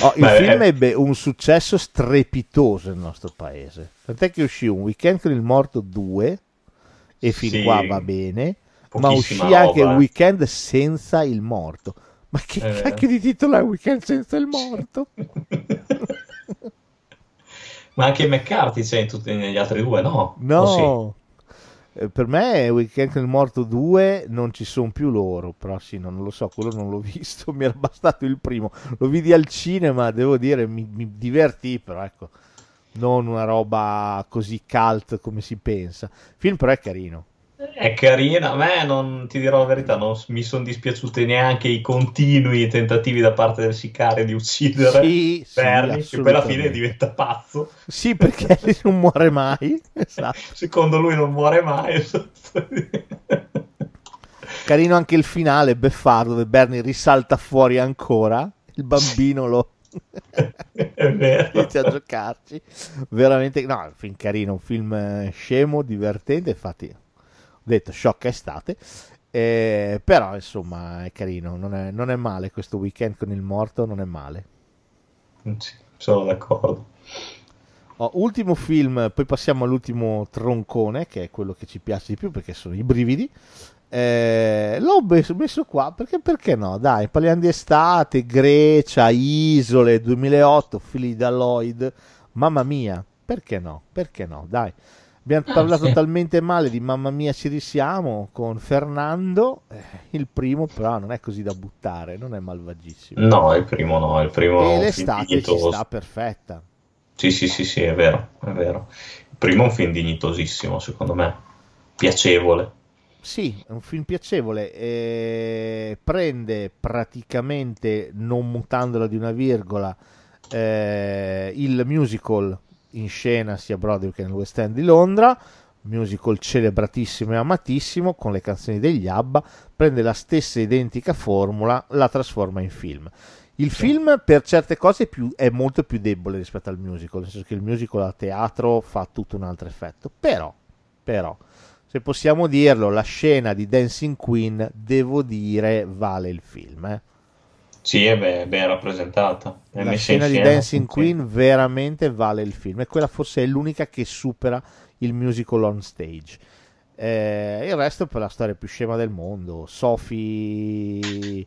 Oh, il Beh, film ebbe un successo strepitoso nel nostro paese. Tant'è che uscì un weekend con il morto 2 e fin sì, qua va bene, ma uscì roba. anche il weekend senza il morto. Ma che eh. cacchio di titolo è Weekend senza il morto? <laughs> ma anche McCarthy c'è in tutti negli altri due, no? No. Eh, per me Weekend con il Morto 2 non ci sono più loro, però sì, non lo so, quello non l'ho <laughs> visto, mi era bastato il primo. Lo vidi al cinema, devo dire, mi, mi divertì, però ecco, non una roba così cult come si pensa. Il film però è carino. È carina, a me non ti dirò la verità, non mi sono dispiaciuti neanche i continui tentativi da parte del sicario di uccidere sì, Bernie, sì, che poi alla fine diventa pazzo. Sì, perché <laughs> lui non muore mai. Esatto. <laughs> Secondo lui non muore mai. <laughs> Carino anche il finale, beffardo, dove Bernie risalta fuori ancora, il bambino lo... è vero. Inizia a giocarci. Veramente, no, un film carino, un film eh, scemo, divertente, infatti detto sciocca estate. Eh, però insomma è carino, non è, non è, male questo weekend con il morto, non è male. Sì, sono d'accordo. Oh, ultimo film, poi passiamo all'ultimo troncone, che è quello che ci piace di più perché sono i brividi. Eh, l'ho messo qua perché, perché no? Dai, parliamo di estate, Grecia, isole, 2008, fili da Lloyd. Mamma mia, perché no? Perché no? Dai. Abbiamo ah, parlato sì. talmente male di Mamma mia ci risiamo con Fernando, eh, il primo però non è così da buttare, non è malvagissimo. No, il primo no, il primo E l'estate ci sta perfetta. Sì, sì, sì, sì, è vero, è vero. Il primo è un film dignitosissimo, secondo me, piacevole. Sì, è un film piacevole, eh, prende praticamente, non mutandolo di una virgola, eh, il musical in scena sia Broadway che nel West End di Londra, musical celebratissimo e amatissimo con le canzoni degli ABBA, prende la stessa identica formula, la trasforma in film. Il film per certe cose è, più, è, molto più debole rispetto al musical, nel senso che il musical a teatro fa tutto un altro effetto, però, però se possiamo dirlo, la scena di Dancing Queen, devo dire, vale il film. Eh. Sì, è ben, ben rappresentata. È la scena di Dancing Queen veramente vale il film e quella forse è l'unica che supera il musical on stage. Eh, il resto è per la storia più scema del mondo. Sophie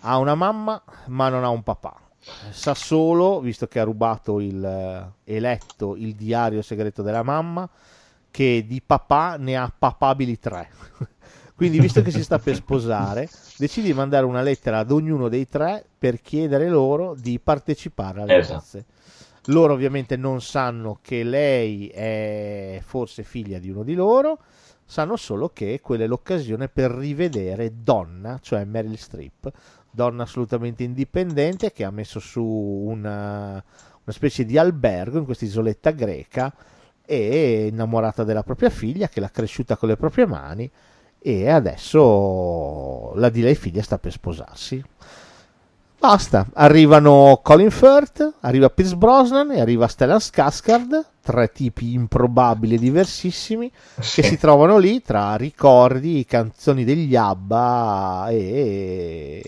ha una mamma ma non ha un papà. Sa solo, visto che ha rubato il eh, eletto il diario segreto della mamma, che di papà ne ha papabili tre. <laughs> Quindi, visto che si sta per sposare, decidi di mandare una lettera ad ognuno dei tre per chiedere loro di partecipare alle esatto. nozze. Loro ovviamente non sanno che lei è forse figlia di uno di loro, sanno solo che quella è l'occasione per rivedere Donna, cioè Meryl Streep, donna assolutamente indipendente che ha messo su una, una specie di albergo in questa isoletta greca e è innamorata della propria figlia che l'ha cresciuta con le proprie mani e adesso la di lei figlia sta per sposarsi. Basta, arrivano Colin Firth, arriva Pierce Brosnan e arriva Stellan Skarsgård, tre tipi improbabili e diversissimi sì. che si trovano lì tra ricordi, canzoni degli ABBA e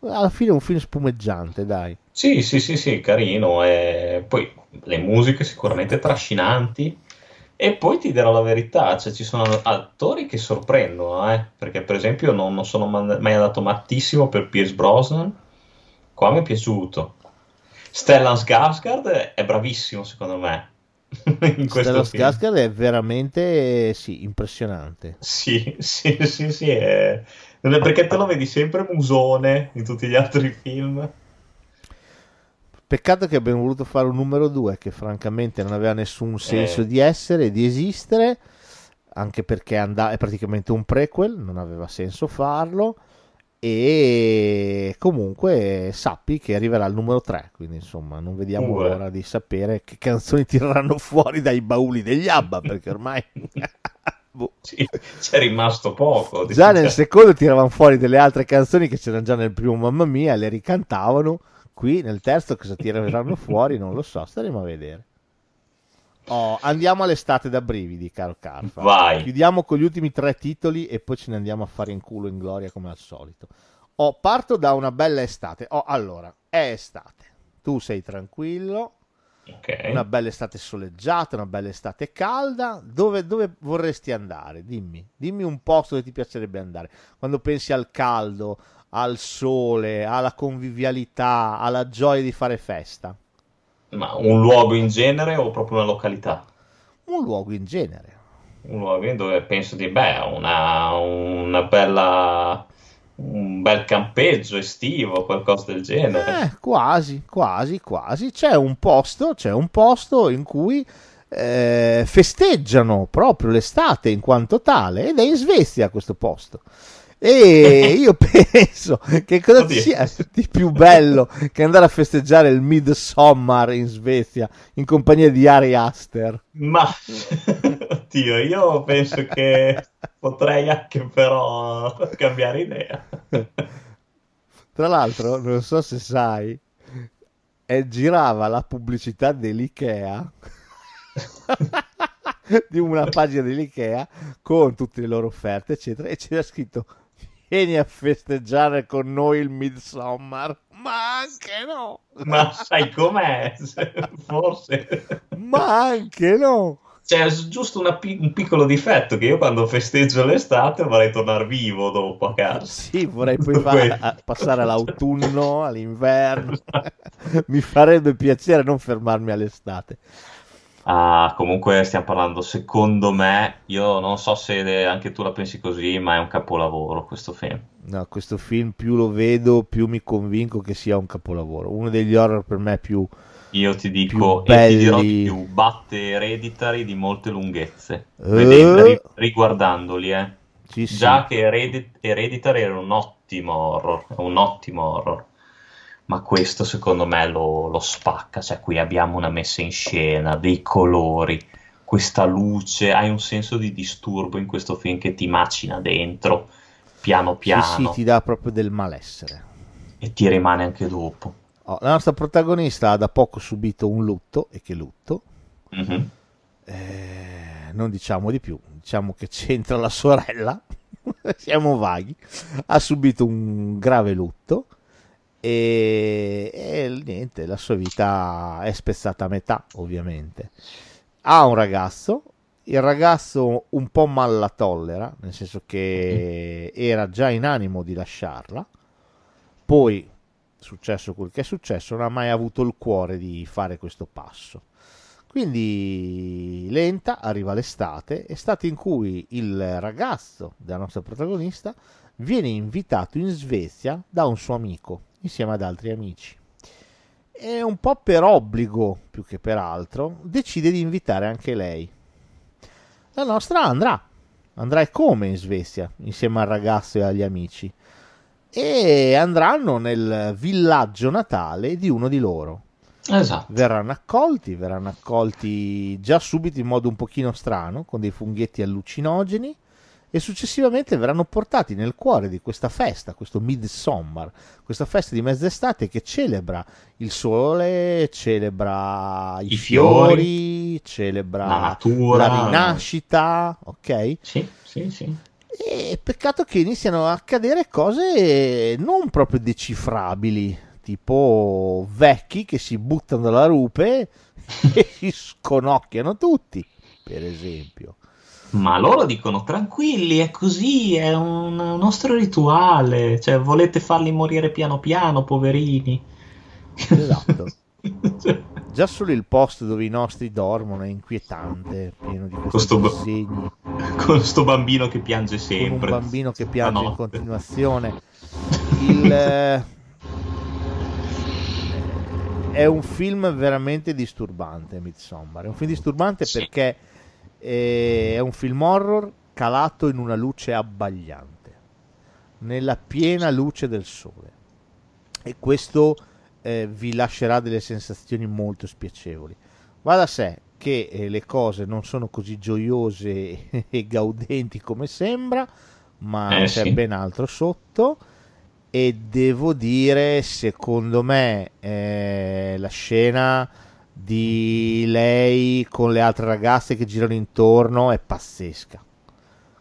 alla fine è un film spumeggiante, dai. Sì, sì, sì, sì, carino e poi le musiche sicuramente trascinanti e poi ti dirò la verità, cioè ci sono attori che sorprendono, eh? perché per esempio non, non sono mai andato mattissimo per Pierce Brosnan, qua mi è piaciuto. Stellan Skarsgård è bravissimo secondo me. <laughs> in Stellan Skarsgård è veramente sì, impressionante. Sì, sì, sì, sì, è... perché te lo vedi sempre musone in tutti gli altri film. Peccato che abbiamo voluto fare un numero 2 che francamente non aveva nessun senso eh. di essere, di esistere, anche perché and- è praticamente un prequel, non aveva senso farlo. E comunque sappi che arriverà il numero 3, quindi insomma non vediamo uh, l'ora di sapere che canzoni tireranno <laughs> fuori dai bauli degli ABBA, perché ormai <laughs> boh. sì, c'è rimasto poco. Già nel secondo tiravano fuori delle altre canzoni che c'erano già nel primo Mamma Mia, le ricantavano. Qui nel terzo cosa tireranno <laughs> fuori non lo so, staremo a vedere. Oh, andiamo all'estate da brividi, caro Carfa. Vai. Chiudiamo con gli ultimi tre titoli e poi ce ne andiamo a fare in culo in gloria come al solito. Oh, parto da una bella estate. Oh, allora, è estate. Tu sei tranquillo. Okay. Una bella estate soleggiata, una bella estate calda. Dove, dove, vorresti andare? Dimmi. Dimmi un posto dove ti piacerebbe andare. Quando pensi al caldo, al sole, alla convivialità, alla gioia di fare festa. Ma un luogo in genere o proprio una località? Un luogo in genere. Un luogo dove penso di, beh, una, una bella un bel campeggio estivo, qualcosa del genere. Eh, quasi, quasi, quasi. C'è un posto, c'è un posto in cui eh, festeggiano proprio l'estate in quanto tale ed è in Svezia questo posto. E <laughs> io penso che cosa Oddio. sia di più bello che andare a festeggiare il Midsummer in Svezia in compagnia di Ari Aster. Ma oddio, io penso che potrei anche però cambiare idea. Tra l'altro, non so se sai, e girava la pubblicità dell'IKEA <laughs> di una pagina dell'IKEA con tutte le loro offerte, eccetera, e c'era scritto vieni a festeggiare con noi il Midsommar. Ma anche no. Ma sai com'è? Forse. Ma anche no. C'è giusto pi- un piccolo difetto che io quando festeggio l'estate vorrei tornare vivo dopo a casa. Sì, vorrei poi fa- passare all'autunno, all'inverno. Mi farebbe piacere non fermarmi all'estate. Ah, comunque stiamo parlando, secondo me, io non so se anche tu la pensi così, ma è un capolavoro questo film. No, questo film più lo vedo, più mi convinco che sia un capolavoro. Uno degli horror per me più Io ti dico, e ti dirò di più, batte Hereditary di molte lunghezze. Vedete, uh... riguardandoli, eh. Sì, Già sì. che Heredit- Hereditary era un ottimo horror, un ottimo horror ma questo secondo me lo, lo, spacca, cioè qui abbiamo una messa in scena, dei colori, questa luce, hai un senso di disturbo in questo film che ti macina dentro, piano piano. Sì, sì ti dà proprio del malessere. E ti rimane anche dopo. Oh, la nostra protagonista ha da poco subito un lutto, e che lutto? Mm-hmm. Eh, non diciamo di più, diciamo che c'entra la sorella, <laughs> siamo vaghi, ha subito un grave lutto e, e niente, la sua vita è spezzata a metà, ovviamente. Ha un ragazzo, il ragazzo un po' mal la tollera, nel senso che era già in animo di lasciarla, poi successo quel che è successo, non ha mai avuto il cuore di fare questo passo. Quindi lenta, arriva l'estate, estate in cui il ragazzo della nostra protagonista viene invitato in Svezia da un suo amico insieme ad altri amici. E un po' per obbligo, più che per altro, decide di invitare anche lei. La nostra andrà, andrà e come in Svezia, insieme al ragazzo e agli amici. E andranno nel villaggio natale di uno di loro. Esatto. Verranno accolti, verranno accolti già subito in modo un pochino strano, con dei funghetti allucinogeni e successivamente verranno portati nel cuore di questa festa, questo Midsummer, questa festa di mezz'estate che celebra il sole, celebra i, I fiori, fiori, celebra la natura, la rinascita, ok? Sì, sì, sì. E peccato che iniziano a accadere cose non proprio decifrabili, tipo vecchi che si buttano dalla rupe <laughs> e si sconocchiano tutti, per esempio. Ma loro dicono tranquilli, è così, è un nostro rituale, cioè volete farli morire piano piano, poverini. Esatto. <laughs> Già solo il posto dove i nostri dormono è inquietante, pieno di questi disegni. Con questo <laughs> bambino che piange sempre. Con un bambino che piange in continuazione. <laughs> Il, eh, è un film veramente disturbante, Midsommar. È un film disturbante sì. perché è un film horror calato in una luce abbagliante, nella piena luce del sole. E questo eh, vi lascerà delle sensazioni molto spiacevoli. Va da sé che eh, le cose non sono così gioiose <laughs> e gaudenti come sembra, ma Eh, c'è sì. ben altro sotto. E devo dire, secondo me, eh, la scena di lei con le altre ragazze che girano intorno è pazzesca.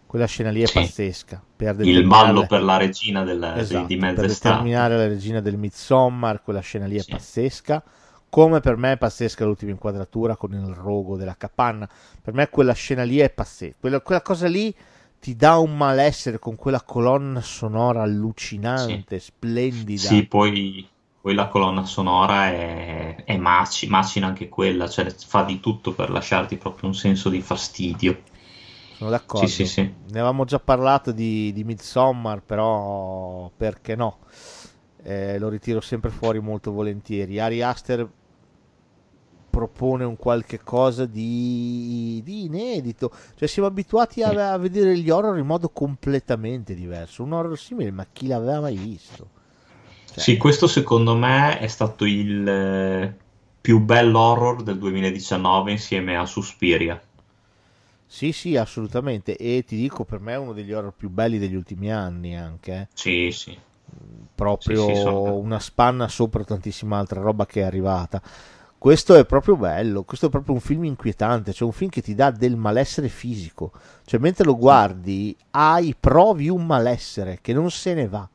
Quella scena lì è Sì. pazzesca. Per Il ballo per la regina del, di- Esatto, di per mezza estate. determinare la regina del Midsommar, quella scena lì è Sì. pazzesca. Come per me è pazzesca l'ultima inquadratura con il rogo della capanna. Per me quella scena lì è pazzesca. Quella, quella cosa lì ti dà un malessere con quella colonna sonora allucinante, splendida. Sì, poi, poi la colonna sonora è, è maci- macina anche quella, cioè fa di tutto per lasciarti proprio un senso di fastidio. Sono d'accordo. Sì, sì, sì. Ne avevamo già parlato di, di Midsommar, però perché no? Eh, lo ritiro sempre fuori molto volentieri. Ari Aster propone un qualche cosa di, di inedito. Cioè, siamo abituati a, a vedere gli horror in modo completamente diverso. Un horror simile, ma chi l'aveva mai visto? Cioè, Sì, questo secondo me è stato il eh, più bello horror del 2019 insieme a Suspiria. sì, sì, assolutamente. E ti dico, per me è uno degli horror più belli degli ultimi anni anche. eh. Sì, sì. proprio Sì, sì, sono- una spanna sopra tantissima altra roba che è arrivata. Questo è proprio bello, questo è proprio un film inquietante, cioè un film che ti dà del malessere fisico, cioè mentre lo guardi hai, provi un malessere che non se ne va,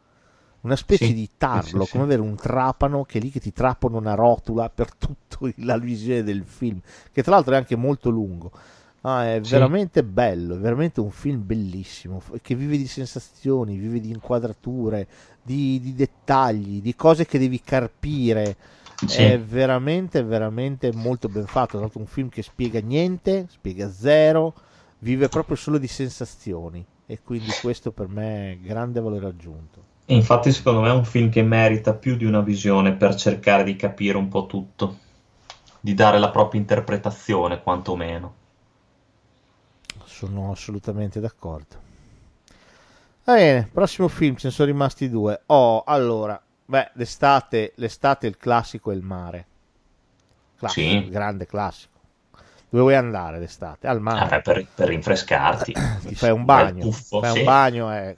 una specie Sì, di tarlo, sì, come avere un trapano che è lì che ti trappano una rotula <laughs> per tutta la visione del film, che tra l'altro è anche molto lungo. Ah, è veramente bello, è veramente un film bellissimo, che vive di sensazioni, vive di inquadrature, di, di dettagli, di cose che devi carpire. Sì. È veramente, veramente molto ben fatto. È un film che spiega niente, spiega zero, vive proprio solo di sensazioni. E quindi questo per me è grande valore aggiunto. E infatti secondo me è un film che merita più di una visione per cercare di capire un po' tutto, di dare la propria interpretazione quantomeno. Sono assolutamente d'accordo. Va bene, prossimo film, ce ne sono rimasti due. Oh, allora, beh, l'estate, l'estate il classico è il mare. Classico, Sì. grande classico. Dove vuoi andare d'estate? Al mare. Vabbè, per, per rinfrescarti. ti fai un bagno, tuffo, fai sì. un bagno, è,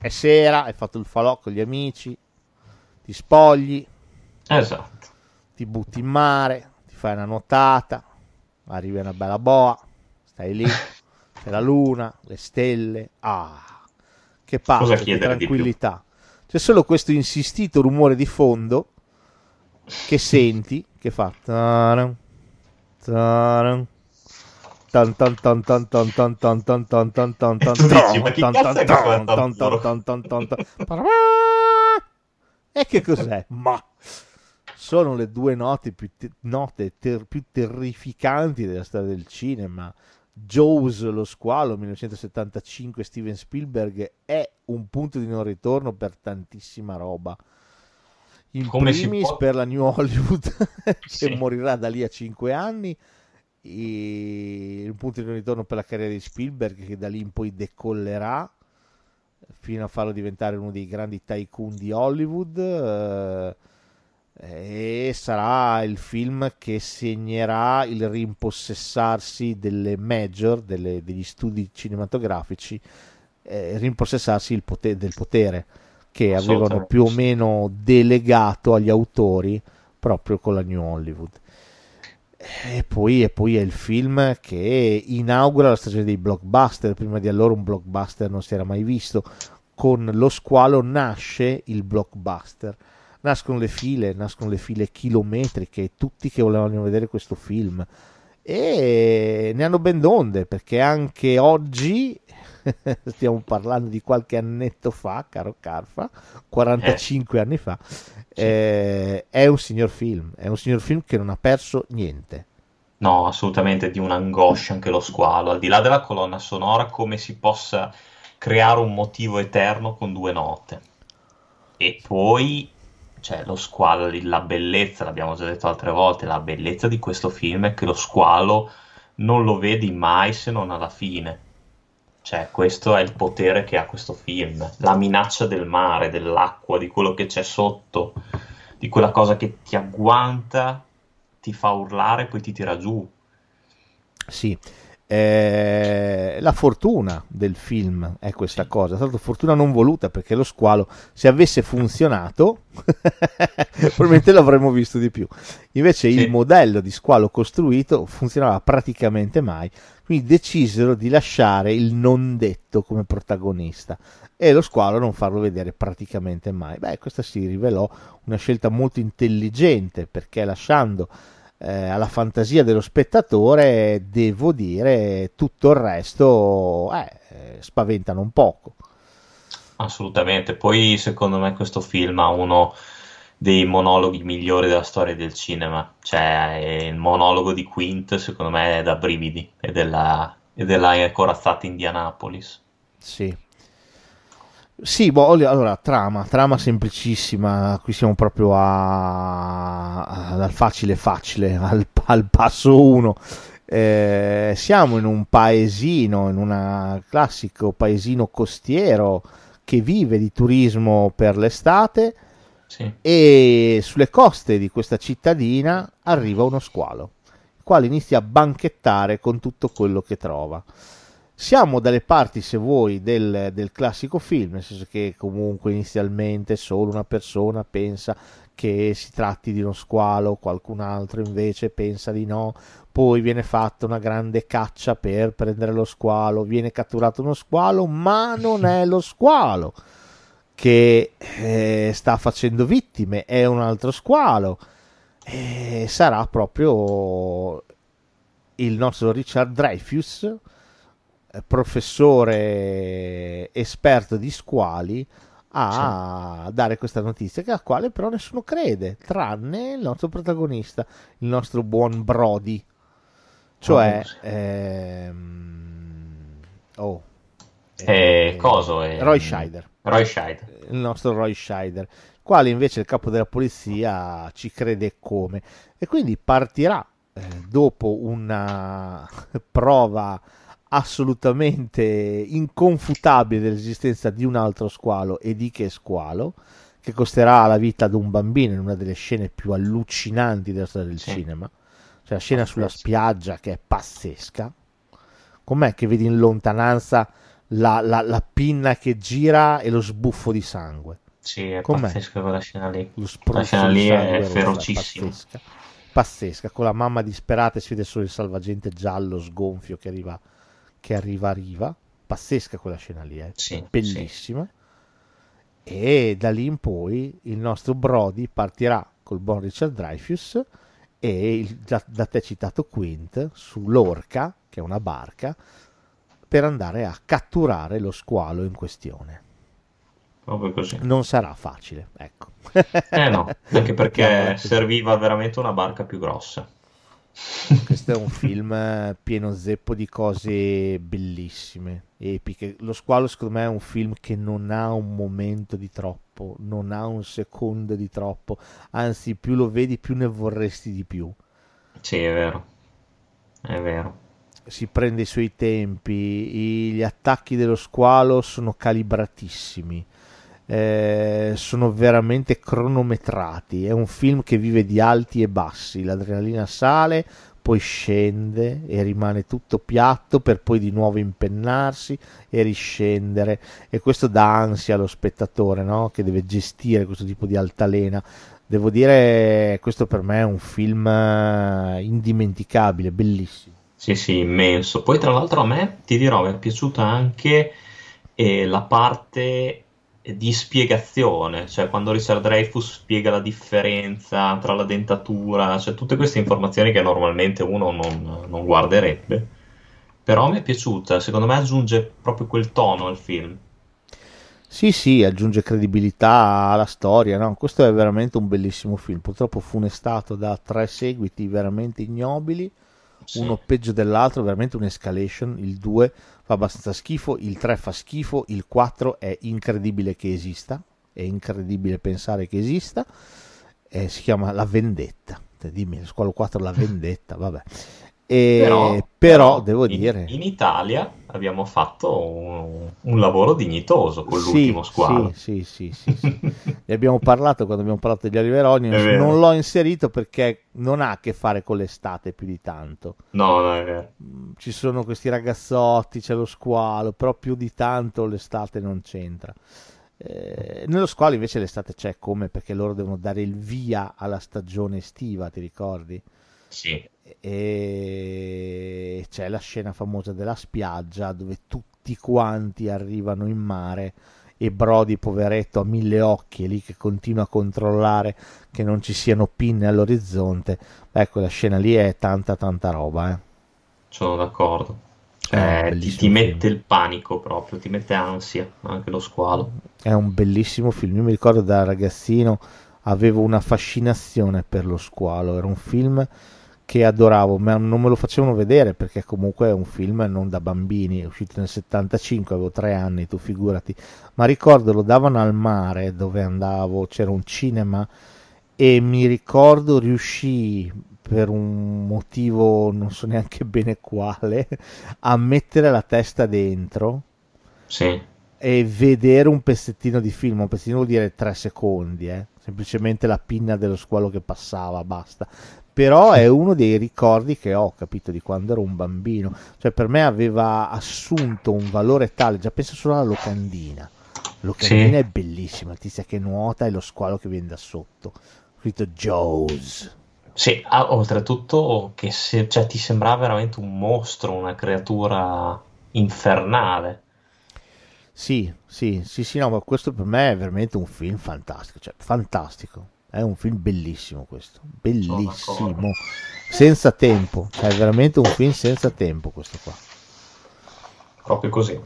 è sera, hai fatto il falò con gli amici, ti spogli, Esatto. ti butti in mare, ti fai una nuotata, arrivi a una bella boa, stai lì, <laughs> c'è la luna, le stelle, ah, che pace, che tranquillità. C'è solo questo insistito rumore di fondo che <laughs> senti, che fa taran, taran, tan tan tan tan tan tan tan tan tan tan tan tan tan tan tan tan tan. E che cos'è? Ma sono le due note più, te- note ter- più terrificanti della storia del cinema. Jaws, lo squalo, 1975, Steven Spielberg, è un punto di non ritorno per tantissima roba. In Come primis può- per la New Hollywood, che Sì. morirà da lì a 5 anni, e un punto di non ritorno per la carriera di Spielberg, che da lì in poi decollerà fino a farlo diventare uno dei grandi tycoon di Hollywood. eh, e sarà il film che segnerà il rimpossessarsi delle major, delle- degli studi cinematografici, eh, rimpossessarsi il pote- del potere che avevano più o meno delegato agli autori proprio con la New Hollywood. E poi, e poi è il film che inaugura la stagione dei blockbuster. Prima di allora un blockbuster non si era mai visto. Con lo squalo nasce il blockbuster. Nascono le file, nascono le file chilometriche, tutti che volevano vedere questo film. E ne hanno ben donde, perché anche oggi, <laughs> stiamo parlando di qualche annetto fa, caro Carfa, 45 anni fa, eh, è un signor film, è un signor film che non ha perso niente. No, assolutamente di un'angoscia anche lo squalo, al di là della colonna sonora, come si possa creare un motivo eterno con due note. E poi, cioè, lo squalo, la bellezza, l'abbiamo già detto altre volte, la bellezza di questo film è che lo squalo non lo vedi mai se non alla fine. Cioè, questo è il potere che ha questo film, la minaccia del mare, dell'acqua, di quello che c'è sotto, di quella cosa che ti agguanta, ti fa urlare e poi ti tira giù. Sì. Eh, la fortuna del film è questa cosa, tra l'altro fortuna non voluta perché lo squalo se avesse funzionato <laughs> probabilmente l'avremmo visto di più. Invece sì. il modello di squalo costruito funzionava praticamente mai, quindi decisero di lasciare il non detto come protagonista e lo squalo non farlo vedere praticamente mai. Beh, questa si rivelò una scelta molto intelligente perché lasciando eh, alla fantasia dello spettatore, devo dire, tutto il resto eh, spaventano un poco. Assolutamente, poi secondo me questo film ha uno dei monologhi migliori della storia del cinema, cioè il monologo di Quint secondo me è da brividi e della, della corazzata Indianapolis. Sì, sì, boh, allora, trama, trama semplicissima, qui siamo proprio a, a, dal facile facile, <laughs> al, al passo 1. Eh, siamo in un paesino, in un classico paesino costiero che vive di turismo per l'estate e sulle coste di questa cittadina arriva uno squalo, il quale inizia a banchettare con tutto quello che trova. Siamo dalle parti, se vuoi, del, del, classico film, nel senso che comunque inizialmente solo una persona pensa che si tratti di uno squalo, qualcun altro invece pensa di no, poi viene fatta una grande caccia per prendere lo squalo, viene catturato uno squalo, ma non è lo squalo che eh, sta facendo vittime, è un altro squalo. E sarà proprio il nostro Richard Dreyfus professore esperto di squali a sì. dare questa notizia che a quale però nessuno crede tranne il nostro protagonista il nostro buon Brody cioè oh, ehm, oh eh, coso è... Roy Scheider Roy Scheider. Il nostro Roy Scheider quale invece il capo della polizia ci crede come. E quindi partirà eh, dopo una <laughs> prova assolutamente inconfutabile dell'esistenza di un altro squalo e di che squalo? Che costerà la vita ad un bambino in una delle scene più allucinanti della storia del sì. cinema. Cioè la scena sulla spiaggia che è pazzesca. Com'è che vedi in lontananza la, la, la pinna che gira e lo sbuffo di sangue sì è com'è? pazzesca quella scena lì la scena lì è ferocissima pazzesca. pazzesca con la mamma disperata e si vede solo il salvagente giallo sgonfio che arriva che arriva a riva, pazzesca quella scena lì, eh? sì, bellissima. Sì. E da lì in poi il nostro Brody partirà col buon Richard Dreyfus e il già da te citato Quint sull'Orca, che è una barca, per andare a catturare lo squalo in questione. Proprio così. Non sarà facile, ecco. Eh no, anche perché <laughs> serviva veramente una barca più grossa. Questo è un film pieno zeppo di cose bellissime, epiche. Lo squalo, secondo me, è un film che non ha un momento di troppo, non ha un secondo di troppo. Anzi, più lo vedi, più ne vorresti di più. Sì, è vero. È vero. Si prende i suoi tempi. Gli attacchi dello squalo sono calibratissimi. Eh, sono veramente cronometrati. È un film che vive di alti e bassi. L'adrenalina sale, poi scende e rimane tutto piatto per poi di nuovo impennarsi e riscendere. E questo dà ansia allo spettatore no? che deve gestire questo tipo di altalena. Devo dire, questo per me è un film eh, indimenticabile, bellissimo. Sì, sì, immenso. Poi, tra l'altro, a me ti dirò, mi è piaciuta anche eh, la parte di spiegazione, cioè quando Richard Dreyfus spiega la differenza tra la dentatura, cioè tutte queste informazioni che normalmente uno non, non guarderebbe. Però mi è piaciuta, secondo me aggiunge proprio quel tono al film. Sì, sì, aggiunge credibilità alla storia, no? Questo è veramente un bellissimo film, purtroppo funestato da tre seguiti veramente ignobili, sì. uno peggio dell'altro, veramente un'escalation, il 2 fa abbastanza schifo, il 3 fa schifo, il 4 è incredibile che esista, è incredibile pensare che esista, eh, si chiama La Vendetta, dimmi, squalo 4 La <laughs> Vendetta, vabbè. E, però, però, devo in, dire... In Italia abbiamo fatto un, un lavoro dignitoso con Sì, l'ultimo squalo. Sì, sì, sì, sì, sì. <laughs> Ne abbiamo parlato quando abbiamo parlato degli Oliveroni, È vero. non l'ho inserito perché non ha a che fare con l'estate più di tanto. No, no, è vero. Mm, Ci sono questi ragazzotti, c'è lo squalo, però più di tanto l'estate non c'entra. Eh, nello squalo invece l'estate c'è come perché loro devono dare il via alla stagione estiva, ti ricordi? Sì, E c'è la scena famosa della spiaggia dove tutti quanti arrivano in mare e Brody, poveretto, ha mille occhi, è lì che continua a controllare che non ci siano pinne all'orizzonte. Beh, quella scena lì è tanta tanta roba, eh. sono d'accordo. Eh, Cioè, ti, ti mette il panico proprio, ti mette ansia, anche lo squalo. È un bellissimo film. Io mi ricordo da ragazzino avevo una fascinazione per lo squalo. Era un film che adoravo, ma non me lo facevano vedere perché comunque è un film non da bambini. È uscito nel 75, avevo tre anni, tu figurati. Ma ricordo lo davano al mare dove andavo, c'era un cinema e mi ricordo riuscii per un motivo non so neanche bene quale a mettere la testa dentro Sì, e vedere un pezzettino di film, un pezzettino vuol dire tre secondi, eh? semplicemente la pinna dello squalo che passava, basta. Però è uno dei ricordi che ho capito di quando ero un bambino, cioè per me aveva assunto un valore tale, già penso solo alla locandina. Locandina Sì. è bellissima, la tizia che nuota e lo squalo che viene da sotto. Scritto Jaws. Sì, ah, oltretutto che se- cioè, ti sembrava veramente un mostro, una creatura infernale. Sì, sì, sì, sì, no, ma questo per me è veramente un film fantastico, cioè fantastico. È un film bellissimo questo, bellissimo, senza tempo, cioè è veramente un film senza tempo questo qua. Proprio così.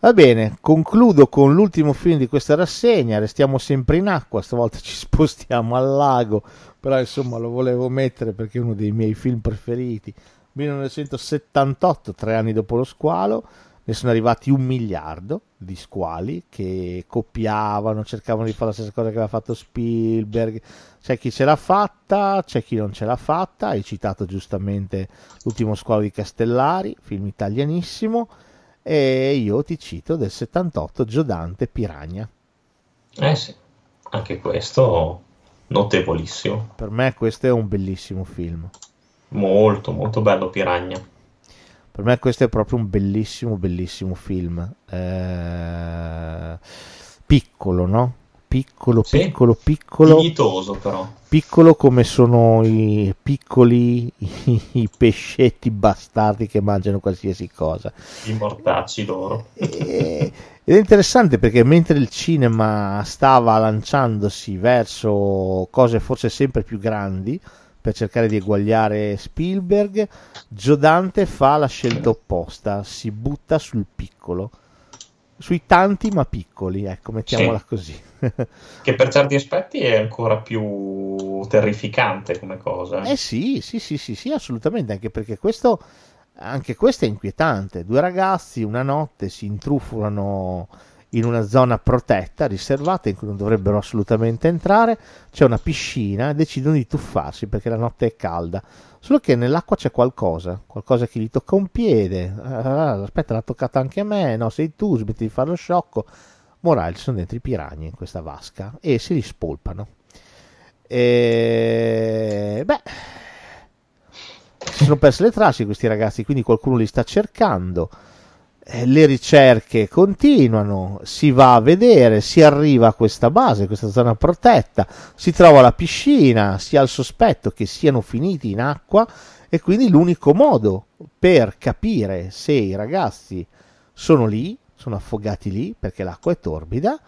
Va bene, concludo con l'ultimo film di questa rassegna, restiamo sempre in acqua, stavolta ci <laughs> spostiamo al lago, però insomma lo volevo mettere perché è uno dei miei film preferiti. 1978, tre anni dopo lo squalo, ne sono arrivati un miliardo di squali che copiavano, cercavano di fare la stessa cosa che aveva fatto Spielberg. C'è chi ce l'ha fatta, c'è chi non ce l'ha fatta. Hai citato giustamente L'ultimo squalo di Castellari, film italianissimo. E io ti cito del 78 Giodante Piragna. Eh sì, anche questo notevolissimo. Per me questo è un bellissimo film. Molto, molto bello Piragna. Per me questo è proprio un bellissimo, bellissimo film. Eh, piccolo, no? Piccolo, Sì. piccolo, piccolo. Dignitoso però. Piccolo come sono i piccoli i, <laughs> i pescetti bastardi che mangiano qualsiasi cosa. I mortacci loro. E- ed è interessante perché mentre il cinema stava lanciandosi verso cose forse sempre più grandi per cercare di eguagliare Spielberg, Giodante fa la scelta opposta, si butta sul piccolo, sui tanti ma piccoli, ecco, mettiamola così. <laughs> Che per certi aspetti è ancora più terrificante come cosa. Eh sì, sì, sì, sì, sì, assolutamente, anche perché questo, anche questo è inquietante. Due ragazzi una notte si intrufolano in una zona protetta, riservata, in cui non dovrebbero assolutamente entrare, c'è una piscina e decidono di tuffarsi perché la notte è calda. Solo che nell'acqua c'è qualcosa, qualcosa che gli tocca un piede. Ah, aspetta, l'ha toccata anche a me, no, sei tu, smetti di fare lo sciocco. Morale, sono dentro i piragni in questa vasca e si rispolpano. E beh, si sono perse le tracce questi ragazzi, quindi qualcuno li sta cercando. Eh, Le ricerche continuano, si va a vedere, si arriva a questa base, questa zona protetta, si trova la piscina, si ha il sospetto che siano finiti in acqua e quindi l'unico modo per capire se i ragazzi sono lì, sono affogati lì perché l'acqua è torbida,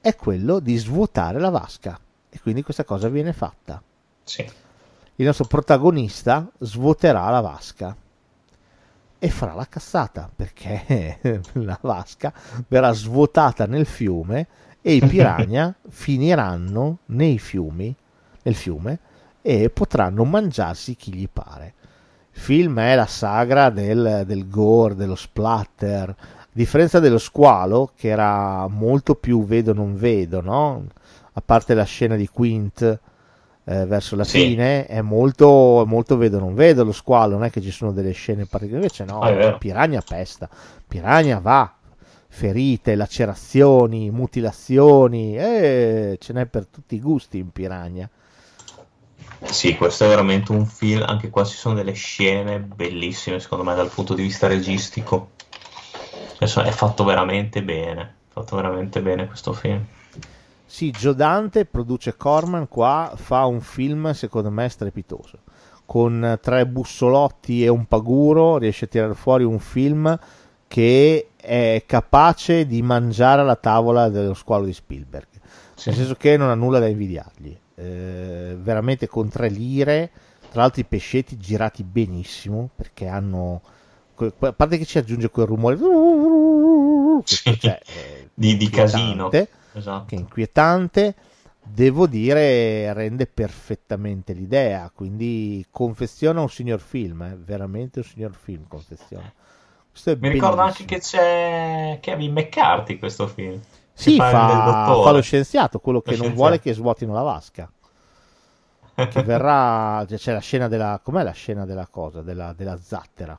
è quello di svuotare la vasca. E quindi questa cosa viene fatta. Sì. Il nostro protagonista svuoterà la vasca e farà la cazzata perché <laughs> la vasca verrà svuotata nel fiume e i piranha <laughs> finiranno nei fiumi, nel fiume e potranno mangiarsi chi gli pare. Il film è la sagra del, del gore, dello splatter, a differenza dello squalo che era molto più vedo non vedo, no? A parte la scena di Quint eh, verso la Sì. fine è molto, molto vedo non vedo lo squalo, non è che ci sono delle scene particolari, invece no, Ah. Piranha pesta, Piranha va, ferite, lacerazioni, mutilazioni, eh, ce n'è per tutti i gusti in Piranha. Sì, questo è veramente un film. Anche qua ci sono delle scene bellissime, secondo me, dal punto di vista registico. Adesso è fatto veramente bene. Fatto veramente bene questo film. Sì, Joe Dante produce Corman qua, fa un film secondo me strepitoso. Con tre bussolotti e un paguro riesce a tirare fuori un film che è capace di mangiare alla tavola dello squalo di Spielberg. Sì. Nel senso che non ha nulla da invidiargli. Eh, veramente con tre lire, tra l'altro i pescetti girati benissimo perché hanno... A parte che ci aggiunge quel rumore Sì. cioè, Di, di casino. Esatto. che è inquietante, devo dire rende perfettamente l'idea, quindi confeziona un signor film, è veramente un signor film, è Mi ricordo anche bellissimo. che c'è Kevin McCarthy in questo film. che Sì, fa, fa lo scienziato, quello che Lo non scienziato. vuole che svuotino la vasca. Che <laughs> verrà, cioè, c'è la scena della, com'è la scena della cosa, della, della zattera,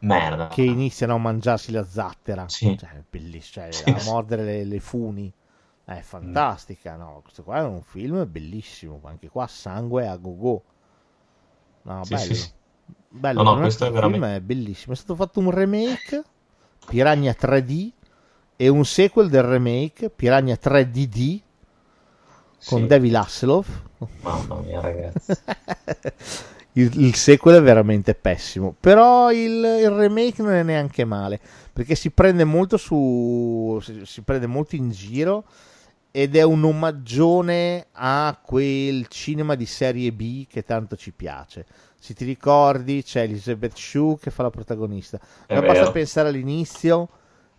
Merda. che iniziano a mangiarsi la zattera, Sì. cioè, bellissimo, cioè, Sì, a mordere le, le funi, è fantastica, no? Questo qua è un film bellissimo, anche qua sangue a go-go, no, Sì, bello, sì, sì. bello, No, no, veramente questo è il film veramente- è bellissimo, è stato fatto un remake, Piranha 3D, e un sequel del remake, Piranha 3DD, con. David Hasselhoff, Mamma mia, ragazzi. <laughs> il, il sequel è veramente pessimo, però il, il remake non è neanche male, perché si prende molto su si, si prende molto in giro ed è un omaggione a quel cinema di serie B che tanto ci piace. Se ti ricordi, c'è Elizabeth Shue che fa la protagonista. È Ma basta vero. pensare all'inizio,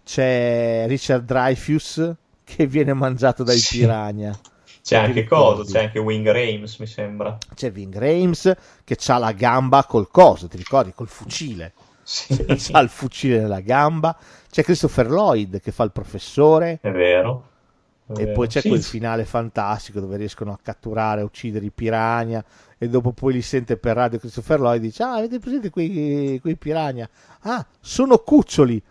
c'è Richard Dreyfuss che viene mangiato dai Sì. piranha. C'è anche? Coso, c'è anche Wing Rames, mi sembra. C'è Ving Rames che ha la gamba col coso, ti ricordi? Col fucile. Sì. <laughs> ha il fucile nella gamba. C'è Christopher Lloyd che fa il professore. È vero. E poi c'è Sì, quel finale fantastico dove riescono a catturare, a uccidere i piranha. E dopo poi li sente per radio Christopher Lloyd e dice: Ah, avete presente quei, quei piranha? Ah, sono cuccioli.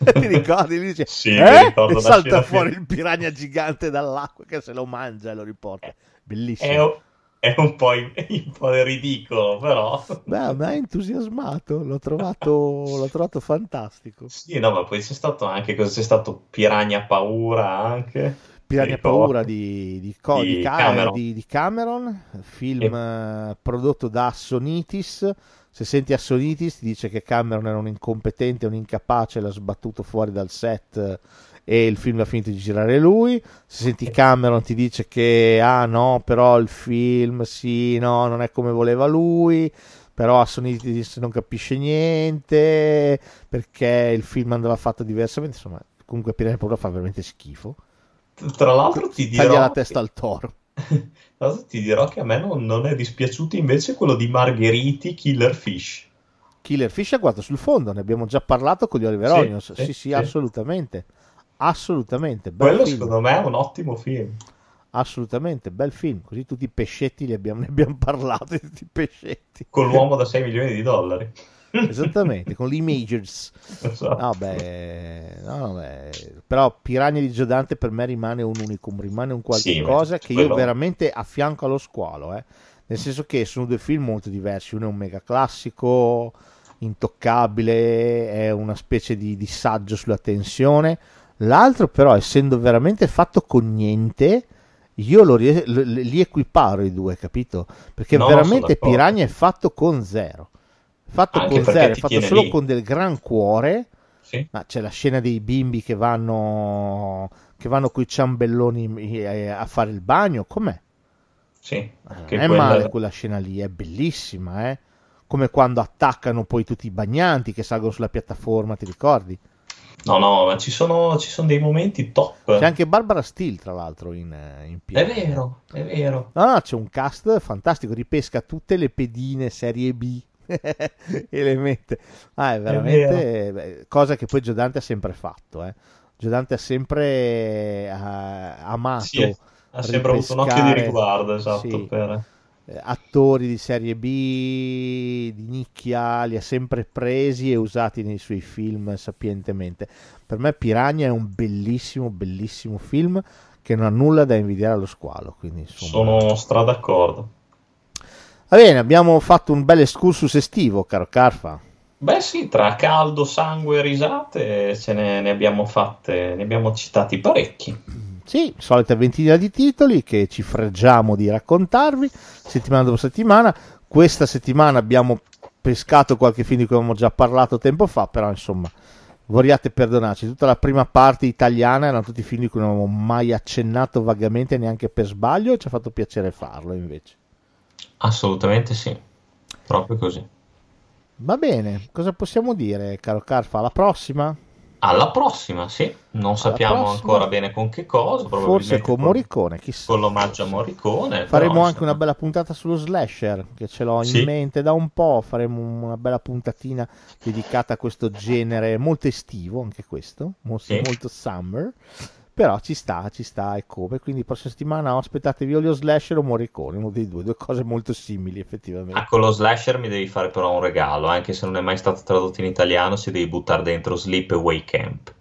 <laughs> ti ricordi? Lui dice: Sì, eh? E salta fuori il piranha gigante dall'acqua che se lo mangia e lo riporta. Bellissimo. È, è un po', <laughs> un po' ridicolo, però. Beh, mi ha entusiasmato, l'ho trovato, l'ho trovato fantastico. Sì, no, ma poi c'è stato anche cosa c'è stato Piranha Paura anche. Piranha. Paura di, di, co- Di di Ca- Cameron. di- Cameron, film eh, prodotto da Assonitis. Se senti Assonitis ti dice che Cameron era un incompetente, un incapace, l'ha sbattuto fuori dal set e il film l'ha finito di girare lui. Se senti Cameron ti dice che ah no, però il film sì, no, non è come voleva lui. Però Assonitis non capisce niente perché il film andava fatto diversamente. Insomma, comunque Piranha Paura fa veramente schifo. Tra l'altro ti dirò... Taglia la testa al toro. <laughs> Tra l'altro ti dirò che a me non, non è dispiaciuto invece quello di Margheriti Killer Fish. Killer Fish è guardato sul fondo, ne abbiamo già parlato con gli Oliver Sì, Onions. Sì, sì, sì. assolutamente. Assolutamente, Quello film. secondo me è un ottimo film. Assolutamente, bel film. Così tutti i pescetti li abbiamo, ne abbiamo parlato, <laughs> tutti i pescetti. Con l'uomo da 6 milioni di dollari. Esattamente, con i Majors. Esatto. No, beh, no, beh, però Piranha di Giodante per me rimane un unicum, rimane un qualche Sì, che io quello- veramente affianco allo squalo, eh. nel senso che sono due film molto diversi, uno è un mega classico, intoccabile, è una specie di, di saggio sulla tensione, l'altro però essendo veramente fatto con niente, io lo lo- li equiparo i due, capito? Perché No, veramente. Piranha è fatto con zero. Fatto Anche con zero, è fatto solo lì. con del gran cuore. Sì. Ma c'è la scena dei bimbi che vanno che vanno coi ciambelloni eh, a fare il bagno. Com'è? Sì, Eh, non è quella- male quella scena lì, è bellissima, eh? Come quando attaccano poi tutti i bagnanti che salgono sulla piattaforma, ti ricordi? No, no, ma ci sono, ci sono dei momenti top. C'è anche Barbara Steele, tra l'altro, in, eh, in È pieno. vero, è vero. No, no, c'è un cast fantastico, ripesca tutte le pedine serie B <laughs> e le mette. Ah, è veramente beh, cosa che poi Giodante ha sempre fatto, eh. Giodante ha sempre eh, amato Sì. ha sempre avuto un occhio di riguardo, esatto, sì, per... eh, attori di serie B, di nicchia, li ha sempre presi e usati nei suoi film sapientemente. Per me Piranha è un bellissimo, bellissimo film che non ha nulla da invidiare allo squalo. Quindi, insomma... Sono stra d'accordo. Va bene, abbiamo fatto un bel excursus estivo, caro Carfa. Beh sì, tra caldo, sangue e risate ce ne, ne abbiamo fatte, ne abbiamo citati parecchi. Sì, solita ventina di titoli che ci freggiamo di raccontarvi settimana dopo settimana. Questa settimana abbiamo pescato qualche film di cui avevamo già parlato tempo fa, però insomma, vorriate perdonarci. Tutta la prima parte italiana erano tutti film di cui non avevamo mai accennato vagamente neanche per sbaglio e ci ha fatto piacere farlo invece. Assolutamente sì, proprio così. Va bene, cosa possiamo dire, caro Carfa? Alla prossima? Alla prossima, sì. Non sappiamo ancora bene con che cosa. Forse con Morricone, chissà. Con l'omaggio a Morricone. Faremo però, anche una bella puntata sullo slasher, che ce l'ho in mente da un po'. Faremo una bella puntatina dedicata a questo genere, molto estivo anche questo, molto, sì. molto summer. Però ci sta, ci sta e come. Quindi prossima settimana aspettatevi o lo slasher o Morricone, uno dei due, due cose molto simili effettivamente. Ah, con lo slasher mi devi fare però un regalo, anche se non è mai stato tradotto in italiano, si devi buttare dentro Sleepaway Camp.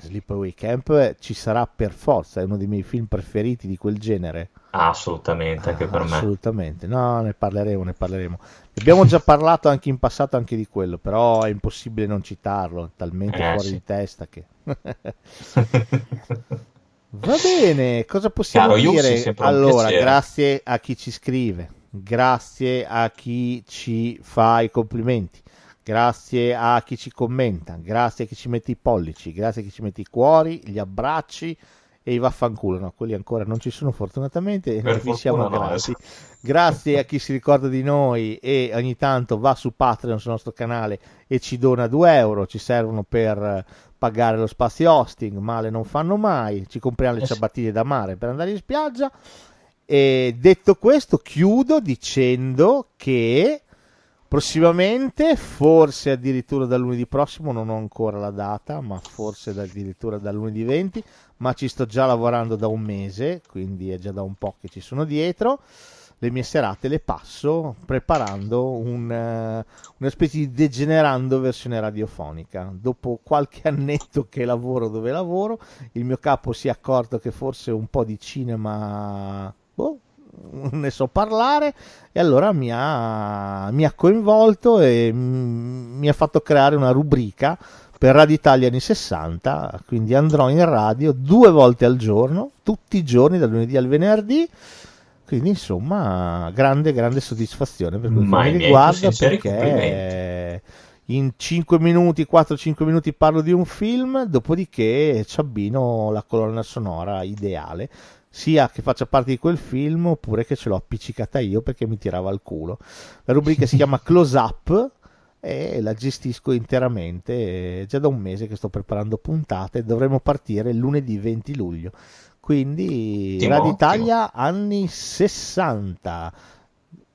Sleepaway Camp ci sarà per forza, è uno dei miei film preferiti di quel genere. Ah, assolutamente, anche ah, per me. Assolutamente, no, ne parleremo, ne parleremo. Abbiamo già parlato anche in passato anche di quello, però è impossibile non citarlo, talmente eh, fuori sì. di testa che... <laughs> Va bene, cosa possiamo Chiaro, dire? Allora, grazie a chi ci scrive, grazie a chi ci fa i complimenti, grazie a chi ci commenta, grazie a chi ci mette i pollici, grazie a chi ci mette i cuori, gli abbracci e i vaffanculo, no, quelli ancora non ci sono fortunatamente e vi siamo grati. Grazie a chi si ricorda di noi e ogni tanto va su Patreon sul nostro canale e ci dona 2 euro, ci servono per pagare lo spazio hosting, male non fanno mai, ci compriamo le ciabattine da mare per andare in spiaggia. E detto questo, chiudo dicendo che prossimamente, forse addirittura dal lunedì prossimo, non ho ancora la data, ma forse addirittura dal lunedì 20, ma ci sto già lavorando da un mese, quindi è già da un po' che ci sono dietro. Le mie serate le passo preparando un, uh, una specie di degenerando versione radiofonica. Dopo qualche <laughs> annetto che lavoro dove lavoro, il mio capo si è accorto che forse un po' di cinema boh, <laughs> ne so parlare e allora mi ha, mi ha coinvolto e mi ha fatto creare una rubrica per Radio Italia anni 60, quindi andrò in radio due volte al giorno, tutti i giorni, dal lunedì al venerdì. Quindi insomma, grande, grande soddisfazione per quel che riguarda perché in 5 minuti, 4-5 minuti parlo di un film, dopodiché ci abbino la colonna sonora ideale sia che faccia parte di quel film oppure che ce l'ho appiccicata io perché mi tirava al culo. La rubrica si <laughs> chiama Close Up e la gestisco interamente. È già da un mese che sto preparando puntate, dovremo partire lunedì 20 luglio. Quindi ottimo, Radio Italia ottimo. anni 60.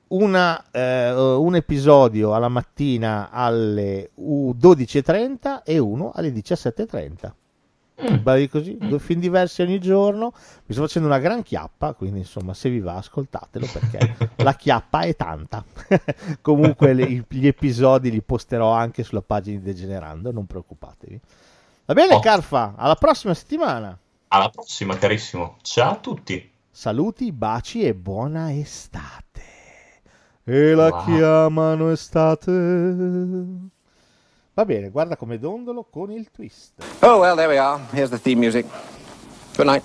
Una, eh, un episodio alla mattina alle 12.30 e uno alle 17.30. Mm. così, mm. due film diversi ogni giorno. Mi sto facendo una gran chiappa, quindi insomma, se vi va, ascoltatelo perché <laughs> la chiappa è tanta. <laughs> Comunque, le, gli episodi li posterò anche sulla pagina di Degenerando, non preoccupatevi. Va bene, oh. Carfa, alla prossima settimana. Alla prossima, carissimo. Ciao a tutti. Saluti, baci e buona estate. E la wow. chiamano estate. Va bene, guarda come dondolo con il twist. Oh, well, there we are. Here's the theme music. Good night.